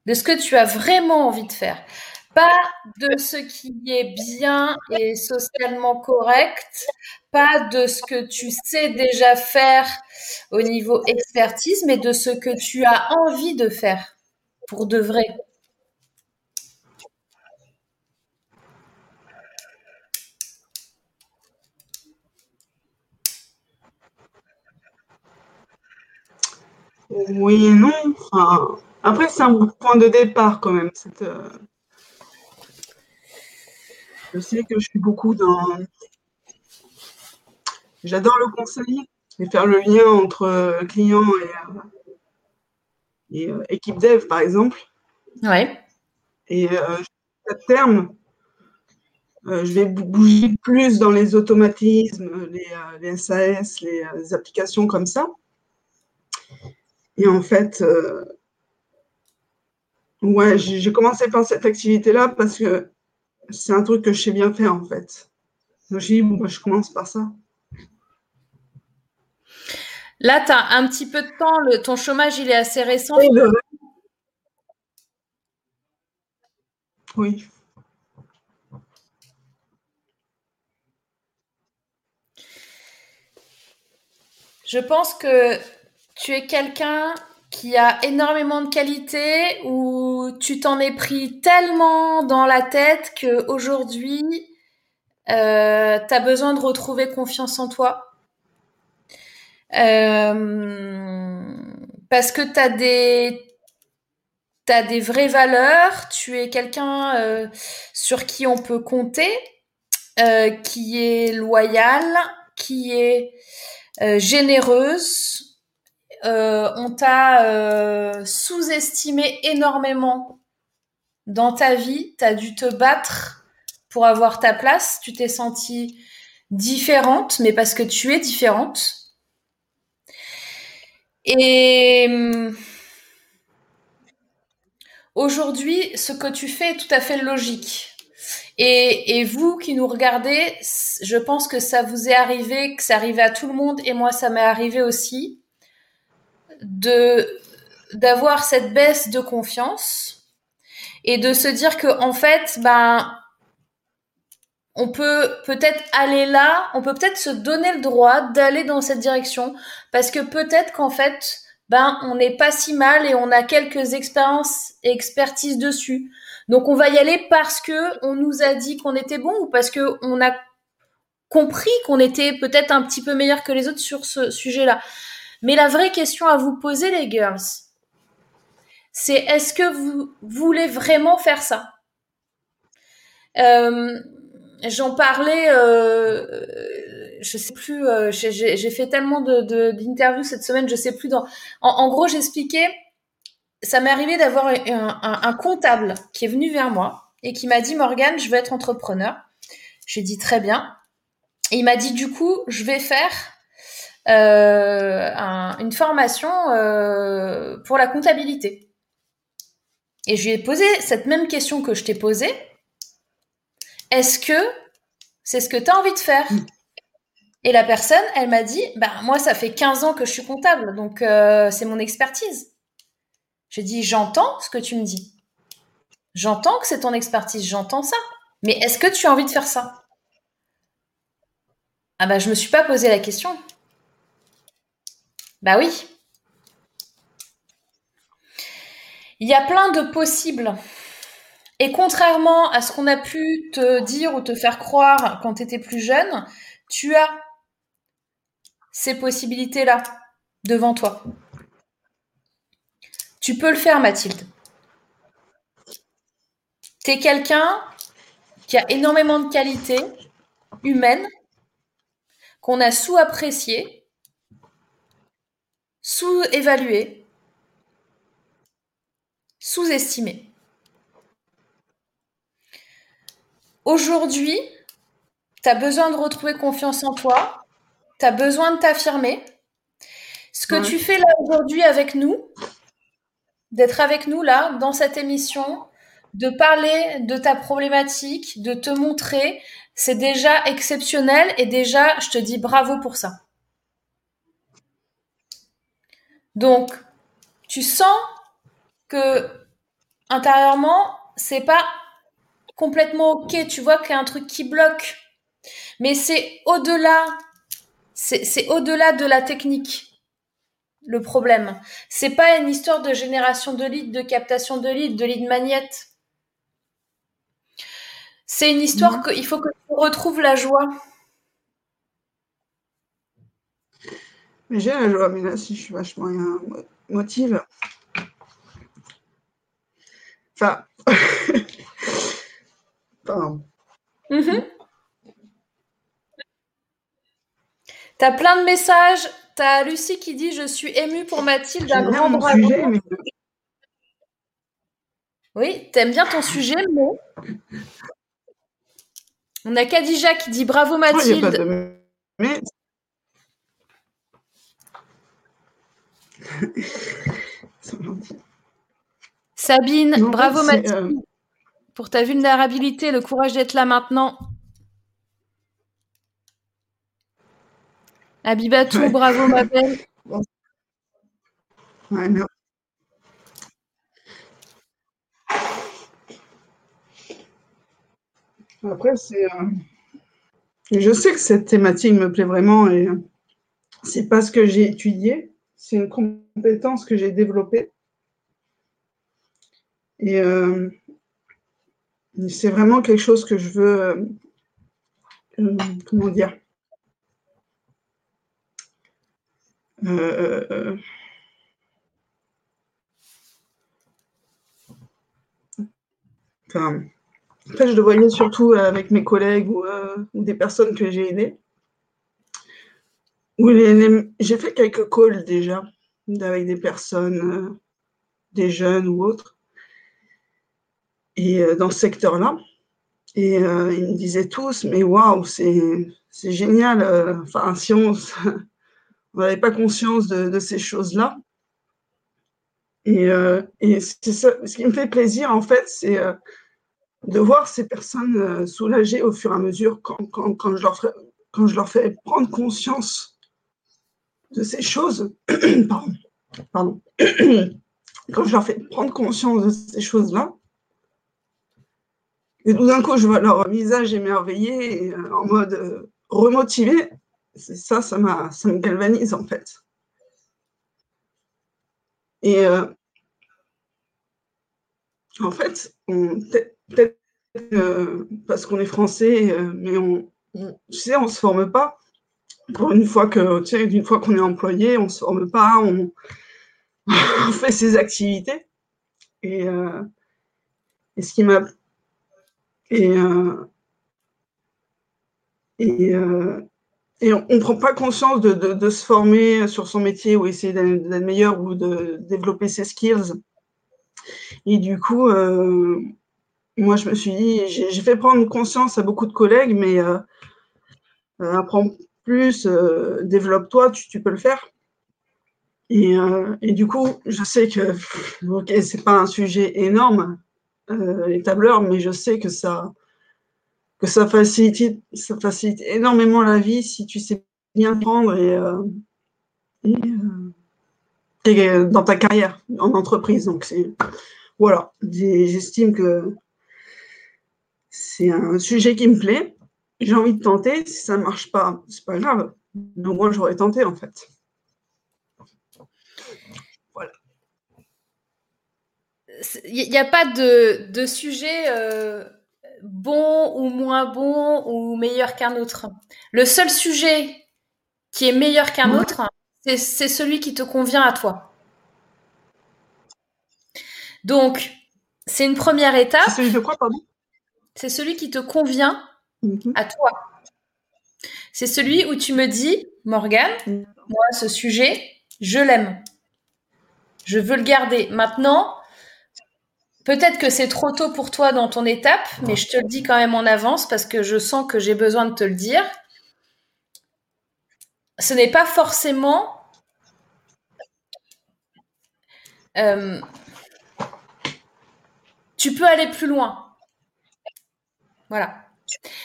De ce que tu as vraiment envie de faire? Pas de ce qui est bien et socialement correct, pas de ce que tu sais déjà faire au niveau expertise, mais de ce que tu as envie de faire pour de vrai. Oui et non. Enfin, après, c'est un point de départ quand même. Euh, je sais que je suis beaucoup dans. J'adore le conseil et faire le lien entre euh, client et, euh, équipe dev, par exemple. Ouais. Et à terme, je vais bouger plus dans les automatismes, les, les SAS, les applications comme ça. Et en fait, euh, ouais, j'ai commencé par cette activité-là parce que c'est un truc que je sais bien faire, en fait. Donc j'ai dit, bon, bah, je commence par ça. Là, tu as un petit peu de temps, le, ton chômage, il est assez récent. Oui. Je pense que tu es quelqu'un qui a énormément de qualités ou tu t'en es pris tellement dans la tête que aujourd'hui euh, tu as besoin de retrouver confiance en toi? Euh, parce que tu as des des vraies valeurs, tu es quelqu'un euh, sur qui on peut compter, euh, qui est loyal, qui est généreuse, euh, on t'a euh, sous-estimé énormément dans ta vie, tu as dû te battre pour avoir ta place, tu t'es sentie différente, mais parce que tu es différente. Et hum, aujourd'hui, ce que tu fais est tout à fait logique. Et, et, vous qui nous regardez, je pense que ça vous est arrivé, que ça arrive à tout le monde, et moi ça m'est arrivé aussi de d'avoir cette baisse de confiance et de se dire que fait ben on peut peut-être aller là, on peut peut-être se donner le droit d'aller dans cette direction parce que peut-être qu'en fait ben on n'est pas si mal et on a quelques expériences et expertises dessus. Donc on va y aller parce que on nous a dit qu'on était bon ou parce que on a compris qu'on était peut-être un petit peu meilleur que les autres sur ce sujet-là. Mais la vraie question à vous poser, les girls, c'est est-ce que vous voulez vraiment faire ça? Euh, J'en parlais, euh, je sais plus, euh, j'ai fait tellement d'interviews cette semaine, je sais plus. Dans, en, gros, j'expliquais, ça m'est arrivé d'avoir un, comptable qui est venu vers moi et qui m'a dit Morgane, je veux être entrepreneur. J'ai dit très bien. Il m'a dit du coup, je vais faire euh, une formation euh, pour la comptabilité. Et je lui ai posé cette même question que je t'ai posée. Est-ce que c'est ce que tu as envie de faire? Et la personne, elle m'a dit, bah, moi, ça fait 15 ans que je suis comptable, donc euh, c'est mon expertise. J'ai dit, j'entends ce que tu me dis. J'entends que c'est ton expertise, j'entends ça. Mais est-ce que tu as envie de faire ça? Ah bah je me suis pas posé la question. Bah oui. Il y a plein de possibles. Et contrairement à ce qu'on a pu te dire ou te faire croire quand tu étais plus jeune, tu as ces possibilités-là devant toi. Tu peux le faire, Mathilde. Tu es quelqu'un qui a énormément de qualités humaines qu'on a sous-appréciées sous-évaluées, sous-estimées. Aujourd'hui, tu as besoin de retrouver confiance en toi, tu as besoin de t'affirmer. Ce que tu fais là aujourd'hui avec nous, d'être avec nous là, dans cette émission, de parler de ta problématique, de te montrer, c'est déjà exceptionnel et déjà, je te dis bravo pour ça. Donc, tu sens que intérieurement, c'est pas complètement ok, tu vois qu'il y a un truc qui bloque. Mais c'est au-delà, c'est au-delà de la technique le problème. C'est pas une histoire de génération de leads, de captation de leads, de lead magnète. C'est une histoire qu'il faut que tu retrouves la joie. Mais j'ai la joie, mais là, si je suis vachement motive. Enfin. Pardon. Mm T'as plein de messages. T'as Lucie qui dit Je suis émue pour Mathilde, un grand bravo. Sujet, mais... Oui, t'aimes bien ton sujet, mais on a Kadija qui dit bravo Mathilde. Sabine, bravo Mathilde. Euh, pour ta vulnérabilité, le courage d'être là maintenant. Abibatou, bravo ma belle. Après, c'est. Euh, je sais que cette thématique me plaît vraiment et c'est pas ce que j'ai étudié, c'est une compétence que j'ai développée. Et euh, c'est vraiment quelque chose que je veux. Euh, comment dire Enfin, après, je le voyais surtout avec mes collègues ou, euh, des personnes que j'ai aidées. J'ai fait quelques calls déjà avec des personnes, euh, des jeunes ou autres, et euh, dans ce secteur-là. Et ils me disaient tous, mais waouh, c'est génial. Enfin, si on n'avait pas conscience de, ces choses-là. Et, et c'est ce qui me fait plaisir, en fait, c'est de voir ces personnes euh, soulagées au fur et à mesure quand, quand, je, leur quand je leur fais prendre conscience de ces choses. pardon, pardon. quand je leur fais prendre conscience de ces choses-là. Et tout d'un coup, je vois leur visage émerveillé, euh, en mode euh, remotivé. Ça, ça, ça me galvanise en fait. Et en fait, peut-être parce qu'on est français, euh, mais on, on se forme pas. Une fois que, fois qu'on est employé, on se forme pas, on, fait ses activités. Et, euh, et ce qui m'a et, euh, et, et, on ne prend pas conscience de, de, se former sur son métier ou essayer d'être meilleur ou de développer ses skills. Et du coup, moi, je me suis dit, j'ai fait prendre conscience à beaucoup de collègues, mais euh, euh, apprends plus, euh, développe-toi, tu, peux le faire. Et, du coup, je sais que, ok, c'est pas un sujet énorme, les tableurs, mais je sais que ça, facilite, énormément la vie si tu sais bien prendre et, dans ta carrière en entreprise. Donc, voilà, j'estime que c'est un sujet qui me plaît. J'ai envie de tenter. Si ça ne marche pas, c'est pas grave. Mais au moins, j'aurais tenté, en fait. Voilà. il n'y a pas de, de sujet euh, bon ou moins bon ou meilleur qu'un autre. Le seul sujet qui est meilleur qu'un autre, c'est celui qui te convient à toi. Donc, c'est une première étape. C'est celui de quoi, pardon? C'est celui qui te convient mhm. à toi. C'est celui où tu me dis, Morgane, mhm. moi, ce sujet, je l'aime. Je veux le garder. Maintenant, peut-être que c'est trop tôt pour toi dans ton étape, mais je te le dis quand même en avance parce que je sens que j'ai besoin de te le dire. Ce n'est pas forcément euh, tu peux aller plus loin. Voilà.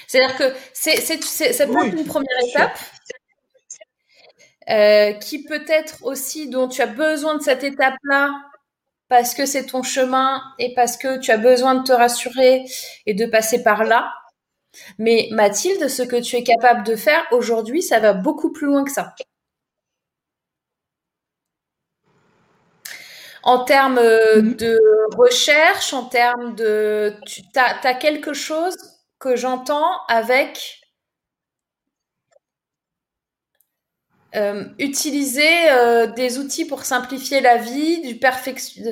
C'est-à-dire que c'est, ça peut être une première étape euh, qui peut être aussi dont tu as besoin de cette étape-là parce que c'est ton chemin et parce que tu as besoin de te rassurer et de passer par là. Mais Mathilde, ce que tu es capable de faire aujourd'hui, ça va beaucoup plus loin que ça. En termes euh, mhm. de recherche, en termes de... Tu as, quelque chose que j'entends avec euh, utiliser euh, des outils pour simplifier la vie, du perfection.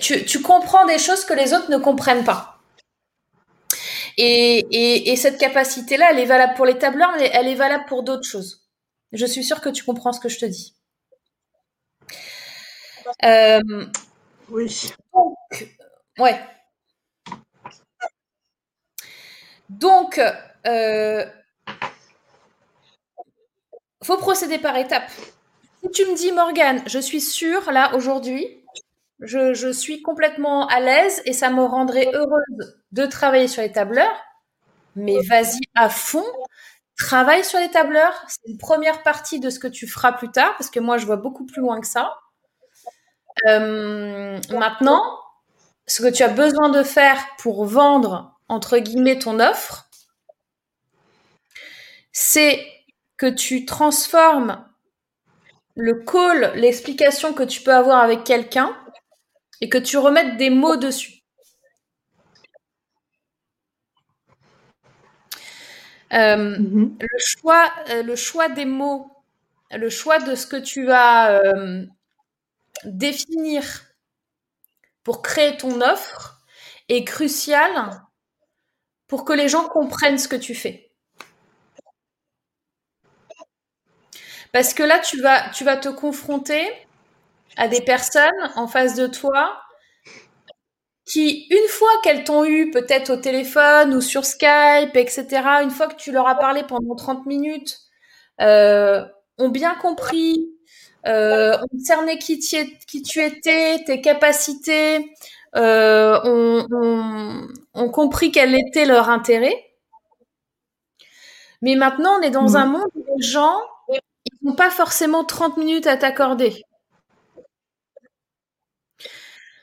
Tu, tu, comprends des choses que les autres ne comprennent pas. Et, et, et cette capacité-là, elle est valable pour les tableurs, mais elle est valable pour d'autres choses. Je suis sûre que tu comprends ce que je te dis. Euh, oui. Donc, ouais. Donc, euh, faut procéder par étapes. Si tu me dis, Morgane, je suis sûre, là, aujourd'hui, je, suis complètement à l'aise et ça me rendrait heureuse de travailler sur les tableurs, mais vas-y à fond, travaille sur les tableurs. C'est une première partie de ce que tu feras plus tard, parce que moi, je vois beaucoup plus loin que ça. Euh, maintenant, ce que tu as besoin de faire pour vendre, entre guillemets, ton offre, c'est que tu transformes le call, l'explication que tu peux avoir avec quelqu'un et que tu remettes des mots dessus. Euh, mm-hmm. le, choix, euh, le choix des mots, le choix de ce que tu vas définir pour créer ton offre est crucial pour que les gens comprennent ce que tu fais. Parce que là, tu vas, tu vas te confronter à des personnes en face de toi qui, une fois qu'elles t'ont eu peut-être au téléphone ou sur Skype, etc., une fois que tu leur as parlé pendant 30 minutes, euh, ont bien compris euh, on cernait qui, qui, tu étais, tes capacités, euh, on, compris quel était leur intérêt. Mais maintenant, on est dans un monde où les gens n'ont pas forcément 30 minutes à t'accorder.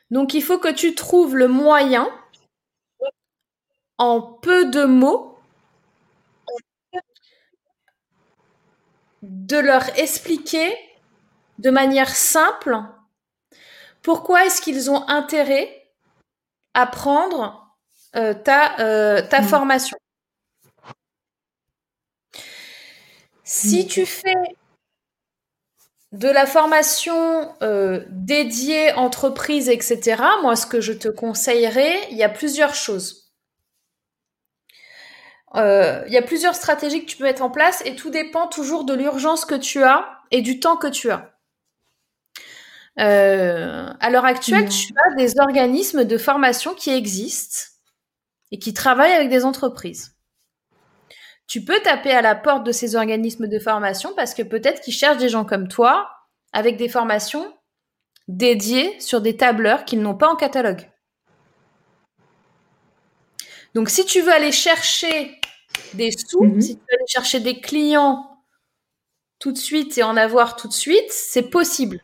Donc, il faut que tu trouves le moyen, en peu de mots, de leur expliquer de manière simple pourquoi est-ce qu'ils ont intérêt à prendre euh, ta, euh, ta mm. formation. Si mm. tu fais de la formation euh, dédiée entreprise, etc., moi, ce que je te conseillerais, il y a plusieurs choses. il y a plusieurs stratégies que tu peux mettre en place et tout dépend toujours de l'urgence que tu as et du temps que tu as. Euh, à l'heure actuelle, tu as des organismes de formation qui existent et qui travaillent avec des entreprises. Tu peux taper à la porte de ces organismes de formation parce que peut-être qu'ils cherchent des gens comme toi avec des formations dédiées sur des tableurs qu'ils n'ont pas en catalogue. Donc, si tu veux aller chercher des sous, mhm. si tu veux aller chercher des clients tout de suite et en avoir tout de suite, c'est possible.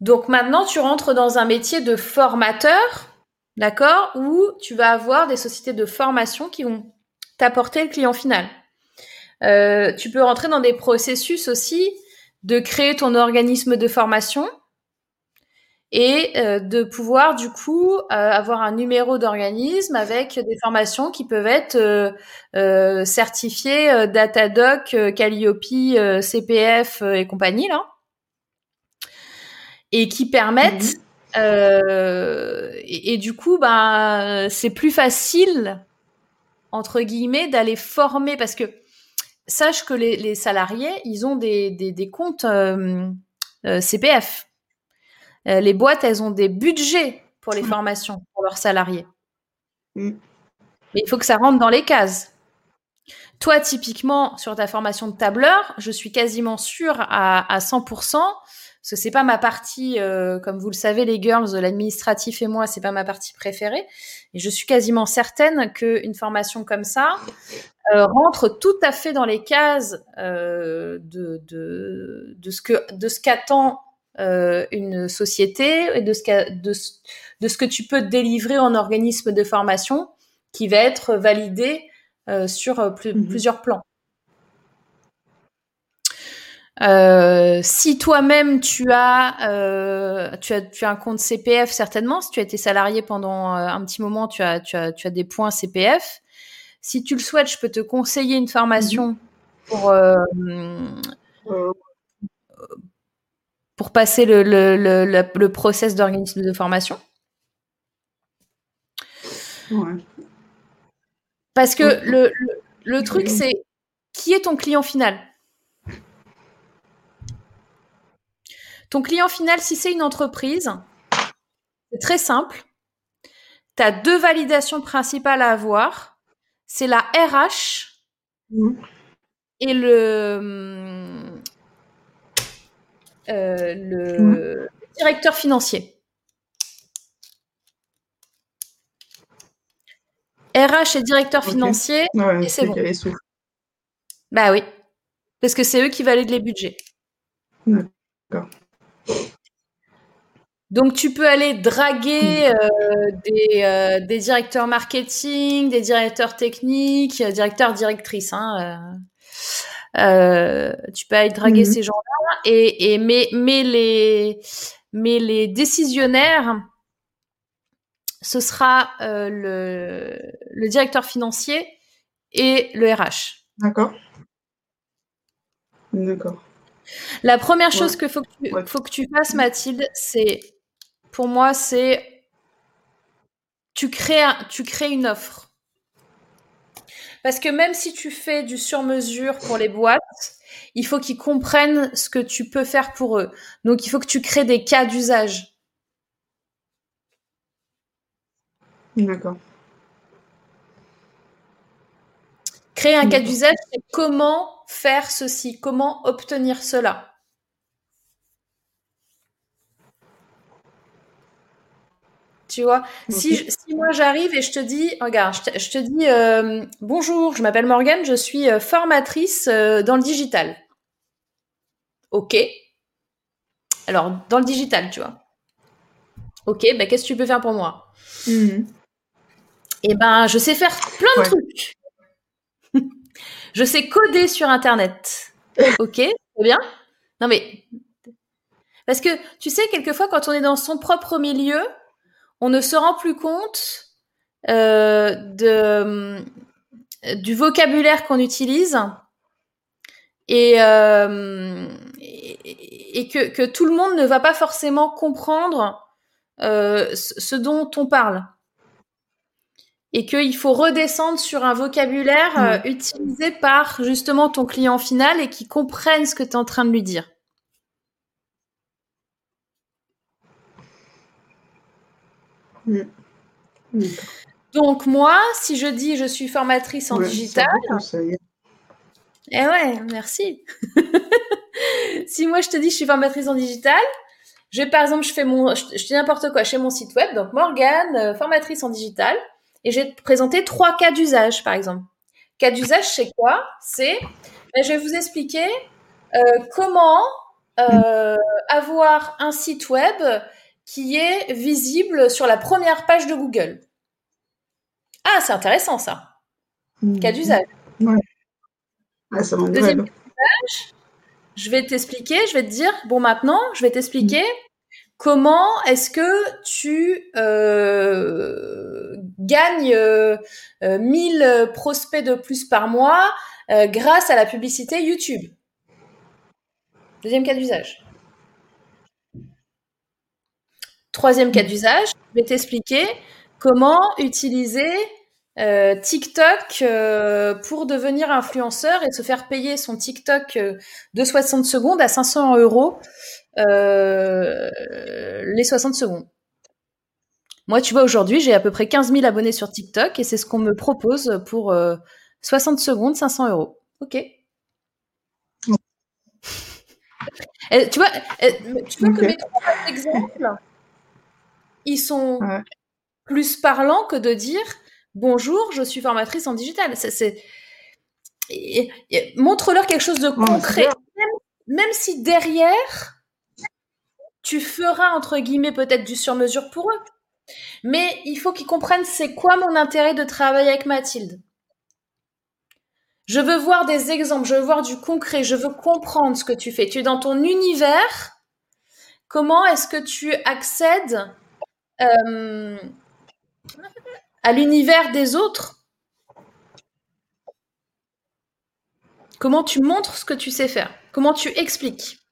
Donc maintenant, tu rentres dans un métier de formateur, d'accord, où tu vas avoir des sociétés de formation qui vont t'apporter le client final. Euh, tu peux rentrer dans des processus aussi de créer ton organisme de formation et euh, de pouvoir du coup euh, avoir un numéro d'organisme avec des formations qui peuvent être certifiées Datadoc, Calliope, CPF et compagnie là, et qui permettent mhm. et, et, du coup bah c'est plus facile entre guillemets d'aller former parce que sache que les, les salariés ils ont des, des, des comptes CPF euh, les boîtes, elles ont des budgets pour les formations pour leurs salariés. Mm. Mais il faut que ça rentre dans les cases. Toi, typiquement, sur ta formation de tableur, je suis quasiment sûre à, à 100%, parce que c'est pas ma partie, euh, comme vous le savez, les girls, l'administratif et moi, c'est pas ma partie préférée. Et je suis quasiment certaine qu'une formation comme ça euh, rentre tout à fait dans les cases de, de, de ce que de ce qu'attend euh, une société et de ce, que, de, de, ce que tu peux délivrer en organisme de formation qui va être validé euh, sur euh, mhm. plusieurs plans. Euh, si toi-même tu as, euh, tu as tu as un compte CPF certainement, si tu as été salarié pendant un petit moment, tu as tu as tu as des points CPF. Si tu le souhaites, je peux te conseiller une formation pour pour passer le, le, le, le process d'organisme de formation. Ouais. Parce que le, le, truc, c'est qui est ton client final? Ton client final, si c'est une entreprise, c'est très simple. Tu as deux validations principales à avoir. C'est la RH et le, euh, le directeur financier. RH et directeur financier, et c'est bon. Bah oui, parce que c'est eux qui valident les budgets. D'accord. Donc tu peux aller draguer euh, des, euh, des, directeurs marketing, des directeurs techniques, directeurs, directrices. Hein, euh, tu peux aller draguer mhm. ces gens-là et, et mais, mais les mais les décisionnaires ce sera euh, le, le, directeur financier et le RH. D'accord. D'accord. La première chose que faut que tu, faut que tu fasses, Mathilde, c'est pour moi, c'est tu crées, tu crées une offre. Parce que même si tu fais du sur-mesure pour les boîtes, il faut qu'ils comprennent ce que tu peux faire pour eux. Donc, il faut que tu crées des cas d'usage. D'accord. Créer un cas d'usage, c'est comment faire ceci, comment obtenir cela. Tu vois, si, si, moi j'arrive et je te dis, regarde, je te, dis euh, bonjour, je m'appelle Morgane, je suis euh, formatrice euh, dans le digital. Ok. Alors, dans le digital, tu vois. Ok, ben qu'est-ce que tu peux faire pour moi? Mhm. Eh ben, je sais faire plein de trucs. Je sais coder sur Internet. Ok, c'est bien. Non mais, parce que tu sais, quelquefois, quand on est dans son propre milieu, on ne se rend plus compte euh, de, du vocabulaire qu'on utilise et, euh, et, que, que, tout le monde ne va pas forcément comprendre euh, ce dont on parle. Et qu'il faut redescendre sur un vocabulaire euh, utilisé par justement ton client final et qui comprenne ce que tu es en train de lui dire. Mm. Donc moi, si je dis je suis formatrice en digital, eh ouais, merci. si moi je te dis je suis formatrice en digital, je par exemple, je fais mon, je, dis n'importe quoi, chez mon site web, donc Morgane, euh, formatrice en digital, et je vais te présenter trois cas d'usage, par exemple. Cas d'usage, c'est quoi? C'est, ben, je vais vous expliquer euh, comment euh, avoir un site web qui est visible sur la première page de Google. Ah, c'est intéressant ça. Mmh. Cas d'usage. Ouais. Ah, Deuxième usage, je vais t'expliquer, je vais te dire, bon maintenant, je vais t'expliquer comment est-ce que tu euh, gagnes euh, 1000 prospects de plus par mois euh, grâce à la publicité YouTube? Deuxième cas d'usage. Troisième cas d'usage, je vais t'expliquer comment utiliser euh, TikTok euh, pour devenir influenceur et se faire payer son TikTok euh, de 60 secondes à 500 euros euh, les 60 secondes. Moi, tu vois, aujourd'hui, j'ai à peu près 15 000 abonnés sur TikTok et c'est ce qu'on me propose pour 60 secondes, 500 euros. Ok. Et, tu vois, tu vois okay. que mes trois exemples, ils sont ouais. plus parlants que de dire bonjour, je suis formatrice en digital. C'est, montre-leur quelque chose de concret, même, même, si derrière tu feras entre guillemets peut-être du sur-mesure pour eux. Mais il faut qu'ils comprennent c'est quoi mon intérêt de travailler avec Mathilde. Je veux voir des exemples, je veux voir du concret, je veux comprendre ce que tu fais. Tu es dans ton univers. Comment est-ce que tu accèdes euh, à l'univers des autres? Comment tu montres ce que tu sais faire? Comment tu expliques?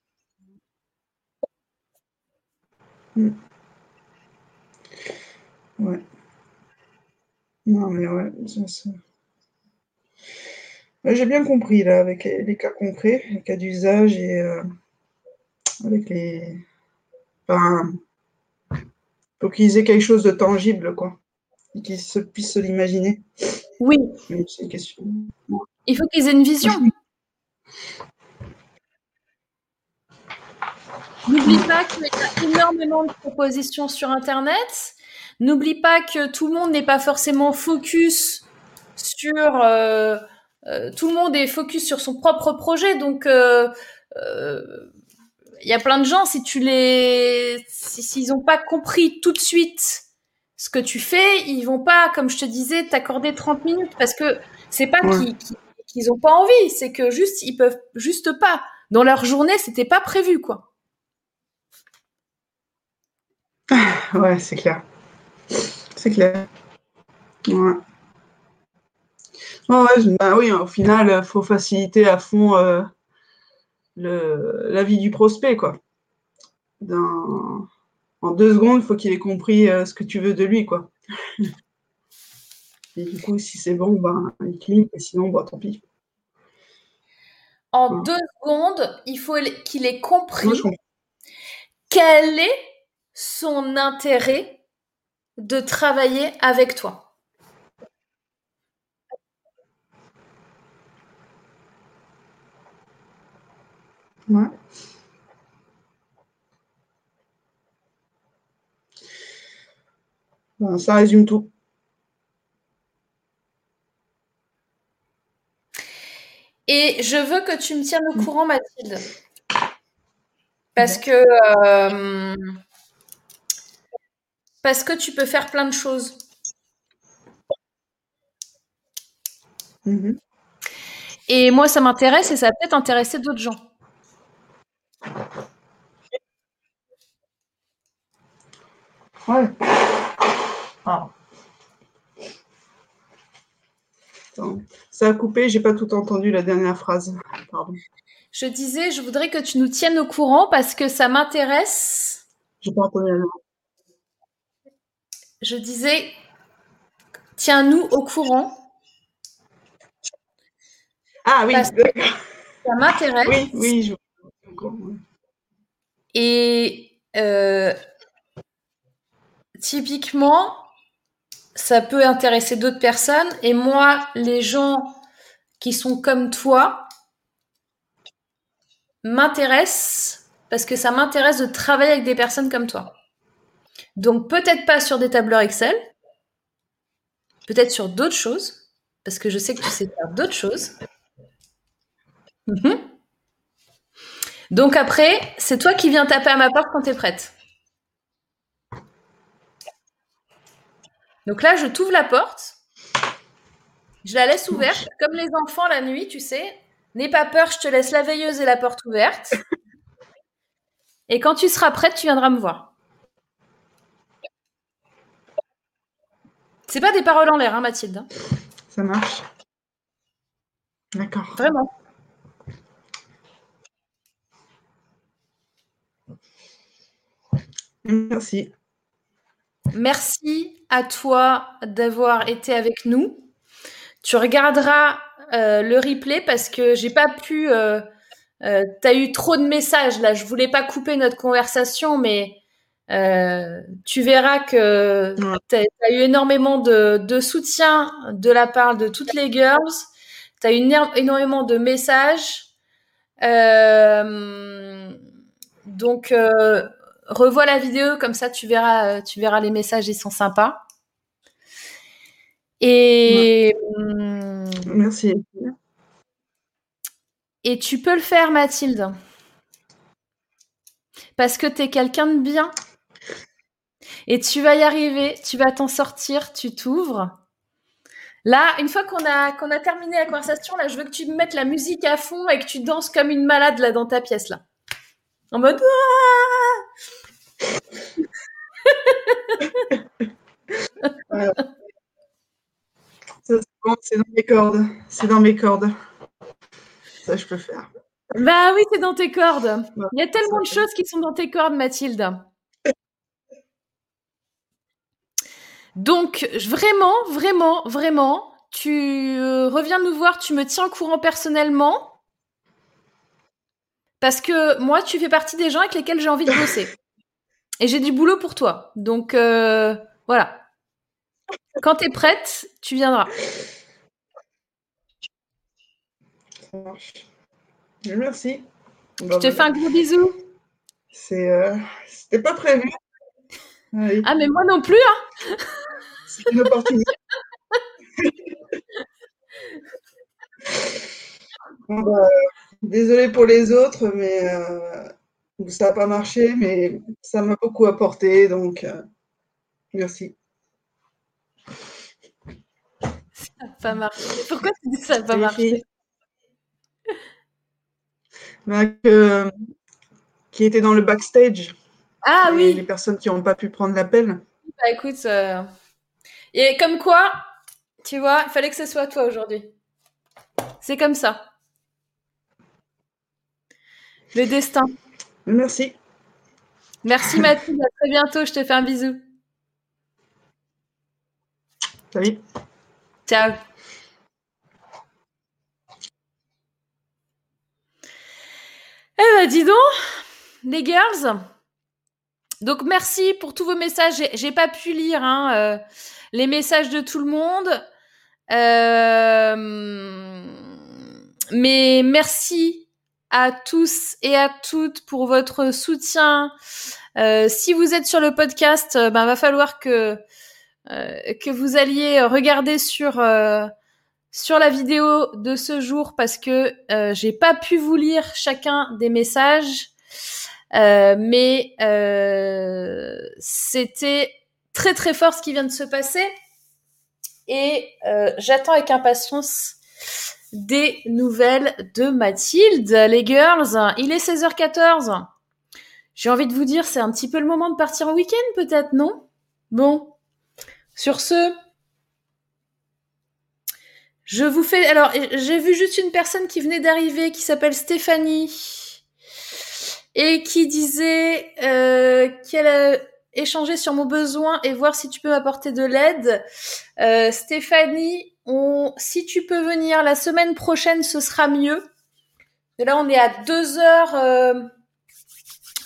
Mmh. Ouais. Non, mais ouais, ça, ça... J'ai bien compris, là, avec les, les, cas concrets, les cas d'usage et euh, avec les. Enfin, faut qu'ils aient quelque chose de tangible, quoi et qu'ils se, puissent se l'imaginer. Oui. C'est une question. Il faut qu'ils aient une vision. N'oublie pas qu'il y a énormément de propositions sur Internet. N'oublie pas que tout le monde n'est pas forcément focus sur... Euh, euh, tout le monde est focus sur son propre projet. Donc, euh, il y a plein de gens, si tu les... S'ils n'ont pas compris tout de suite ce que tu fais, ils vont pas, comme je te disais, t'accorder 30 minutes parce que c'est pas ouais. qu'ils ont pas envie, c'est que juste ils peuvent juste pas. Dans leur journée, c'était pas prévu quoi. Ouais, c'est clair. C'est clair. Ouais. ouais bah oui, au final, il faut faciliter à fond euh, le, la vie du prospect, quoi. Dans, en deux secondes, il faut qu'il ait compris euh, ce que tu veux de lui, quoi. et du coup, si c'est bon, ben, il clique, et sinon, bah, tant pis. En deux secondes, il faut qu'il ait compris Moi, quel est son intérêt de travailler avec toi. Ouais. Ça résume tout. Et je veux que tu me tiennes au courant, Mathilde. Parce que, euh, parce que tu peux faire plein de choses. Mmh et moi, ça m'intéresse et ça va peut-être intéresser d'autres gens. Ouais. Ah. Attends, ça a coupé, j'ai pas tout entendu la dernière phrase. Pardon. Je disais, je voudrais que tu nous tiennes au courant parce que ça m'intéresse. J'ai pas entendu la Je disais, tiens-nous au courant. Ah oui, ça m'intéresse. Oui, oui, je... Et euh, typiquement, ça peut intéresser d'autres personnes. Et moi, les gens qui sont comme toi m'intéressent parce que ça m'intéresse de travailler avec des personnes comme toi. Donc peut-être pas sur des tableurs Excel, peut-être sur d'autres choses, parce que je sais que tu sais faire d'autres choses. Mmh. Donc après, c'est toi qui viens taper à ma porte quand tu es prête. Donc là, je t'ouvre la porte. Je la laisse ouverte, comme les enfants la nuit, tu sais. N'aie pas peur, je te laisse la veilleuse et la porte ouverte. Et quand tu seras prête, tu viendras me voir. C'est pas des paroles en l'air, hein, Mathilde. Ça marche. D'accord. Vraiment. Merci. Merci à toi d'avoir été avec nous. Tu regarderas euh, le replay parce que j'ai pas pu. Euh, euh, T'as eu trop de messages là. Je voulais pas couper notre conversation, mais euh, tu verras que t'as as eu énormément de, de soutien de la part de toutes les girls. T'as eu éner- énormément de messages. Euh, donc euh, revois la vidéo comme ça tu verras tu verras les messages ils sont sympas et Merci. et tu peux le faire Mathilde parce que t'es quelqu'un de bien et tu vas y arriver tu vas t'en sortir tu t'ouvres là une fois qu'on a qu'on a terminé la conversation là je veux que tu me mettes la musique à fond et que tu danses comme une malade là dans ta pièce là en mode Ça, c'est bon, c'est dans mes cordes. C'est dans mes cordes. Ça, je peux faire. Bah oui, c'est dans tes cordes. Ouais, Il y a tellement de choses qui sont dans tes cordes, Mathilde. Donc, vraiment, vraiment, vraiment, tu euh, reviens nous voir, tu me tiens au courant personnellement. Parce que moi, tu fais partie des gens avec lesquels j'ai envie de bosser. Et j'ai du boulot pour toi. Donc, euh, voilà. Quand t'es prête, tu viendras. Ça marche. Merci. Je te fais un gros bisou. C'est, euh, c'était pas prévu. Oui, Ah, mais moi non plus, hein. c'est une opportunité. Bon, bah, désolé pour les autres, mais euh, ça n'a pas marché, mais ça m'a beaucoup apporté, donc euh, merci. Ça n'a pas marché. Pourquoi tu dis que ça n'a pas marché? Filles. Bah, que- qui étaient dans le backstage, Ah oui. les personnes qui n'ont pas pu prendre l'appel. Bah écoute, euh, et comme quoi, tu vois, il fallait que ce soit toi aujourd'hui. C'est comme ça. Le destin. Merci. Merci Mathilde, à très bientôt, je te fais un bisou. Salut. Ciao. Eh ben dis donc, les girls. Donc merci pour tous vos messages. J'ai- pas pu lire hein, euh, les messages de tout le monde. Euh, mais merci à tous et à toutes pour votre soutien. Euh, si vous êtes sur le podcast, euh, ben va falloir que que vous alliez regarder sur sur la vidéo de ce jour parce que j'ai pas pu vous lire chacun des messages, mais c'était très très fort ce qui vient de se passer et euh, j'attends avec impatience des nouvelles de Mathilde. Les girls, il est 16h14. J'ai envie de vous dire, c'est un petit peu le moment de partir en week-end peut-être, non? Bon, sur ce, je vous fais. Alors, j'ai vu juste une personne qui venait d'arriver qui s'appelle Stéphanie et qui disait euh, qu'elle a échangé sur mon besoin et voir si tu peux m'apporter de l'aide. Euh, Stéphanie, si tu peux venir la semaine prochaine, ce sera mieux. Là, on est à deux heures, euh,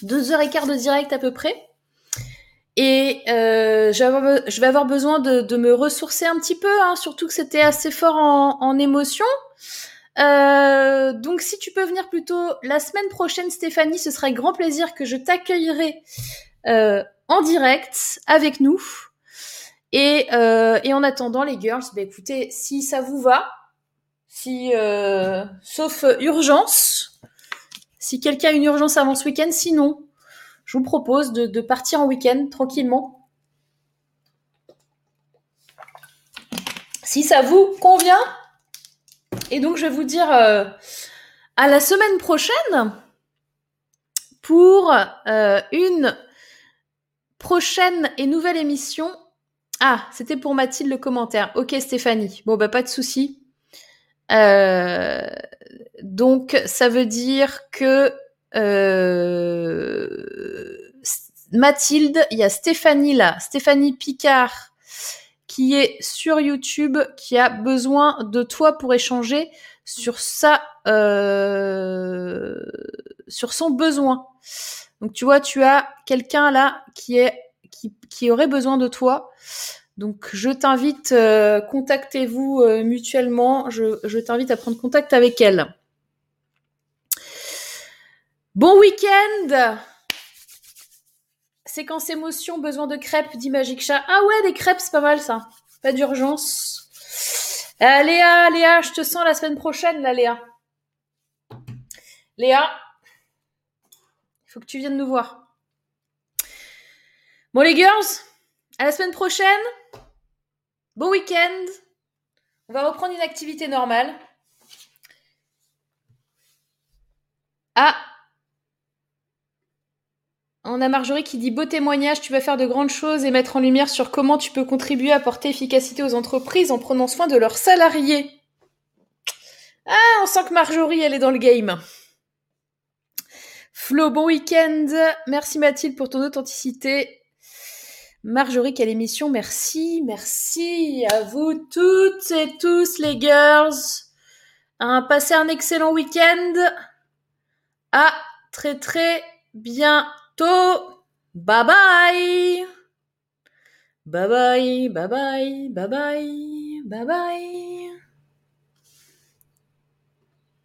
de direct à peu près. Et euh, je, vais avoir, besoin de, me ressourcer un petit peu, hein, surtout que c'était assez fort en, émotion. Euh, donc si tu peux venir plutôt la semaine prochaine, Stéphanie, ce serait grand plaisir que je t'accueillerai en direct avec nous. Et, euh, et en attendant, les girls, bah écoutez, si ça vous va, si euh, sauf urgence, si quelqu'un a une urgence avant ce week-end, sinon, je vous propose de, partir en week-end tranquillement. Si ça vous convient. Et donc, je vais vous dire euh, à la semaine prochaine pour euh, une prochaine et nouvelle émission Ah, c'était pour Mathilde le commentaire. Ok, Stéphanie. Bon, bah, pas de souci. Euh, donc, ça veut dire que euh, Mathilde, il y a Stéphanie là, Stéphanie Picard, qui est sur YouTube, qui a besoin de toi pour échanger sur sa, euh, sur son besoin. Donc tu vois, tu as quelqu'un là qui est, qui, aurait besoin de toi. Donc je t'invite, euh, contactez-vous euh, mutuellement. Je, t'invite à prendre contact avec elle. Bon week-end Séquence émotion, besoin de crêpes, dit Magic Chat. Ah ouais, des crêpes, c'est pas mal ça. Pas d'urgence. Euh, Léa, Léa, je te sens la semaine prochaine, là, Léa. Léa, faut que tu viennes nous voir. Bon, les girls, à la semaine prochaine. Bon week-end. On va reprendre une activité normale. Ah, on a Marjorie qui dit beau témoignage, tu vas faire de grandes choses et mettre en lumière sur comment tu peux contribuer à porter efficacité aux entreprises en prenant soin de leurs salariés. Ah, on sent que Marjorie, elle est dans le game. Flo, bon week-end. Merci Mathilde pour ton authenticité. Marjorie, quelle émission. Merci, merci à vous toutes et tous les girls. Passez un excellent week-end. À très très bien Bye bye. Bye bye, bye bye, bye bye, bye bye.